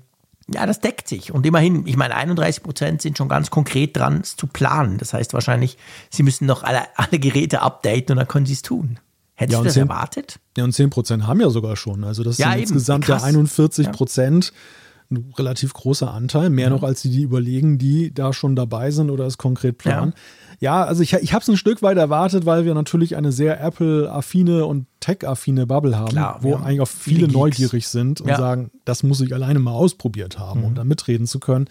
ja, das deckt sich. Und immerhin, ich meine, 31 Prozent sind schon ganz konkret dran, es zu planen. Das heißt wahrscheinlich, sie müssen noch alle, alle Geräte updaten und dann können sie es tun. Hättest ja, du das 10, erwartet? Ja, und 10 Prozent haben ja sogar schon. Also das ja, sind eben. insgesamt Krass. ja 41 Prozent. Ja ein relativ großer Anteil, mehr ja. noch als die, die überlegen, die da schon dabei sind oder es konkret planen. Ja, ja also ich, ich habe es ein Stück weit erwartet, weil wir natürlich eine sehr Apple-affine und Tech-affine Bubble haben, Klar, wo eigentlich auch viele, viele neugierig sind und ja. sagen, das muss ich alleine mal ausprobiert haben, mhm. um da mitreden zu können.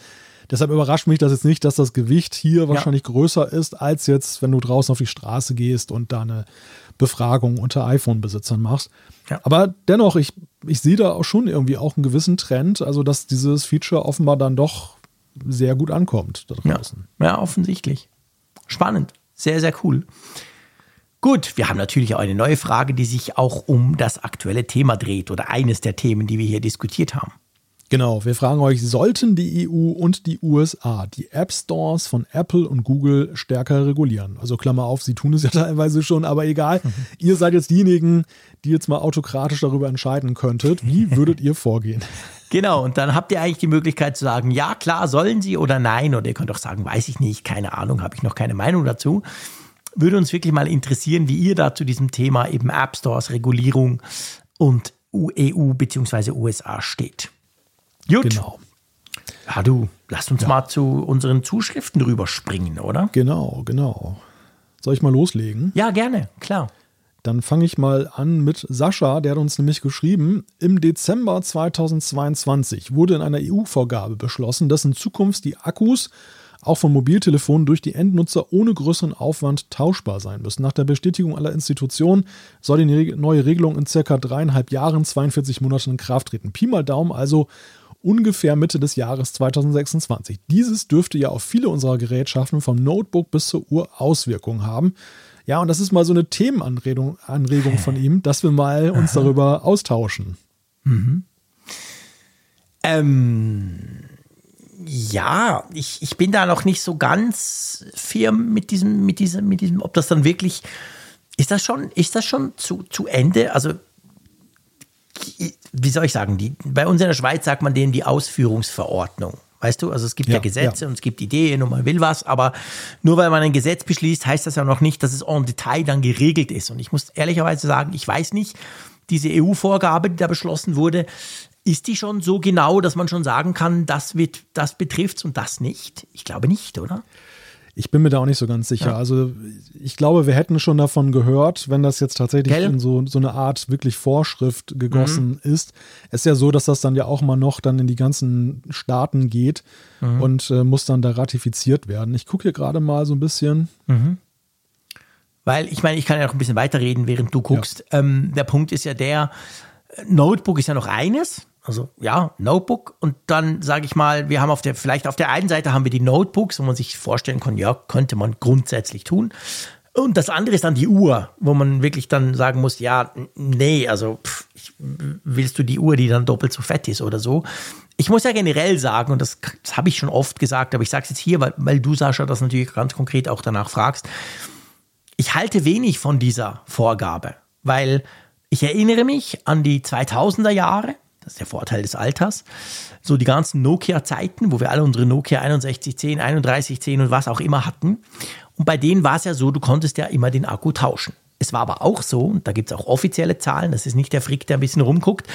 Deshalb überrascht mich das jetzt nicht, dass das Gewicht hier wahrscheinlich ja. größer ist, als jetzt, wenn du draußen auf die Straße gehst und da eine Befragung unter iPhone-Besitzern machst. Ja. Aber dennoch, ich, ich sehe da auch schon irgendwie auch einen gewissen Trend, also dass dieses Feature offenbar dann doch sehr gut ankommt da draußen. Ja, ja offensichtlich. Spannend. Sehr, sehr cool. Gut, wir haben natürlich auch eine neue Frage, die sich auch um das aktuelle Thema dreht oder eines der Themen, die wir hier diskutiert haben. Genau, wir fragen euch, sollten die EU und die USA die App Stores von Apple und Google stärker regulieren? Also Klammer auf, sie tun es ja teilweise schon, aber egal. Mhm. Ihr seid jetzt diejenigen, die jetzt mal autokratisch darüber entscheiden könntet. Wie würdet ihr vorgehen? Genau, und dann habt ihr eigentlich die Möglichkeit zu sagen, ja klar, sollen sie oder nein. Oder ihr könnt auch sagen, weiß ich nicht, keine Ahnung, habe ich noch keine Meinung dazu. Würde uns wirklich mal interessieren, wie ihr da zu diesem Thema eben App Stores, Regulierung und EU bzw. USA steht. Gut. Genau. Ja, du, lass uns ja. mal zu unseren Zuschriften rüberspringen, oder? Genau, genau. Soll ich mal loslegen? Ja, gerne, klar. Dann fange ich mal an mit Sascha, der hat uns nämlich geschrieben, im Dezember 2022 wurde in einer EU-Vorgabe beschlossen, dass in Zukunft die Akkus auch von Mobiltelefonen durch die Endnutzer ohne größeren Aufwand tauschbar sein müssen. Nach der Bestätigung aller Institutionen soll die neue Regelung in circa dreieinhalb Jahren, 42 Monaten in Kraft treten. Pi mal Daumen, also ungefähr Mitte des Jahres 2026. Dieses dürfte ja auf viele unserer Gerätschaften vom Notebook bis zur Uhr Auswirkungen haben. Ja, und das ist mal so eine Themenanregung Anregung von ihm, dass wir mal uns darüber austauschen. Mhm. Ähm, ja, ich, ich bin da noch nicht so ganz firm mit diesem, mit diesem, mit diesem, ob das dann wirklich, ist das schon, ist das schon zu, zu Ende? Also wie soll ich sagen, die, bei uns in der Schweiz sagt man denen die Ausführungsverordnung. Weißt du, also es gibt ja, ja Gesetze ja. und es gibt Ideen und man will was, aber nur weil man ein Gesetz beschließt, heißt das ja noch nicht, dass es en Detail dann geregelt ist. Und ich muss ehrlicherweise sagen, ich weiß nicht, diese EU-Vorgabe, die da beschlossen wurde, ist die schon so genau, dass man schon sagen kann, das, wird, das betrifft und das nicht? Ich glaube nicht, oder? Ich bin mir da auch nicht so ganz sicher. Ja. Also ich glaube, wir hätten schon davon gehört, wenn das jetzt tatsächlich Gell? in so, so eine Art wirklich Vorschrift gegossen mhm. ist. Es ist ja so, dass das dann ja auch mal noch dann in die ganzen Staaten geht mhm. und äh, muss dann da ratifiziert werden. Ich gucke hier gerade mal so ein bisschen. Mhm. Weil ich meine, ich kann ja noch ein bisschen weiterreden, während du guckst. Ja. Ähm, der Punkt ist ja der, Notebook ist ja noch eines, also ja, Notebook. Und dann sage ich mal, wir haben auf der, vielleicht auf der einen Seite haben wir die Notebooks, wo man sich vorstellen kann, ja, könnte man grundsätzlich tun. Und das andere ist dann die Uhr, wo man wirklich dann sagen muss, ja, nee, also pff, willst du die Uhr, die dann doppelt so fett ist oder so. Ich muss ja generell sagen, und das, das habe ich schon oft gesagt, aber ich sage es jetzt hier, weil, weil du, Sascha, das natürlich ganz konkret auch danach fragst. Ich halte wenig von dieser Vorgabe, weil ich erinnere mich an die 2000er Jahre, das ist der Vorteil des Alters. So die ganzen Nokia-Zeiten, wo wir alle unsere Nokia 6110, 3110 und was auch immer hatten. Und bei denen war es ja so, du konntest ja immer den Akku tauschen. Es war aber auch so, und da gibt es auch offizielle Zahlen, das ist nicht der Frick, der ein bisschen rumguckt,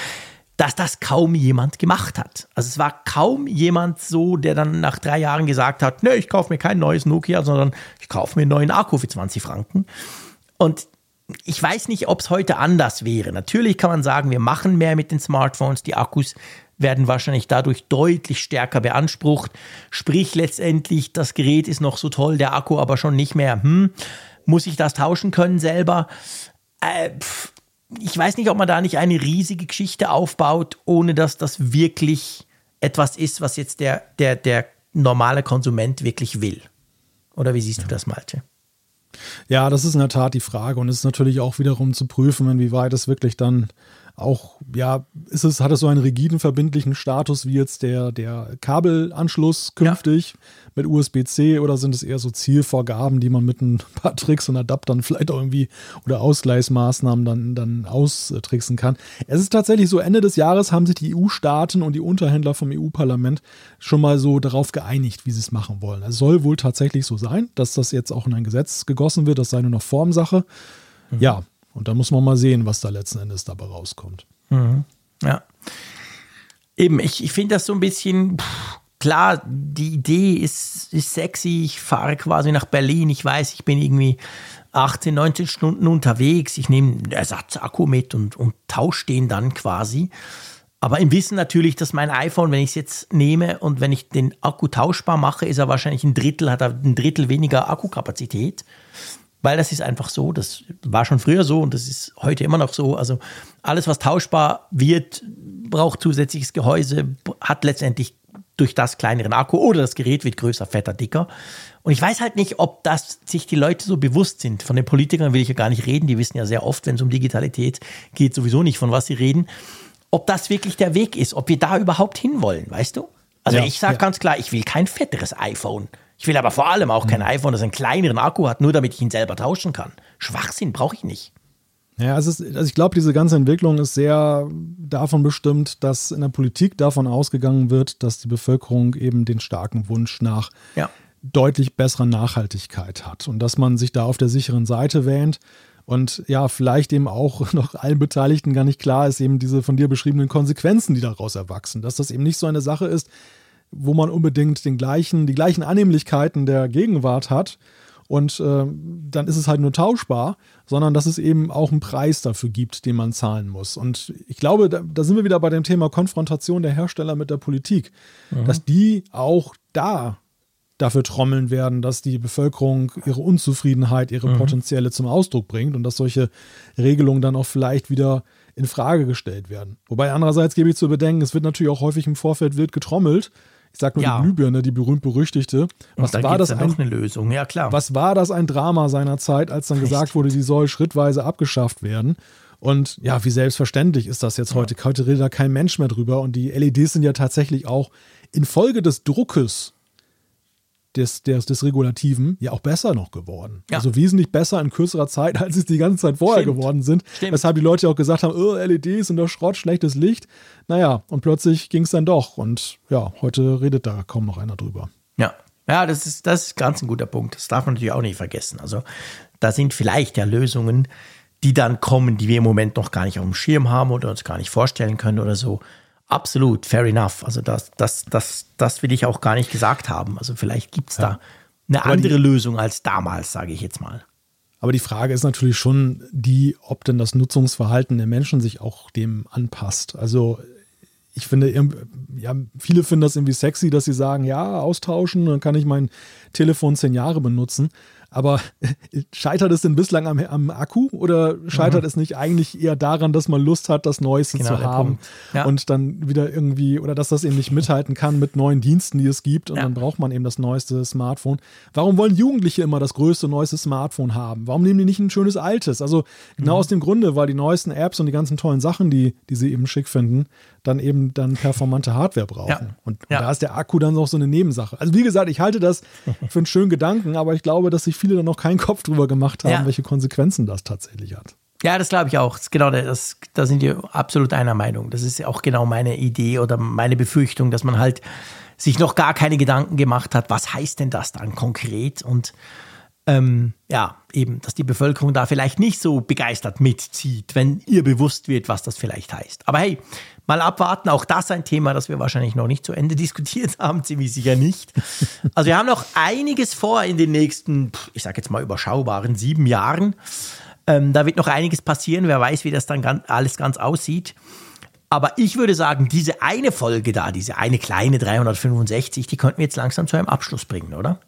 dass das kaum jemand gemacht hat. Also es war kaum jemand so, der dann nach drei Jahren gesagt hat, ne, ich kaufe mir kein neues Nokia, sondern ich kaufe mir einen neuen Akku für 20 Franken. Und ich weiß nicht, ob es heute anders wäre. Natürlich kann man sagen, wir machen mehr mit den Smartphones. Die Akkus werden wahrscheinlich dadurch deutlich stärker beansprucht. Sprich letztendlich, das Gerät ist noch so toll, der Akku aber schon nicht mehr. Hm, muss ich das tauschen können selber? Äh, pff, ich weiß nicht, ob man da nicht eine riesige Geschichte aufbaut, ohne dass das wirklich etwas ist, was jetzt der, der, der normale Konsument wirklich will. Oder wie siehst ja. du das, Malte? Ja, das ist in der Tat die Frage und es ist natürlich auch wiederum zu prüfen, inwieweit es wirklich dann auch, ja, ist es, hat es so einen rigiden verbindlichen Status wie jetzt der, der Kabelanschluss künftig ja. mit USB-C oder sind es eher so Zielvorgaben, die man mit ein paar Tricks und Adaptern vielleicht auch irgendwie oder Ausgleichsmaßnahmen dann, dann austricksen kann? Es ist tatsächlich so, Ende des Jahres haben sich die EU-Staaten und die Unterhändler vom EU-Parlament schon mal so darauf geeinigt, wie sie es machen wollen. Es soll wohl tatsächlich so sein, dass das jetzt auch in ein Gesetz gegossen wird, das sei nur noch Formsache. Mhm. Ja, und da muss man mal sehen, was da letzten Endes dabei rauskommt. Mhm. Ja. Eben, ich, ich finde das so ein bisschen, pff, klar, die Idee ist, ist sexy. Ich fahre quasi nach Berlin. Ich weiß, ich bin irgendwie 18, 19 Stunden unterwegs. Ich nehme einen Ersatzakku mit und, und tausche den dann quasi. Aber im Wissen natürlich, dass mein iPhone, wenn ich es jetzt nehme und wenn ich den Akku tauschbar mache, ist er wahrscheinlich ein Drittel, hat er ein Drittel weniger Akkukapazität. Weil das ist einfach so, das war schon früher so und das ist heute immer noch so. Also alles, was tauschbar wird, braucht zusätzliches Gehäuse, hat letztendlich durch das kleineren Akku oder das Gerät wird größer, fetter, dicker. Und ich weiß halt nicht, ob das sich die Leute so bewusst sind. Von den Politikern will ich ja gar nicht reden. Die wissen ja sehr oft, wenn es um Digitalität geht, sowieso nicht, von was sie reden. Ob das wirklich der Weg ist, ob wir da überhaupt hinwollen, weißt du? Also Ja, ich sage ja. ganz klar, ich will kein fetteres iPhone. Ich will aber vor allem auch kein iPhone, das einen kleineren Akku hat, nur damit ich ihn selber tauschen kann. Schwachsinn brauche ich nicht. Ja, es ist, also ich glaube, diese ganze Entwicklung ist sehr davon bestimmt, dass in der Politik davon ausgegangen wird, dass die Bevölkerung eben den starken Wunsch nach Ja. deutlich besserer Nachhaltigkeit hat und dass man sich da auf der sicheren Seite wähnt und ja, vielleicht eben auch noch allen Beteiligten gar nicht klar ist, eben diese von dir beschriebenen Konsequenzen, die daraus erwachsen, dass das eben nicht so eine Sache ist, wo man unbedingt den gleichen, die gleichen Annehmlichkeiten der Gegenwart hat und äh, dann ist es halt nur tauschbar, sondern dass es eben auch einen Preis dafür gibt, den man zahlen muss. Und ich glaube, da, da sind wir wieder bei dem Thema Konfrontation der Hersteller mit der Politik, dass die auch da dafür trommeln werden, dass die Bevölkerung ihre Unzufriedenheit, ihre potenzielle zum Ausdruck bringt und dass solche Regelungen dann auch vielleicht wieder in Frage gestellt werden. Wobei andererseits gebe ich zu bedenken, es wird natürlich auch häufig im Vorfeld wild getrommelt. Ich sage nur Ja. die Glühbirne, die berühmt-berüchtigte. Was dann war das dann ein, eine Lösung. Ja, klar. was war das ein Drama seiner Zeit, als dann gesagt wurde, die soll schrittweise abgeschafft werden? Und ja, wie selbstverständlich ist das jetzt heute? Heute redet da kein Mensch mehr drüber. Und die LEDs sind ja tatsächlich auch infolge des Druckes des, des, des Regulativen ja auch besser noch geworden. Ja. Also wesentlich besser in kürzerer Zeit, als es die ganze Zeit vorher Stimmt. geworden sind. Stimmt. Weshalb die Leute auch gesagt haben, oh, LEDs und der Schrott, schlechtes Licht. Naja, und plötzlich ging es dann doch. Und ja, heute redet da kaum noch einer drüber. Ja, ja, das ist, das ist ganz ein guter Punkt. Das darf man natürlich auch nicht vergessen. Also da sind vielleicht ja Lösungen, die dann kommen, die wir im Moment noch gar nicht auf dem Schirm haben oder uns gar nicht vorstellen können oder so. Absolut, fair enough. Also das, das, das, das will ich auch gar nicht gesagt haben. Also vielleicht gibt es da eine Aber die- andere Lösung als damals, sage ich jetzt mal. Aber die Frage ist natürlich schon die, ob denn das Nutzungsverhalten der Menschen sich auch dem anpasst. Also ich finde, ja, viele finden das irgendwie sexy, dass sie sagen, ja, austauschen, dann kann ich mein Telefon zehn Jahre benutzen. Aber scheitert es denn bislang am, am Akku oder scheitert es nicht eigentlich eher daran, dass man Lust hat, das Neueste Mhm. Genau zu haben. Ja. und dann wieder irgendwie, oder dass das eben nicht mithalten kann mit neuen Diensten, die es gibt und Ja. dann braucht man eben das neueste Smartphone. Warum wollen Jugendliche immer das größte, neueste Smartphone haben? Warum nehmen die nicht ein schönes altes? Also genau Mhm. aus dem Grunde, weil die neuesten Apps und die ganzen tollen Sachen, die, die sie eben schick finden, dann eben dann performante Hardware brauchen. Ja. Und, Ja. da ist der Akku dann noch so eine Nebensache. Also wie gesagt, ich halte das für einen schönen Gedanken, aber ich glaube, dass sich viele dann noch keinen Kopf drüber gemacht haben, Ja. welche Konsequenzen das tatsächlich hat. Ja, das glaube ich auch. Das genau das, da sind wir absolut einer Meinung. Das ist auch genau meine Idee oder meine Befürchtung, dass man halt sich noch gar keine Gedanken gemacht hat, was heißt denn das dann konkret? Und ähm, ja, eben, dass die Bevölkerung da vielleicht nicht so begeistert mitzieht, wenn ihr bewusst wird, was das vielleicht heißt. Aber hey, mal abwarten, auch das ein Thema, das wir wahrscheinlich noch nicht zu Ende diskutiert haben, ziemlich sicher nicht. Also wir haben noch einiges vor in den nächsten, ich sage jetzt mal überschaubaren sieben Jahren. Ähm, da wird noch einiges passieren, wer weiß, wie das dann ganz, alles ganz aussieht. Aber ich würde sagen, diese eine Folge da, diese eine kleine 365, die könnten wir jetzt langsam zu einem Abschluss bringen, oder?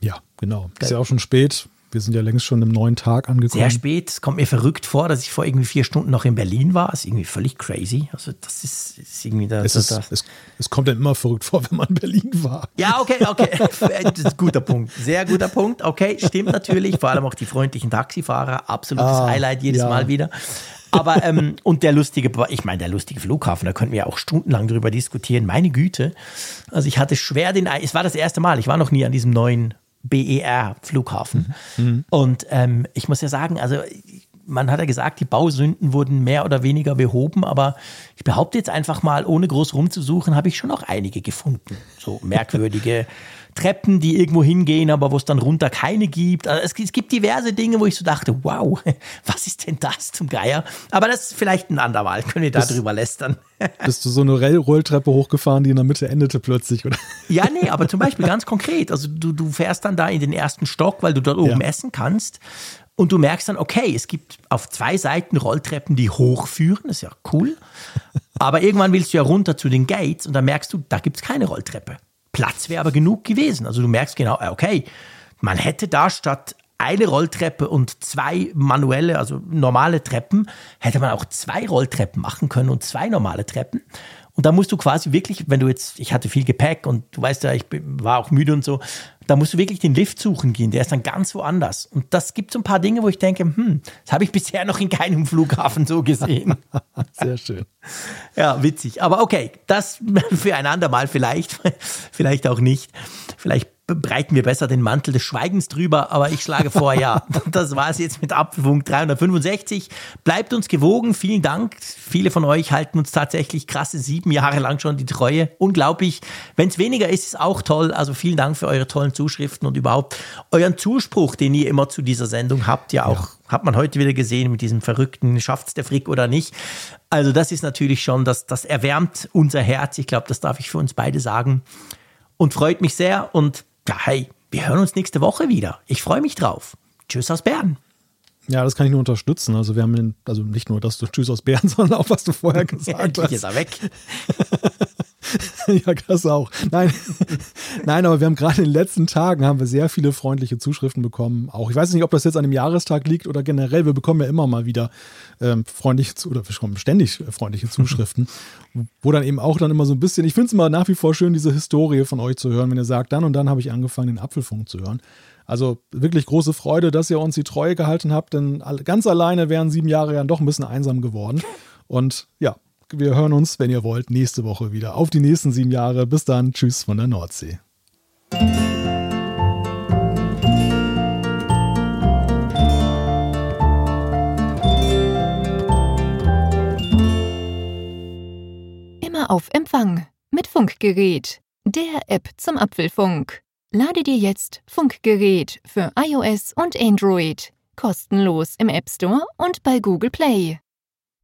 Ja, genau. Ist ja auch schon spät. Wir sind ja längst schon im neuen Tag angekommen. Sehr spät. Es kommt mir verrückt vor, dass ich vor irgendwie vier Stunden noch in Berlin war. Das ist irgendwie völlig crazy. Also das ist, ist irgendwie da, Es, da, ist, da. es, es kommt dann immer verrückt vor, wenn man in Berlin war. Ja, okay, okay. Das ist ein guter Punkt. Sehr guter Punkt. Okay, stimmt natürlich. Vor allem auch die freundlichen Taxifahrer. Absolutes Ah, Highlight jedes ja. Mal wieder. Aber, ähm, und der lustige, ich meine, der lustige Flughafen, da könnten wir ja auch stundenlang drüber diskutieren. Meine Güte. Also ich hatte schwer den, es war das erste Mal, ich war noch nie an diesem neuen BER-Flughafen. Und ähm, ich muss ja sagen, also man hat ja gesagt, die Bausünden wurden mehr oder weniger behoben, aber ich behaupte jetzt einfach mal, ohne groß rumzusuchen, habe ich schon noch einige gefunden. So merkwürdige Treppen, die irgendwo hingehen, aber wo es dann runter keine gibt. Also es, es, gibt diverse Dinge, wo ich so dachte, wow, was ist denn das zum Geier? Aber das ist vielleicht ein andermal, können wir darüber lästern. Bist du so eine Rolltreppe hochgefahren, die in der Mitte endete plötzlich, oder? Ja, nee, aber zum Beispiel ganz konkret. Also du, du fährst dann da in den ersten Stock, weil du dort oben ja. essen kannst. Und du merkst dann, okay, es gibt auf zwei Seiten Rolltreppen, die hochführen, das ist ja cool. Aber irgendwann willst du ja runter zu den Gates und dann merkst du, da gibt es keine Rolltreppe. Platz wäre aber genug gewesen. Also du merkst genau, äh, okay, man hätte da statt eine Rolltreppe und zwei manuelle, also normale Treppen, hätte man auch zwei Rolltreppen machen können und zwei normale Treppen. Und da musst du quasi wirklich, wenn du jetzt, ich hatte viel Gepäck und du weißt ja, ich war auch müde und so, da musst du wirklich den Lift suchen gehen. Der ist dann ganz woanders. Und das gibt so ein paar Dinge, wo ich denke, hm, das habe ich bisher noch in keinem Flughafen so gesehen. Sehr schön. Ja, witzig. Aber okay, das für ein andermal vielleicht, vielleicht auch nicht. Vielleicht breiten wir besser den Mantel des Schweigens drüber, aber ich schlage vor, ja, das war es jetzt mit Apfelfunk 365. Bleibt uns gewogen, vielen Dank. Viele von euch halten uns tatsächlich krasse sieben Jahre lang schon die Treue. Unglaublich. Wenn es weniger ist, ist auch toll. Also vielen Dank für eure tollen Zuschriften und überhaupt euren Zuspruch, den ihr immer zu dieser Sendung habt. Ja, auch ja. hat man heute wieder gesehen mit diesem verrückten, schafft's der Frick oder nicht. Also das ist natürlich schon, das, das erwärmt unser Herz. Ich glaube, das darf ich für uns beide sagen. Und freut mich sehr und ja, hey, wir hören uns nächste Woche wieder. Ich freue mich drauf. Tschüss aus Bern. Ja, das kann ich nur unterstützen. Also wir haben den, also nicht nur, dass du Tschüss aus Bern, sondern auch, was du vorher gesagt hast. Ist er weg. ja, das auch. Nein, nein, aber wir haben gerade in den letzten Tagen haben wir sehr viele freundliche Zuschriften bekommen. Auch ich weiß nicht, ob das jetzt an dem Jahrestag liegt oder generell. Wir bekommen ja immer mal wieder ähm, freundliche oder wir bekommen ständig freundliche Zuschriften, wo dann eben auch dann immer so ein bisschen. Ich finde es immer nach wie vor schön, diese Historie von euch zu hören, wenn ihr sagt, dann und dann habe ich angefangen, den Apfelfunk zu hören. Also wirklich große Freude, dass ihr uns die Treue gehalten habt, denn ganz alleine wären sieben Jahre ja doch ein bisschen einsam geworden. Und ja, wir hören uns, wenn ihr wollt, nächste Woche wieder. Auf die nächsten sieben Jahre. Bis dann. Tschüss von der Nordsee. Immer auf Empfang mit Funkgerät, der App zum Apfelfunk. Lade dir jetzt Funkgerät für iOS und Android kostenlos im App Store und bei Google Play.